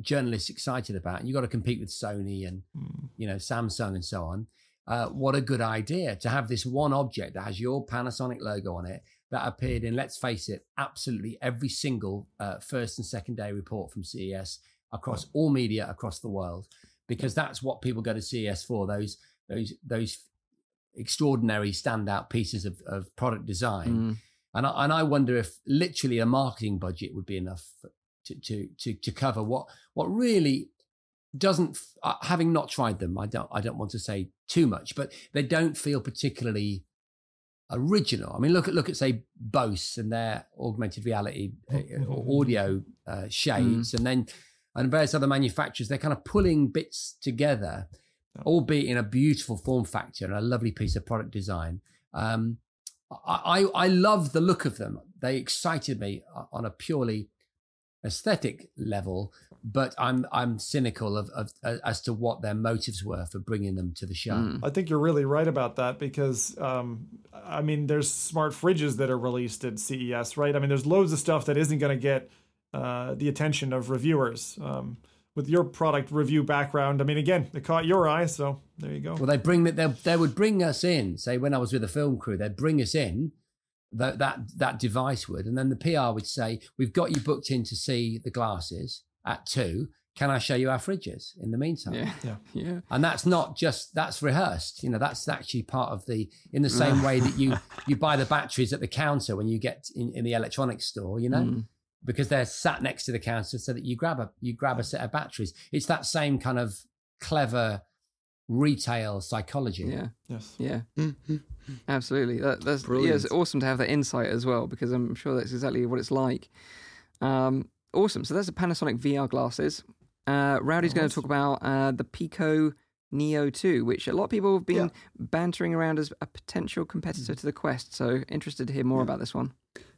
journalists excited about, and you've got to compete with Sony and Hmm. you know Samsung and so on. Uh, what a good idea to have this one object that has your Panasonic logo on it that appeared in, let's face it, absolutely every single uh, first and second day report from CES across all media across the world, because that's what people go to CES for. Those those those extraordinary standout pieces of, of product design. Mm. And I, and I wonder if literally a marketing budget would be enough to to to, to cover what what really doesn't uh, having not tried them I don't I don't want to say too much but they don't feel particularly original. I mean look at look at say Bose and their augmented reality uh, audio uh, shades and then and various other manufacturers they're kind of pulling bits together albeit in a beautiful form factor and a lovely piece of product design. Um, I, I love the look of them. They excited me uh, on a purely aesthetic level, but I'm I'm cynical of, of uh, as to what their motives were for bringing them to the show. Mm. I think you're really right about that because, um, I mean, there's smart fridges that are released at CES, right? I mean, there's loads of stuff that isn't going to get uh, the attention of reviewers. Um, with your product review background, I mean, again, it caught your eye, so there you go. Well, they bring they they would bring us in. Say when I was with the film crew, they'd bring us in. That that that device would, and then the PR would say, "We've got you booked in to see the glasses at two. Can I show you our fridges in the meantime?" Yeah. Yeah. Yeah. and that's not just that's rehearsed you know that's actually part of the in the same way that you <laughs> you buy the batteries at the counter when you get in, in the electronics store you know Mm. because they're sat next to the counter so that you grab a you grab a set of batteries it's that same kind of clever retail psychology Yeah. yes. Yeah. Mm-hmm. Absolutely. That, that's yeah, Brilliant. it's awesome to have that insight as well because I'm sure that's exactly what it's like. Um, awesome. So that's the Panasonic VR glasses. Uh, Rowdy's going to talk about uh, the Pico Neo 2, which a lot of people have been Yeah. bantering around as a potential competitor to the Quest. So interested to hear more about this one.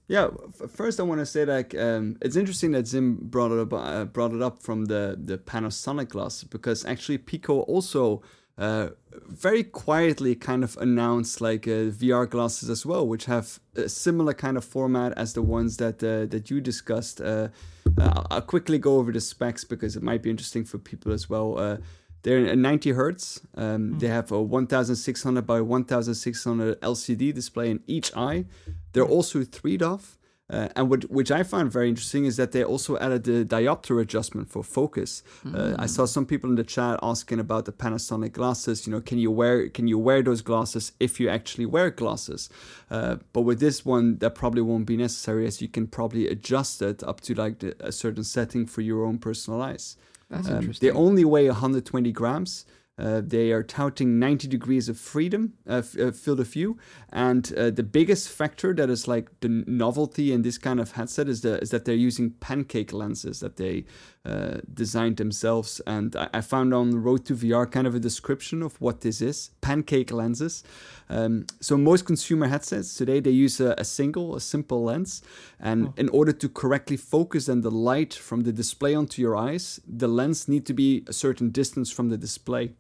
Yeah, first I want to say like um, it's interesting that Zim brought it up uh, brought it up from the the Panasonic glass because actually Pico also uh, very quietly kind of announced like uh, VR glasses as well, which have a similar kind of format as the ones that uh, that you discussed. Uh, uh, I'll quickly go over the specs because it might be interesting for people as well. They're in 90 hertz. Um, They have a 1600 by 1600 LCD display in each eye. They're also 3 DOF. Uh, and what, which I find very interesting is that they also added the diopter adjustment for focus. Uh, I saw some people in the chat asking about the Panasonic glasses. You know, can you wear can you wear those glasses if you actually wear glasses? Uh, but with this one, that probably won't be necessary, as you can probably adjust it up to like the, a certain setting for your own personal eyes. That's Um, interesting. They only weigh 120 grams. Uh, they are touting 90 degrees of freedom, uh, f- uh, field of view, and uh, the biggest factor that is like the novelty in this kind of headset is the is that they're using pancake lenses that they uh, designed themselves. And I, I found on the Road to VR kind of a description of what this is: pancake lenses. Um, so most consumer headsets today they use a, a single, a simple lens, and in order to correctly focus then the light from the display onto your eyes, the lens need to be a certain distance from the display.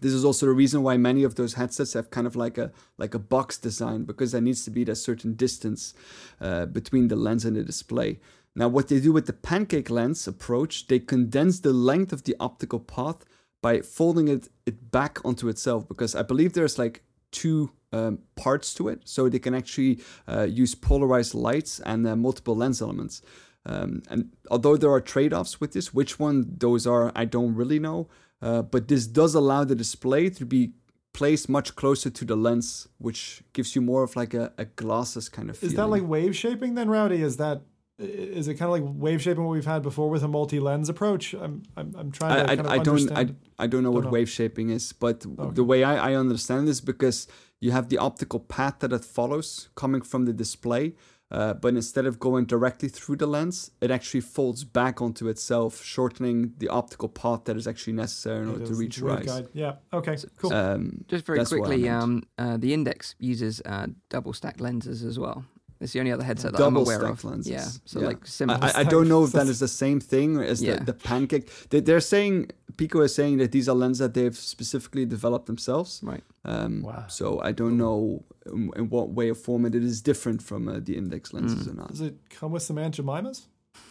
This is also the reason why many of those headsets have kind of like a like a box design because there needs to be that certain distance uh, between the lens and the display. Now, what they do with the pancake lens approach, they condense the length of the optical path by folding it, it back onto itself because I believe there's like two um, parts to it, so they can actually uh, use polarized lights and uh, multiple lens elements. Um, and although there are trade-offs with this, which one those are, I don't really know. Uh, but this does allow the display to be placed much closer to the lens, which gives you more of like a, a glasses kind of. Is that like wave shaping then, Rowdy? Is that is it kind of like wave shaping what we've had before with a multi lens approach? I'm I'm, I'm trying to I, kind of I, I don't I, understand. I don't know what know. wave shaping is, but Okay. the way I, I understand this because you have the optical path that it follows coming from the display, uh, but instead of going directly through the lens, it actually folds back onto itself, shortening the optical path that is actually necessary in It order to reach your eyes. waveguide. Yeah. Okay. Cool. Um, Just very That's what I quickly, um, uh, the Index uses uh, double stacked lenses as well. It's the only other headset that I'm double aware stacked of. lenses. Yeah, so Yeah. like similar. I, I don't know if that is the <laughs> same thing as Yeah. the, the pancake. They, they're saying Pico is saying that these are lenses that they've specifically developed themselves. right. Um, Wow. So I don't know in, in what way or form it is different from uh, the index lenses Mm. or not. Does it come with some Aunt Jemimas?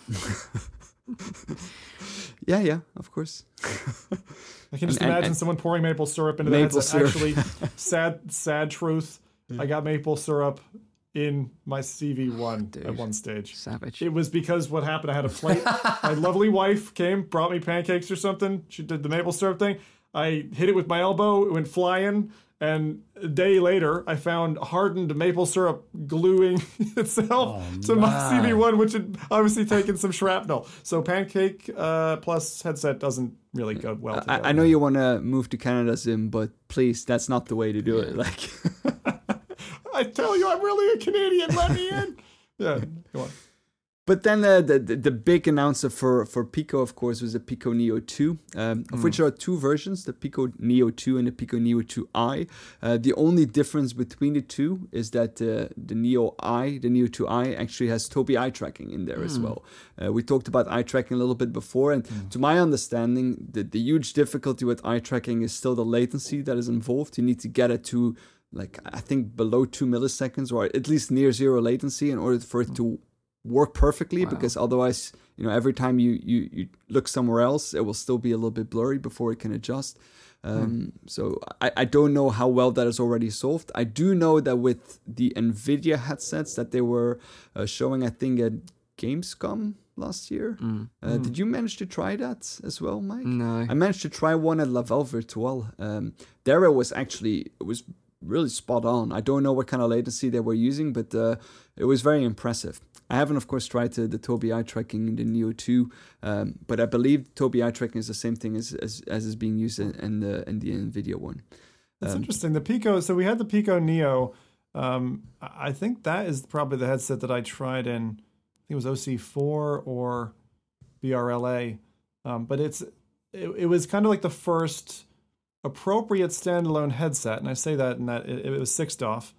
<laughs> Yeah, yeah, of course. <laughs> I can just And- and- imagine and- someone pouring maple syrup into the Maple headset. syrup. Actually, sad sad truth. I got maple syrup in my CV1 Dude. at one stage. Savage. It was because what happened, I had a plate. my <laughs> lovely wife came, brought me pancakes or something. She did the maple syrup thing. I hit it with my elbow, it went flying, And a day later, I found hardened maple syrup gluing <laughs> itself to my man. CV1, which had obviously taken some shrapnel. So Pancake uh, plus headset doesn't really go well together. I, I know you want to move to Canada, Zim, but please, that's not the way to do it. Like, <laughs> I tell you, I'm really a Canadian. Let me in. <laughs> Yeah, come on. but then the, the the big announcer for for Pico, of course, was the Pico Neo 2, um, of which there are two versions: the Pico Neo 2 and the Pico Neo 2i. Uh, the only difference between the two is that uh, the Neo i, the Neo 2i, actually has Tobii eye tracking in there as well. Uh, we talked about eye tracking a little bit before, and to my understanding, the, the huge difficulty with eye tracking is still the latency that is involved. You need to get it to like I think below two milliseconds or at least near zero latency in order for it to work perfectly because otherwise you know every time you, you you look somewhere else it will still be a little bit blurry before it can adjust. Um, so I, I don't know how well that is already solved. I do know that with the nvidia headsets that they were uh, showing i think at gamescom last year. Uh, did you manage to try that as well mike? No. I managed to try one at Laval Virtual. Um, there it was actually it was really spot on. I don't know what kind of latency they were using, but uh, it was very impressive. I haven't, of course, tried the, the Tobii eye tracking in the Neo 2, um, but I believe Tobii eye tracking is the same thing as as, as is being used in, in the in the Nvidia one. That's interesting. The Pico. So we had the Pico Neo. Um, I I think that is probably the headset that I tried in. I think it was OC4 or VRLA. Um, but it's it, it was kind of like the first appropriate standalone headset, and I say that in that it, it was six DOF,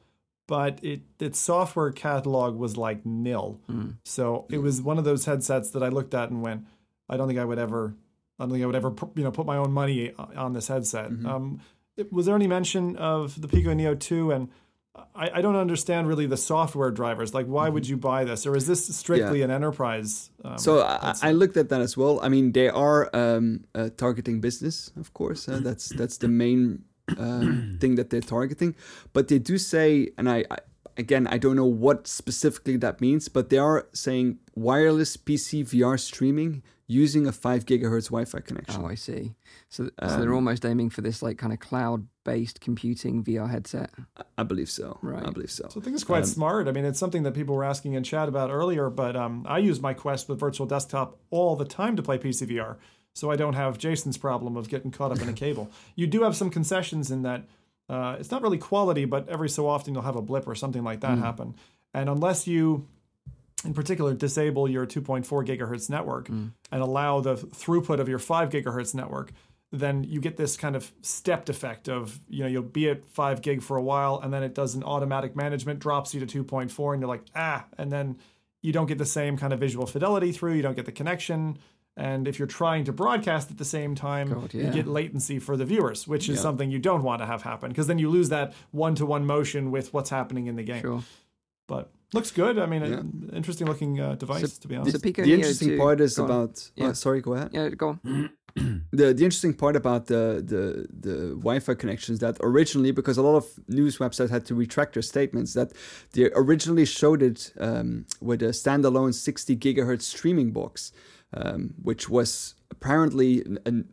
but it its software catalog was like nil. Hmm. So it was one of those headsets that I looked at and went, I don't think I would ever, I don't think I would ever, you know, put my own money uh, on this headset. Mm-hmm. Um, it- was there any mention of the Pico Neo 2 and I, I don't understand really the software drivers. Like, why would you buy this, or is this strictly an enterprise? Um, So I, I looked at that as well. I mean, they are um, uh, targeting business, of course. Uh, that's that's the main um, <clears throat> thing that they're targeting. But they do say, and I, I again, I don't know what specifically that means, but they are saying wireless PC VR streaming using a five gigahertz Wi-Fi connection. Oh, I see. So, so they're almost aiming for this like kind of cloud-based computing VR headset. I believe so. Right. I believe so. So I think it's quite Um, smart. I mean, it's something that people were asking in chat about earlier, but um, I use my Quest with Virtual Desktop all the time to play PC VR, so I don't have Jason's problem of getting caught up in a <laughs> cable. You do have some concessions in that uh, it's not really quality, but every so often you'll have a blip or something like that happen. And unless you, in particular, disable your 2.4 gigahertz network and allow the throughput of your 5 gigahertz network, then you get this kind of stepped effect of you know you'll be at 5 gig for a while and then it does an automatic management drops you to 2.4 and you're like ah and then you don't get the same kind of visual fidelity through you don't get the connection. And if you're trying to broadcast at the same time God, you get latency for the viewers which is something you don't want to have happen because then you lose that one-to-one motion with what's happening in the game. Sure. but looks good i mean an interesting looking uh, device to be honest So Pico the interesting 2 part is go on. about. Yeah. Oh, sorry, go ahead. Yeah, go on. <clears throat> the the interesting part about the the the Wi-Fi connections that originally because a lot of news websites had to retract their statements that they originally showed it um, with a standalone 60 gigahertz streaming box, um, which was apparently an, an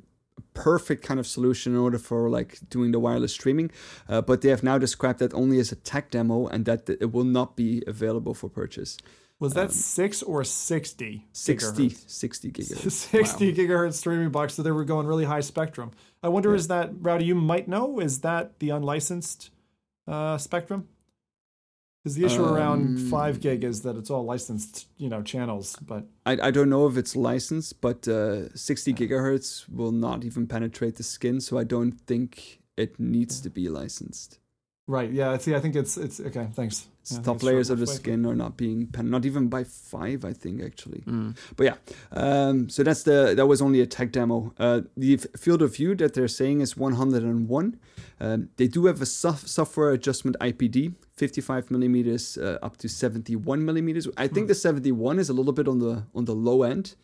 perfect kind of solution in order for like doing the wireless streaming uh, but they have now described that only as a tech demo and that it will not be available for purchase was that 6 or 60 60 gigahertz? <laughs> 60 gigahertz 60 gigahertz streaming box, so they were going really high spectrum. I wonder, is that Rowdy? You might know. Is that the unlicensed uh, spectrum? Because the issue around Um, five gig is that it's all licensed, you know, channels. But I, I don't know if it's licensed, but uh, 60 gigahertz will not even penetrate the skin, so I don't think it needs to be licensed. Right, yeah. See, I think it's it's okay. Thanks. It's Yeah, top layers of the enough. skin are not being pen, not even by five, I think actually. Mm. But yeah, um, so that's the that was only a tech demo. Uh, the f- field of view that they're saying is 101. Um, they do have a sof- software adjustment IPD, 55 millimeters uh, up to 71 millimeters. I think the 71 is a little bit on the on the low end.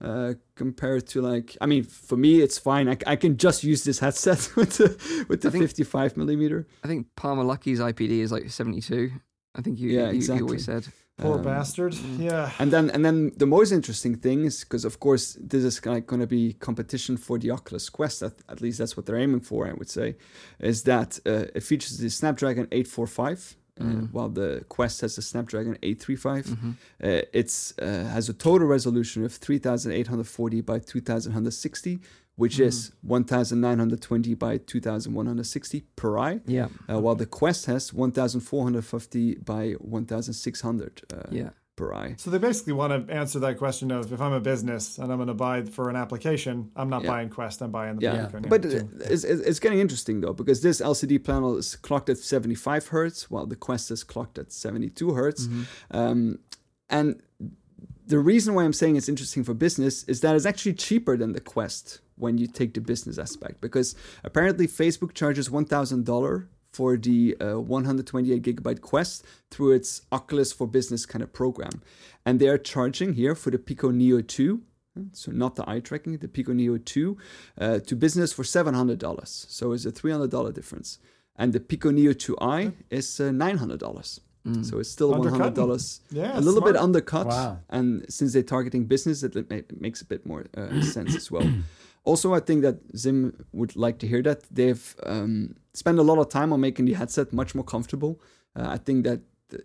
Uh, compared to like, I mean, for me it's fine. I, I can just use this headset <laughs> with the with the think- 55 millimeter. I think Palmer Luckey's IPD is like 72. I think you, Yeah, you, you always said. Poor Um, bastard. Yeah. And then, and then the most interesting thing is because, of course, this is like going to be competition for the Oculus Quest. At, at least that's what they're aiming for. I would say, is that uh, it features the Snapdragon 845, uh, while the Quest has the Snapdragon 835. Uh, it's uh, has a total resolution of 3840 by 2160, which is 1920 by 2160 per eye. Yeah. Uh, while the Quest has 1450 by 1600 uh, Yeah. Per. So they basically want to answer that question of if I'm a business and I'm going to buy for an application, I'm not Yeah. buying Quest, I'm buying the Yeah, Beacon. but it's, it's it's getting interesting though because this LCD panel is clocked at 75 hertz, while the Quest is clocked at 72 hertz. Mm-hmm. Um, and the reason why I'm saying it's interesting for business is that it's actually cheaper than the Quest when you take the business aspect because apparently Facebook charges $1,000 for the uh, 128 gigabyte Quest through its Oculus for Business kind of program. And they are charging here for the Pico Neo 2 so not the eye tracking, the Pico Neo 2, uh, to business for $700. So it's a $300 difference. And the Pico Neo 2i is uh, $900. So it's still Undercutting. $100. Yeah, a little bit undercut. Wow. And since they're targeting business, it, it makes a bit more uh, sense as well. Also, I think that Zim would like to hear that. They've um, spent a lot of time on making the headset much more comfortable. Uh, I think that the,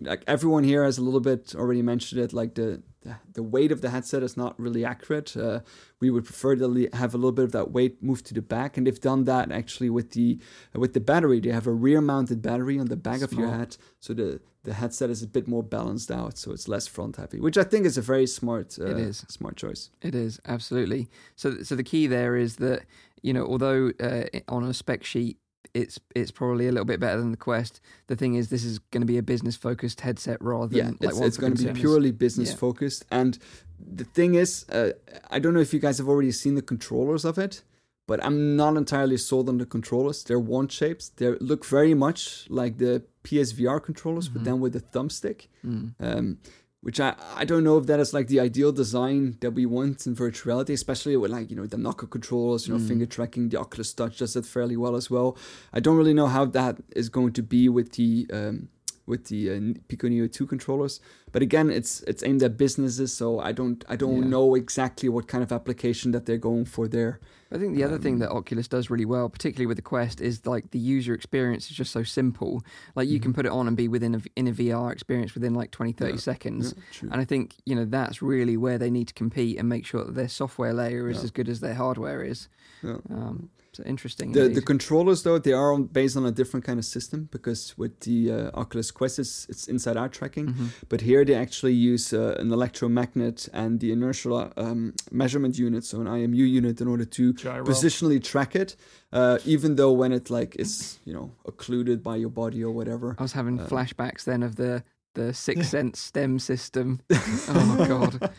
like everyone here has a little bit already mentioned it like the the, the weight of the headset is not really accurate uh, we would prefer to have a little bit of that weight moved to the back and they've done that actually with the with the battery they have a rear mounted battery on the back of your head so the the headset is a bit more balanced out so it's less front heavy which i think is a very smart uh, It is. smart choice It is absolutely. So, so the key there is that you know, although uh, on a spec sheet it's it's probably a little bit better than the Quest. The thing is, this is going to be a business focused headset rather than yeah, like it's, one it's going to be purely business Yeah. focused. And the thing is, uh, I don't know if you guys have already seen the controllers of it, but I'm not entirely sold on the controllers. They're wand shapes. They look very much like the PSVR controllers, Mm-hmm. but then with the thumbstick. Mm. Um, which I, I don't know if that is like the ideal design that we want in virtual reality, especially with like, you know, the knuckle controls, Mm. you know, finger tracking, the Oculus Touch does that fairly well as well. I don't really know how that is going to be with the um, with the uh, Pico Neo 2 controllers. But again, it's it's aimed at businesses, so I don't I don't Yeah. know exactly what kind of application that they're going for there. I think the other thing Um, that Oculus does really well, particularly with the Quest, is like the user experience is just so simple. Like you can put it on and be within a, in a VR experience within like 20, 30 Mm-hmm. Yeah, seconds. Yeah. And I think, you know, that's really where they need to compete and make sure that their software layer is as good as their hardware is. Yeah. Um, so interesting. The, the controllers though they are based on a different kind of system because with the uh, Oculus Quest it's, it's inside out tracking, Mhm. but here they actually use uh, an electromagnet and the inertial um, measurement unit, so an IMU unit, in order to Gyro. positionally track it. Uh, even though when it like is you know occluded by your body or whatever. I was having um, flashbacks then of the the Sixth <laughs> Sense STEM system. <laughs> oh god!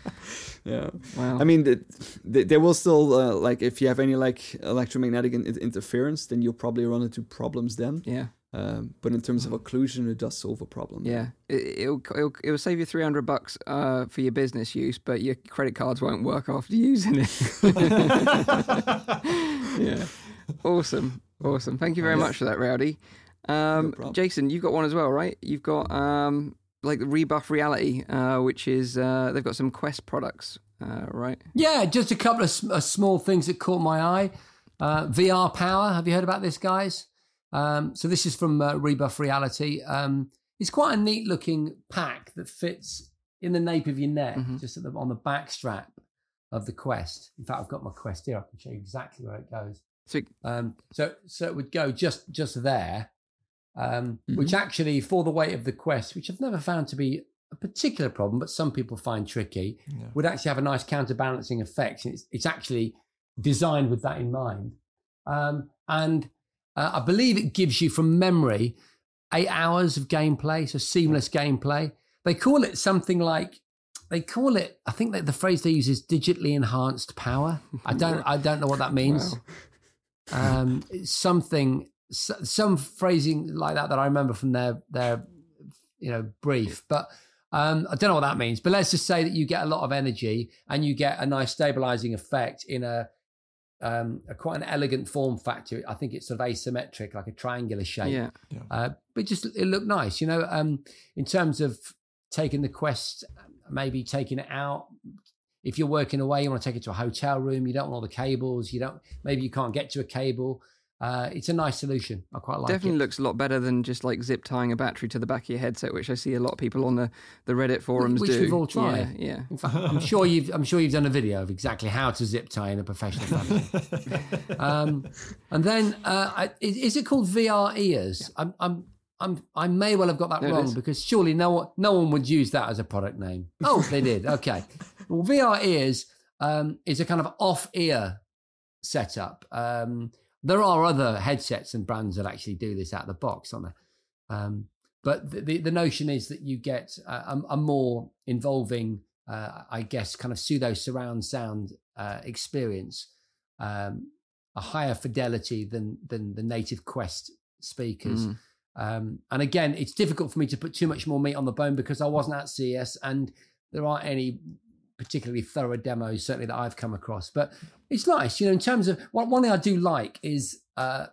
Yeah. Wow. I mean, the, they, they will still uh, like if you have any like electromagnetic in- interference, then you'll probably run into problems then. yeah, Um, but in terms of occlusion, it does solve a problem. yeah. It, it'll, it'll it'll save you three hundred bucks uh, for your business use, but your credit cards won't work after using it. <laughs> yeah. Awesome. Awesome. Thank you very much for that, Rowdy. Um, problem. Jason, you've got one as well, right? You've got um, like Rebuff Reality, uh, which is uh, they've got some Quest products, uh, right? Yeah, just a couple of uh, small things that caught my eye. Uh, VR Power. Have you heard about this, guys? Um, so this is from uh, Rebuff Reality. Um, it's quite a neat looking pack that fits in the nape of your neck, Mhm. just at the, on the back strap of the Quest. In fact, I've got my Quest here. I can show you exactly where it goes. So Um, so so it would go just just there, um, Mhm. which actually for the weight of the Quest, which I've never found to be a particular problem, but some people find tricky, Yeah. would actually have a nice counterbalancing effect. It's, it's actually designed with that in mind, um, and uh, I believe it gives you from memory eight hours of gameplay, so seamless gameplay. They call it something like. They call it. I think that the phrase they use is digitally enhanced power. I don't. <laughs> I don't know what that means Wow. um, it's something, s- some phrasing like that that I remember from their their you know brief, but um, I don't know what that means. But let's just say that you get a lot of energy and you get a nice stabilizing effect in a, um, a quite an elegant form factor. I think it's sort of asymmetric, like a triangular shape. yeah, Uh, but just it looked nice, you know. Um, in terms of taking the Quest, maybe taking it out. If you're working away, you want to take it to a hotel room. You don't want all the cables. You don't. Maybe you can't get to a cable. Uh, it's a nice solution. I quite like Definitely it. Definitely looks a lot better than just like zip tying a battery to the back of your headset, which I see a lot of people on the, the Reddit forums Which do. we've all tried. Yeah, yeah. In fact, I'm sure you've I'm sure you've done a video of exactly how to zip tie in a professional fashion. <laughs> um, and then uh, I, is, is it called VR ears? I'm, I'm I'm I may well have got that wrong because surely no one no one would use that as a product name. Oh, they did. <laughs> Okay. Well, VR ears um, is a kind of off ear setup. Um, there are other headsets and brands that actually do this out of the box on there. Um, but the, the, the notion is that you get a, a more involving, uh, I guess, kind of pseudo surround sound uh, experience, um, a higher fidelity than than the native Quest speakers. Mm. Um, and again, it's difficult for me to put too much more meat on the bone because I wasn't at CES and there aren't any particularly thorough demos, certainly that I've come across. But it's nice, you know, in terms of one, one thing I do like is, uh,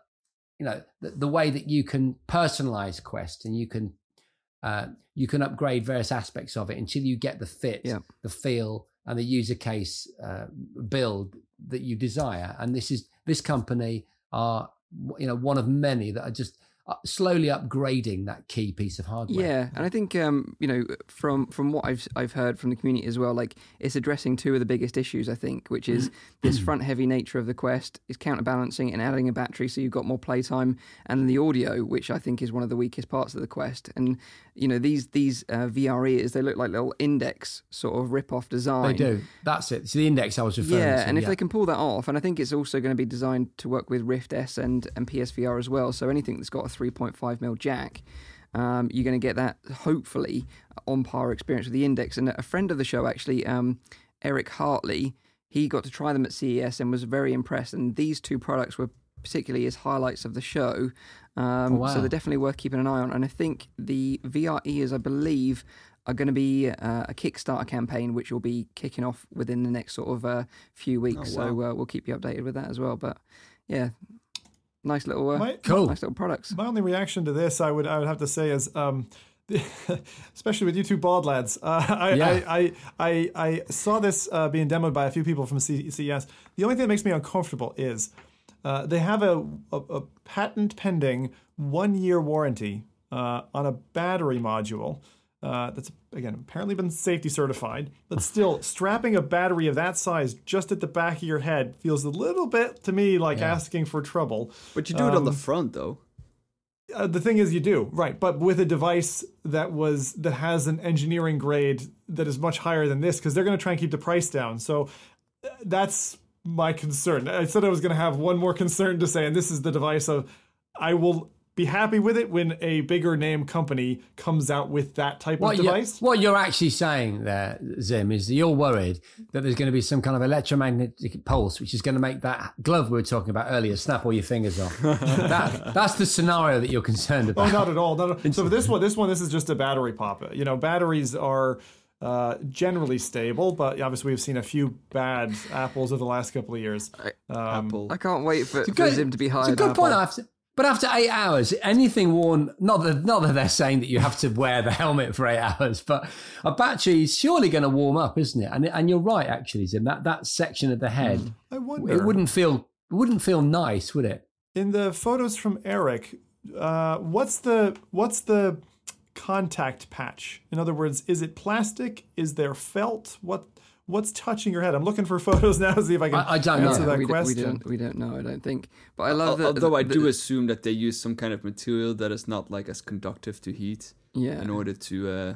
you know, the, the way that you can personalize Quest and you can uh, you can upgrade various aspects of it until you get the fit, Yeah. the feel, and the user case uh, build that you desire. And this is this company are you know one of many that are just slowly upgrading that key piece of hardware. Yeah, and I think um, you know from from what I've I've heard from the community as well, like it's addressing two of the biggest issues I think, which is <clears throat> this front heavy nature of the Quest is counterbalancing and adding a battery so you've got more playtime, and the audio, which I think is one of the weakest parts of the Quest. And you know these these uh, VR ears, they look like little index sort of rip off design. They do. That's it. It's the index I was referring Yeah, to. and if they can pull that off, and I think it's also going to be designed to work with Rift S and, and PSVR as well. So anything that's got a 3.5 mil jack, um, you're going to get that hopefully on par experience with the Index. And a friend of the show, actually, um, Eric Hartley, he got to try them at CES and was very impressed. And these two products were particularly his highlights of the show. Um, Oh, wow. So they're definitely worth keeping an eye on. And I think the VR ears, I believe, are going to be uh, a Kickstarter campaign, which will be kicking off within the next sort of uh, few weeks. Oh, So uh, we'll keep you updated with that as well. But yeah, nice little, uh, My- Cool. nice little products. My only reaction to this, I would I would have to say, is um, <laughs> especially with you two bald lads. Uh, I, Yeah. I, I, I I saw this uh, being demoed by a few people from C- CES. The only thing that makes me uncomfortable is uh, they have a, a, a patent pending one year warranty uh, on a battery module. Uh, that's again apparently been safety certified, but still strapping a battery of that size just at the back of your head feels a little bit to me like Yeah. asking for trouble. But you do it on the Um, front though. Uh, the thing is, you do right, but with a device that was that has an engineering grade that is much higher than this, because they're going to try and keep the price down. So uh, that's my concern. I said I was going to have one more concern to say, and this is the device of I will be happy with it when a bigger name company comes out with that type What of you're, device. what you're actually saying there, Zim, is that you're worried that there's going to be some kind of electromagnetic pulse, which is going to make that glove we were talking about earlier snap all your fingers off. <laughs> that, that's the scenario that you're concerned Oh, about. not at all. Not at- so for this one, this one, this is just a battery pop. You know, batteries are uh, generally stable, but obviously we've seen a few bad apples over the last couple of years. Um, Apple. I can't wait for, for good- Zim to be It's a good up. point. But after eight hours, anything worn, not that, not that they're saying that you have to wear the helmet for eight <laughs> hours, but a battery is surely going to warm up, isn't it? And, and you're right, actually, Zim. That, that section of the head, I wonder. it wouldn't feel, wouldn't feel nice, would it? in the photos from Eric, uh, what's the what's the contact patch? In other words, is it plastic? Is there felt? What what's touching your head? I'm looking for <laughs> photos now to see if I can I- I don't know. answer that we, don't, we question. don't we don't know. I don't think. But I love Al- that. Although I the- do assume that they use some kind of material that is not like as conductive to heat Yeah. in order to, uh,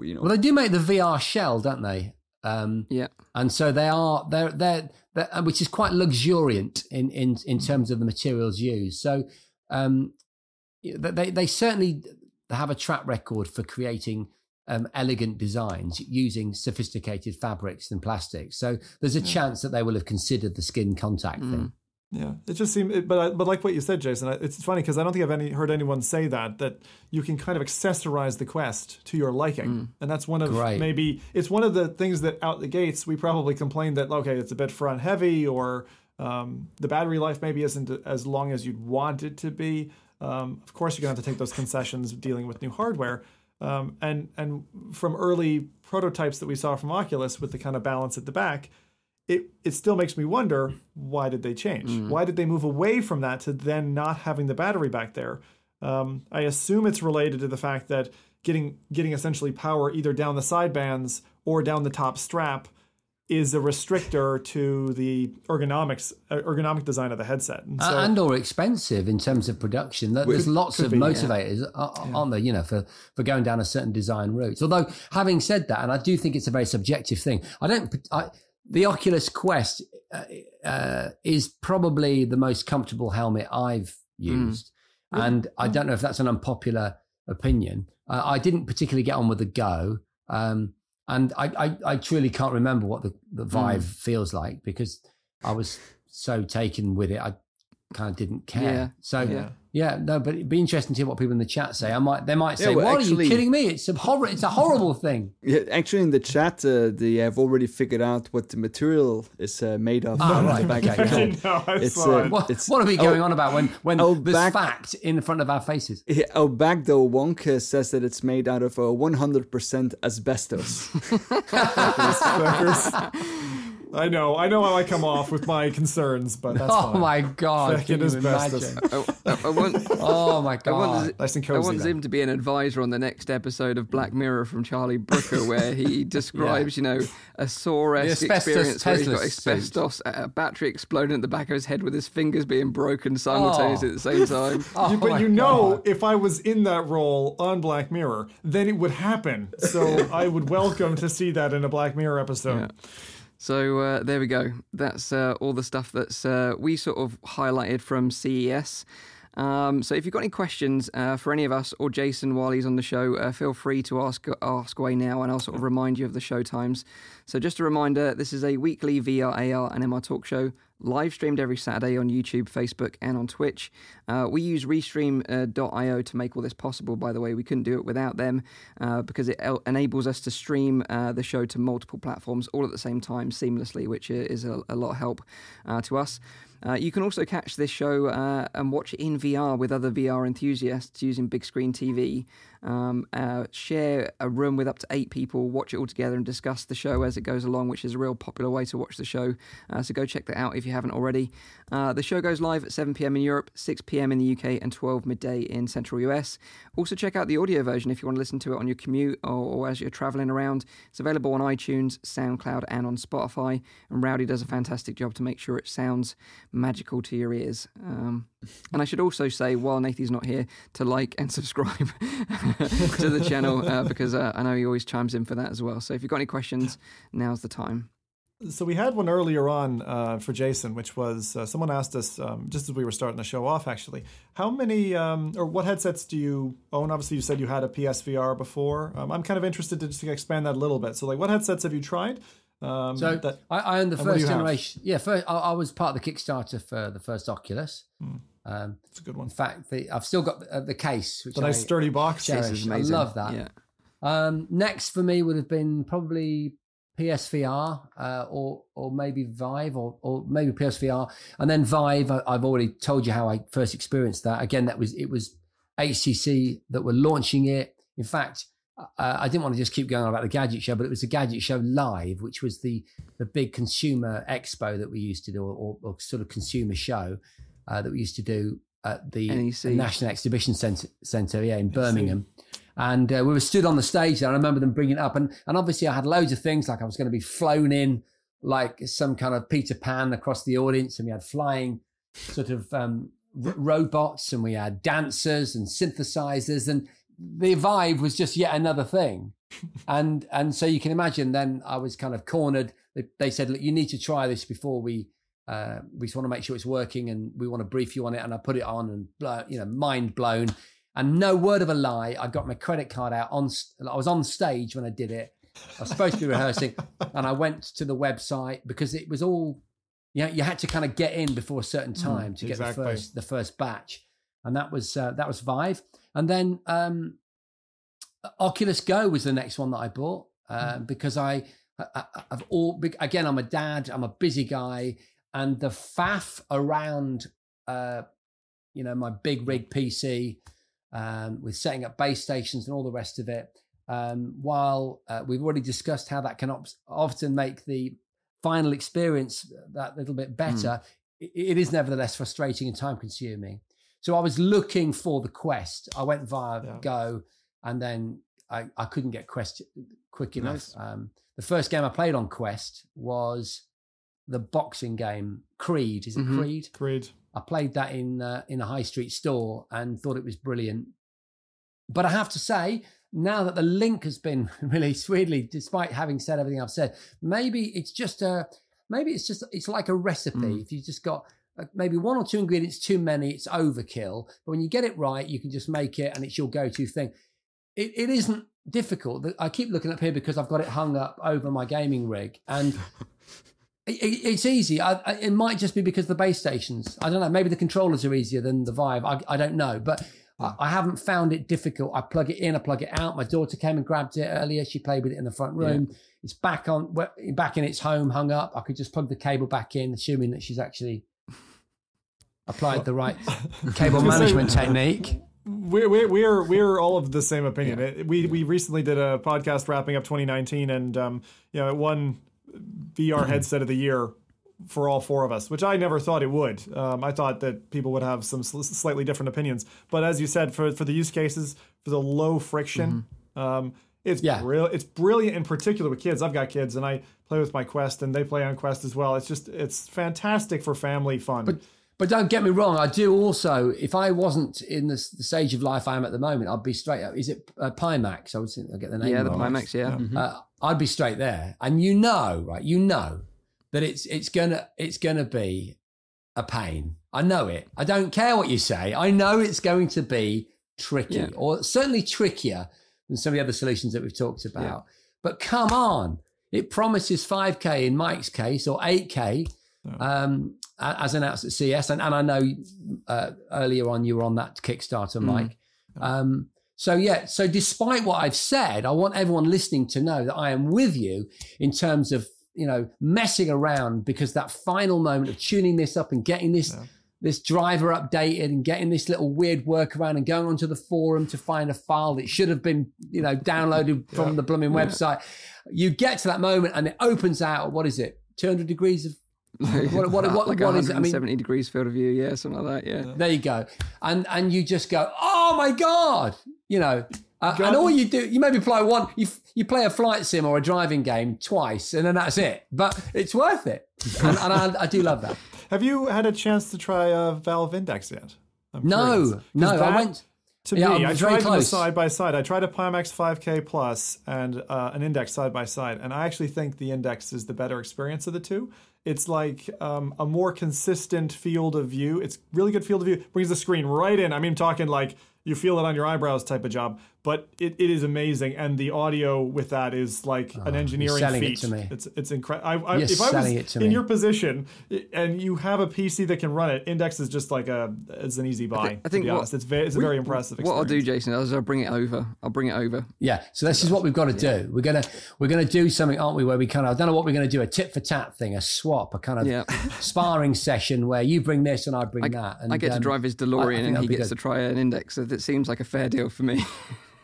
you know. Well, they do make the VR shell, don't they? Um, Yeah. and so they are they're they're, they're uh, which is quite luxuriant in in in terms of the materials used. So um, they they certainly have a track record for creating um, elegant designs using sophisticated fabrics and plastics. So there's a chance that they will have considered the skin contact thing. Yeah, it just seemed, but I, but like what you said, Jason, it's funny because I don't think I've any heard anyone say that that you can kind of accessorize the Quest to your liking, and that's one of Great. maybe it's one of the things that out the gates we probably complained that okay, it's a bit front heavy or um, the battery life maybe isn't as long as you'd want it to be. Um, of course, you're gonna have to take those concessions dealing with new hardware. Um, and and from early prototypes that we saw from Oculus with the kind of balance at the back, it it still makes me wonder why did they change? Why did they move away from that to then not having the battery back there? Um, I assume it's related to the fact that getting getting essentially power either down the side bands or down the top strap is a restrictor to the ergonomics uh, ergonomic design of the headset. And so, and or expensive in terms of production. There- There's lots of be, motivators, uh, aren't there? You know, for for going down a certain design route. Although, having said that, and I do think it's a very subjective thing. I don't. I, the Oculus Quest uh, uh, is probably the most comfortable helmet I've used, and I don't know if that's an unpopular opinion. Uh, I didn't particularly get on with the Go. Um, and I, I, I truly can't remember what the, the hmm. Vive feels like because I was so taken with it. I kind of didn't care. Yeah. So Yeah. Yeah. no, but it'd be interesting to hear what people in the chat say. I might, they might Yeah, say, well, "What are you kidding me? It's a horror. It's a horrible thing." Yeah, actually, in the chat, uh, they have already figured out what the material is uh, made of. Ah, right, back okay, cool. <laughs> No, It's, uh. What, It's- what are we going on about when when oh, there's back- fact in front of our faces? Yeah, oh, back though, Wonka says that it's made out of uh, 100% asbestos. <laughs> <laughs> Fuckers. I know, I know how I come off with my concerns, but that's <laughs> Oh fine. my god! Fucking Can you imagine? I, I, I want, <laughs> Oh my I god! want, Nice and cozy, I want then. Zim to be an advisor on the next episode of Black Mirror from Charlie Brooker, where he <laughs> describes, you know, a Saw-esque The experience where he's got Teslasuit. asbestos, a battery exploding at the back of his head with his fingers being broken simultaneously Oh. at the same oh. time. Oh You- but my you know, God. if I was in that role on Black Mirror, then it would happen. So I would welcome to see that in a Black Mirror episode. So uh, there we go. That's uh, all the stuff that's uh, we sort of highlighted from CES. Um, so if you've got any questions uh, for any of us or Jason while he's on the show, uh, feel free to ask ask away now, and I'll sort of remind you of the show times. So just a reminder, this is a weekly VR, AR, and MR talk show, live streamed every Saturday on YouTube, Facebook, and on Twitch. Uh, we use Restream.io to make all this possible. By the way, we couldn't do it without them uh, because it el- enables us to stream uh, the show to multiple platforms all at the same time seamlessly, which is a, a lot of help uh, to us. Uh, you can also catch this show uh, and watch it in VR with other VR enthusiasts using Bigscreen TV. Um, uh, share a room with up to eight people, watch it all together, and discuss the show as it goes along, which is a real popular way to watch the show. Uh, so go check that out if you haven't already. Uh, the show goes live at 7 pm in Europe, 6 pm in the UK, and 12 midday in central US. Also, check out the audio version if you want to listen to it on your commute or, or as you're traveling around. It's available on iTunes, SoundCloud, and on Spotify. And Rowdy does a fantastic job to make sure it sounds magical to your ears. Um, and I should also say, while Nathie's not here, to like and <laughs> subscribe <laughs> to the channel uh, because uh, I know he always chimes in for that as well. So if you've got any questions, now's the time. So we had one earlier on uh, for Jason, which was uh, someone asked us um, just as we were starting the show off. Actually, how many um, or what headsets do you own? Obviously, you said you had a PSVR before. Um, I'm kind of interested to just expand that a little bit. So, like, what headsets have you tried? Um, So that, I, I own the and what do first you have? generation. Yeah, first, I, I was part of the Kickstarter for the first Oculus. Hmm. Um, that's a good one. in fact, the, I've still got the, uh, the case, which The I, nice sturdy box. cherish. This is I love that. Yeah. Um, next for me would have been probably PSVR uh, or or maybe Vive or or maybe PSVR and then Vive. I, I've already told you how I first experienced that. Again, that was it was HTC that were launching it. In fact, uh, I didn't want to just keep going on about the gadget show, but it was the gadget show live, which was the the big consumer expo that we used to do, or, or sort of consumer show uh, that we used to do at the NEC. National Exhibition Centre, Centre yeah, in Birmingham. And uh, we were stood on the stage there. I remember them bringing it up. And, and obviously, I had loads of things like I was going to be flown in like some kind of Peter Pan across the audience. And we had flying sort of um, r- robots and we had dancers and synthesizers. And the Vive was just yet another thing. <laughs> and and so you can imagine then I was kind of cornered. They, they said, look, you need to try this before we uh, we just want to make sure it's working and we want to brief you on it. And I put it on and blow, you know, mind blown. And no word of a lie, I got my credit card out on. I was on stage when I did it. I was supposed to be rehearsing, <laughs> and I went to the website because it was all, you know, you had to kind of get in before a certain time to get exactly. the first the first batch, and that was uh, that was Vive. And then um, Oculus Go was the next one that I bought uh, because I, I I've all again. I'm a dad. I'm a busy guy, and the faff around, uh, you know, my big rig PC um, with setting up base stations and all the rest of it. Um, while uh, we've already discussed how that can op- often make the final experience that little bit better, it, it is nevertheless frustrating and time consuming. So I was looking for the Quest. I went via Yeah. Go, and then I, I couldn't get Quest quick enough. Nice. Um, the first game I played on Quest was the boxing game Creed. Is it Mhm. Creed? Agreed. I played that in uh, in a high street store and thought it was brilliant. But I have to say, now that the link has been <laughs> released, weirdly, despite having said everything I've said, maybe it's just a maybe it's just it's like a recipe. Mm. If you just got uh, maybe one or two ingredients too many, it's overkill. But when you get it right, you can just make it, and it's your go-to thing. It, it isn't difficult. I keep looking up here because I've got it hung up over my gaming rig, and <laughs> it, it- it's easy. I, I, it might just be because the base stations. I don't know. Maybe the controllers are easier than the Vive. I, I don't know, but I, I haven't found it difficult. I plug it in, I plug it out. My daughter came and grabbed it earlier. She played with it in the front room. It's back on, back in its home, hung up. I could just plug the cable back in, assuming that she's actually applied the right <laughs> cable I was gonna say- management technique. We're, we're we're we're all of the same opinion. It- We we recently did a podcast wrapping up 2019, and um, you know, it won VR headset of the year for all four of us, which I never thought it would. Um, I thought that people would have some sl- slightly different opinions, but as you said, for for the use cases, for the low friction, um, it's Yeah. real. It's brilliant in particular with kids. I've got kids, and I play with my Quest, and they play on Quest as well. It's just it's fantastic for family fun. But but don't get me wrong. I do also. If I wasn't in the, the stage of life I am at the moment, I'd be straight up. Is it uh, Pimax? I would think I get the name. Yeah, the wrong. Pimax, yeah. uh, I'd be straight there. And you know, right? You know that it's it's gonna it's gonna be a pain. I know it. I don't care what you say. I know it's going to be tricky, Yeah. or certainly trickier than some of the other solutions that we've talked about. But come on, it promises 5K in Mike's case or 8K. Um, as announced at CES, and, and I know uh, earlier on you were on that Kickstarter, Mike. Um, so yeah, so despite what I've said, I want everyone listening to know that I am with you in terms of you know messing around because that final moment of tuning this up and getting this this driver updated and getting this little weird workaround and going onto the forum to find a file that should have been you know downloaded <laughs> from the blooming website. You get to that moment and it opens out. What is it? Two hundred degrees of what, what, what, like what is it? I mean, 170 degrees field of view, yeah, something like that, yeah. there you go. And and you just go, oh my god, you know. Uh, and all you do, you maybe play one, you you play a flight sim or a driving game twice, and then that's it. But it's worth it, <laughs> and, and I, I do love that. Have you had a chance to try uh, Valve Index yet? I'm No, curious. 'Cause no, I went. To Yeah, me, I I tried them close. side by side. I tried a Pimax 5K Plus and uh, an Index side by side, and I actually think the Index is the better experience of the two. It's like um, a more consistent field of view. It's really good field of view. Brings the screen right in. I mean, talking like you feel it on your eyebrows type of job, but it, it is amazing, and the audio with that is like an engineering Oh, selling it feat. to me. It's it's incredible. I, I, You're if I was it to in me. your position and you have a PC that can run it, Index is just like a it's an easy buy. I think to be what- honest, it's very it's a very impressive. What I'll do. Jason, is I'll bring it over. I'll bring it over. Yeah. So this is what we've got to do. We're gonna we're gonna do something, aren't we? Where we kind of I don't know what we're gonna do. A tit for tat thing, a swap, a kind of Yeah. <laughs> sparring session where you bring this and I bring that. And I get to um, drive his I- I DeLorean and he gets good. to try an index. So that seems like a fair deal for me. <laughs>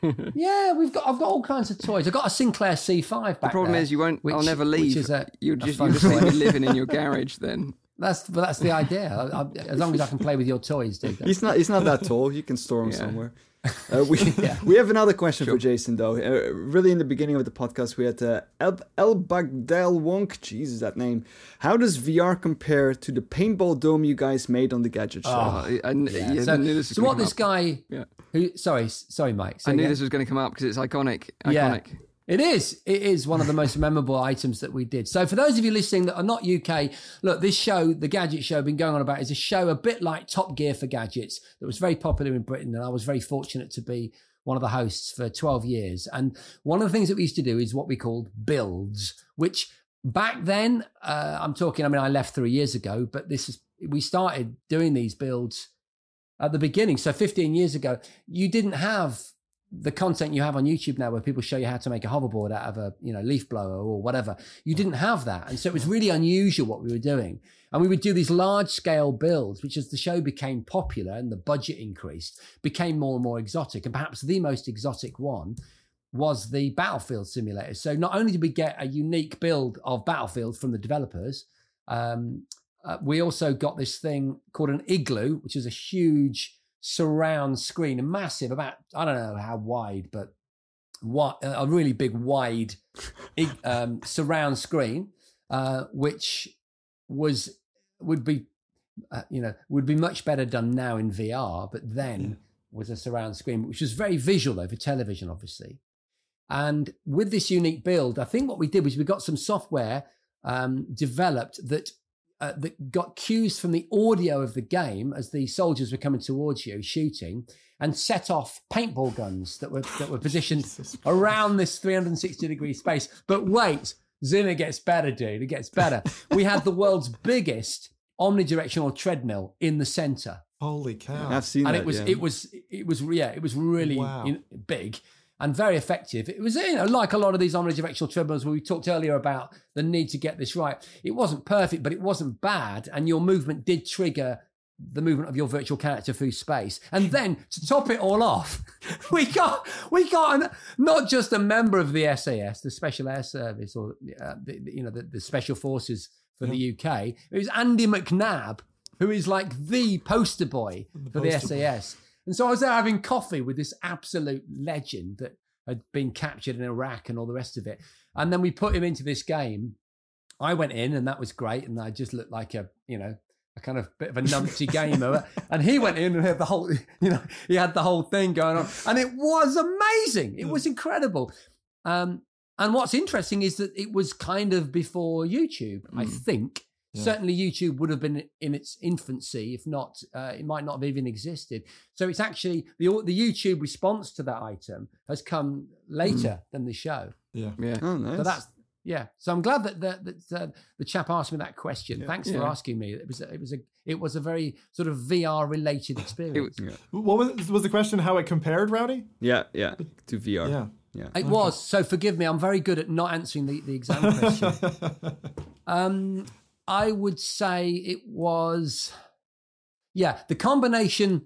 <laughs> Yeah, we've got. I've got all kinds of toys. I've got a Sinclair C5 back The problem there, is you won't. I'll which- never which leave. is a- you'll just fun you'll just leave me toy. living in your <laughs> garage then. That's but that's the idea. I, I, as long as I can play with your toys, dude. <laughs> He's not. He's not that tall. You can store him Yeah. somewhere. <laughs> Uh, we <laughs> we have another question for Jason though. Uh, really, in the beginning of the podcast, we had uh, El El Bagdel Wonk. Jesus, that name. How does VR compare to the paintball dome you guys made on the gadget show? Oh, I, I, yeah, I so, knew this was so what this up. guy? Yeah. Who? Sorry, sorry, Mike. say I knew again? this was going to come up because it's iconic. Yeah. Iconic. It is. It is one of the most <laughs> memorable items that we did. So, for those of you listening that are not UK, look, this show, the Gadget Show, have been going on about, is a show a bit like Top Gear for gadgets that was very popular in Britain, and I was very fortunate to be one of the hosts for 12 years. And one of the things that we used to do is what we called builds, which back then, uh, I'm talking, I mean, I left three years ago, but this is, we started doing these builds at the beginning. So 15 years ago, you didn't have the content you have on YouTube now, where people show you how to make a hoverboard out of a you know leaf blower or whatever, you didn't have that, and so it was really unusual what we were doing. And we would do these large scale builds, which as the show became popular and the budget increased, became more and more exotic. And perhaps the most exotic one was the Battlefield simulator. So not only did we get a unique build of Battlefield from the developers, um, uh, we also got this thing called an igloo, which is a huge surround screen, a massive, about I don't know how wide, but what a really big wide <laughs> um, surround screen, uh, which was would be uh, you know would be much better done now in VR, but then yeah. was a surround screen, which was very visual though for television, obviously. And with this unique build, I think what we did was we got some software um, developed that uh, that got cues from the audio of the game as the soldiers were coming towards you shooting and set off paintball guns that were that were <laughs> positioned around this 360 degree space. But wait, Zimmer gets better, dude. It gets better. we had the world's <laughs> biggest omnidirectional treadmill in the center. Holy cow! I've seen and that, it was yeah. it was it was yeah it was really Wow. you know, big and very effective. It was you know like a lot of these omnidirectional treadmills where we talked earlier about the need to get this right. It wasn't perfect, but it wasn't bad, and your movement did trigger the movement of your virtual character through space. And <laughs> then to top it all off, <laughs> we got we got an, not just a member of the SAS, the Special Air Service, or uh, the, the- you know the, the Special Forces for the UK. It was Andy McNab, who is like the poster boy for the SAS. boy. And so I was there having coffee with this absolute legend that had been captured in Iraq and all the rest of it. And then we put him into this game. I went in and that was great. And I just looked like a, you know, a kind of bit of a numpty <laughs> gamer. And he went in and had the whole, <laughs> you know, he had the whole thing going on. And it was amazing. It was incredible. Um, and what's interesting is that it was kind of before YouTube, I Mm. think. Yeah. Certainly, YouTube would have been in its infancy, if not, uh, it might not have even existed. So it's actually the the YouTube response to that item has come later than the show. Yeah. Yeah. Oh, nice. So that's yeah. So I'm glad that that, that uh, the chap asked me that question. Yeah. Thanks for asking me. It was a, it was a it was a very sort of VR related <laughs> experience. yeah, What was was the question? How it compared, Rowdy? yeah, yeah. To VR. Yeah. yeah. It was. So forgive me. I'm very good at not answering the, the exam question. <laughs> um, I would say it was, yeah, the combination,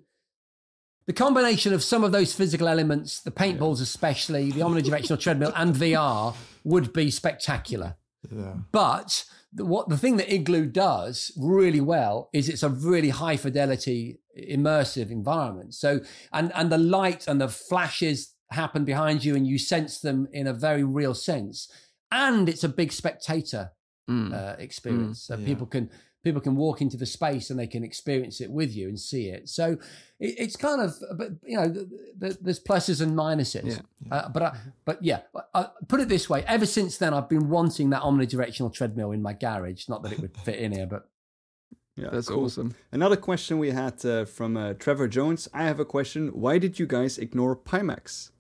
the combination of some of those physical elements, the paintballs especially, the omnidirectional treadmill, <laughs> and VR would be spectacular. Yeah. But the, what the thing that Igloo does really well is it's a really high fidelity immersive environment. So and and the light and the flashes happen behind you and you sense them in a very real sense. And it's a big spectator Mm. uh, experience. so yeah. people can people can walk into the space and they can experience it with you and see it. So it, it's kind of, but you know, th- th- there's pluses and minuses. Yeah. Uh, but I, but yeah, I, put it this way: ever since then, I've been wanting that omnidirectional treadmill in my garage. Not that it would fit in here, but <laughs> Yeah, That's cool. awesome. Another question we had uh, from uh, Trevor Jones. I have a question. Why did you guys ignore Pimax?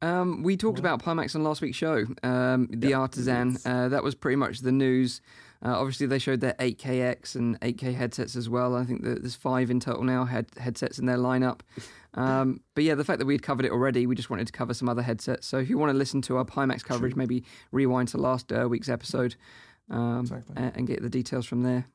Um, we talked about Pimax on last week's show, um, the Yeah, Artisan. Uh, that was pretty much the news. Uh, obviously, they showed their 8KX and 8K headsets as well. I think that there's five in total now head- headsets in their lineup. Um, <laughs> but yeah, the fact that we'd covered it already, we just wanted to cover some other headsets. So if you want to listen to our Pimax coverage, maybe rewind to last uh, week's episode um, Exactly. and, and get the details from there.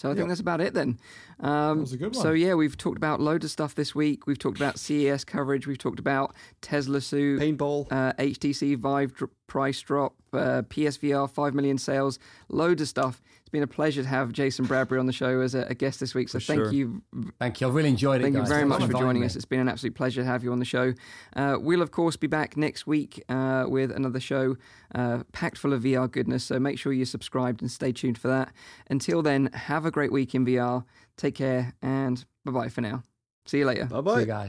So I think Yep. that's about it then. Um, was a good So yeah, we've talked about loads of stuff this week. We've talked about CES coverage. We've talked about Teslasuit, Paintball. uh, HTC Vive dr- price drop, uh, PSVR 5 million sales, loads of stuff. It's been a pleasure to have Jason Bradbury on the show as a, a guest this week. So For thank sure. you thank you. I've really enjoyed it. Thank you very much for joining me. us. It's been an absolute pleasure to have you on the show. Uh, we'll, of course, be back next week uh, with another show uh, packed full of VR goodness. So make sure you're subscribed and stay tuned for that. Until then, have a great week in VR. Take care and bye bye for now. See you later. Bye See bye. you guys.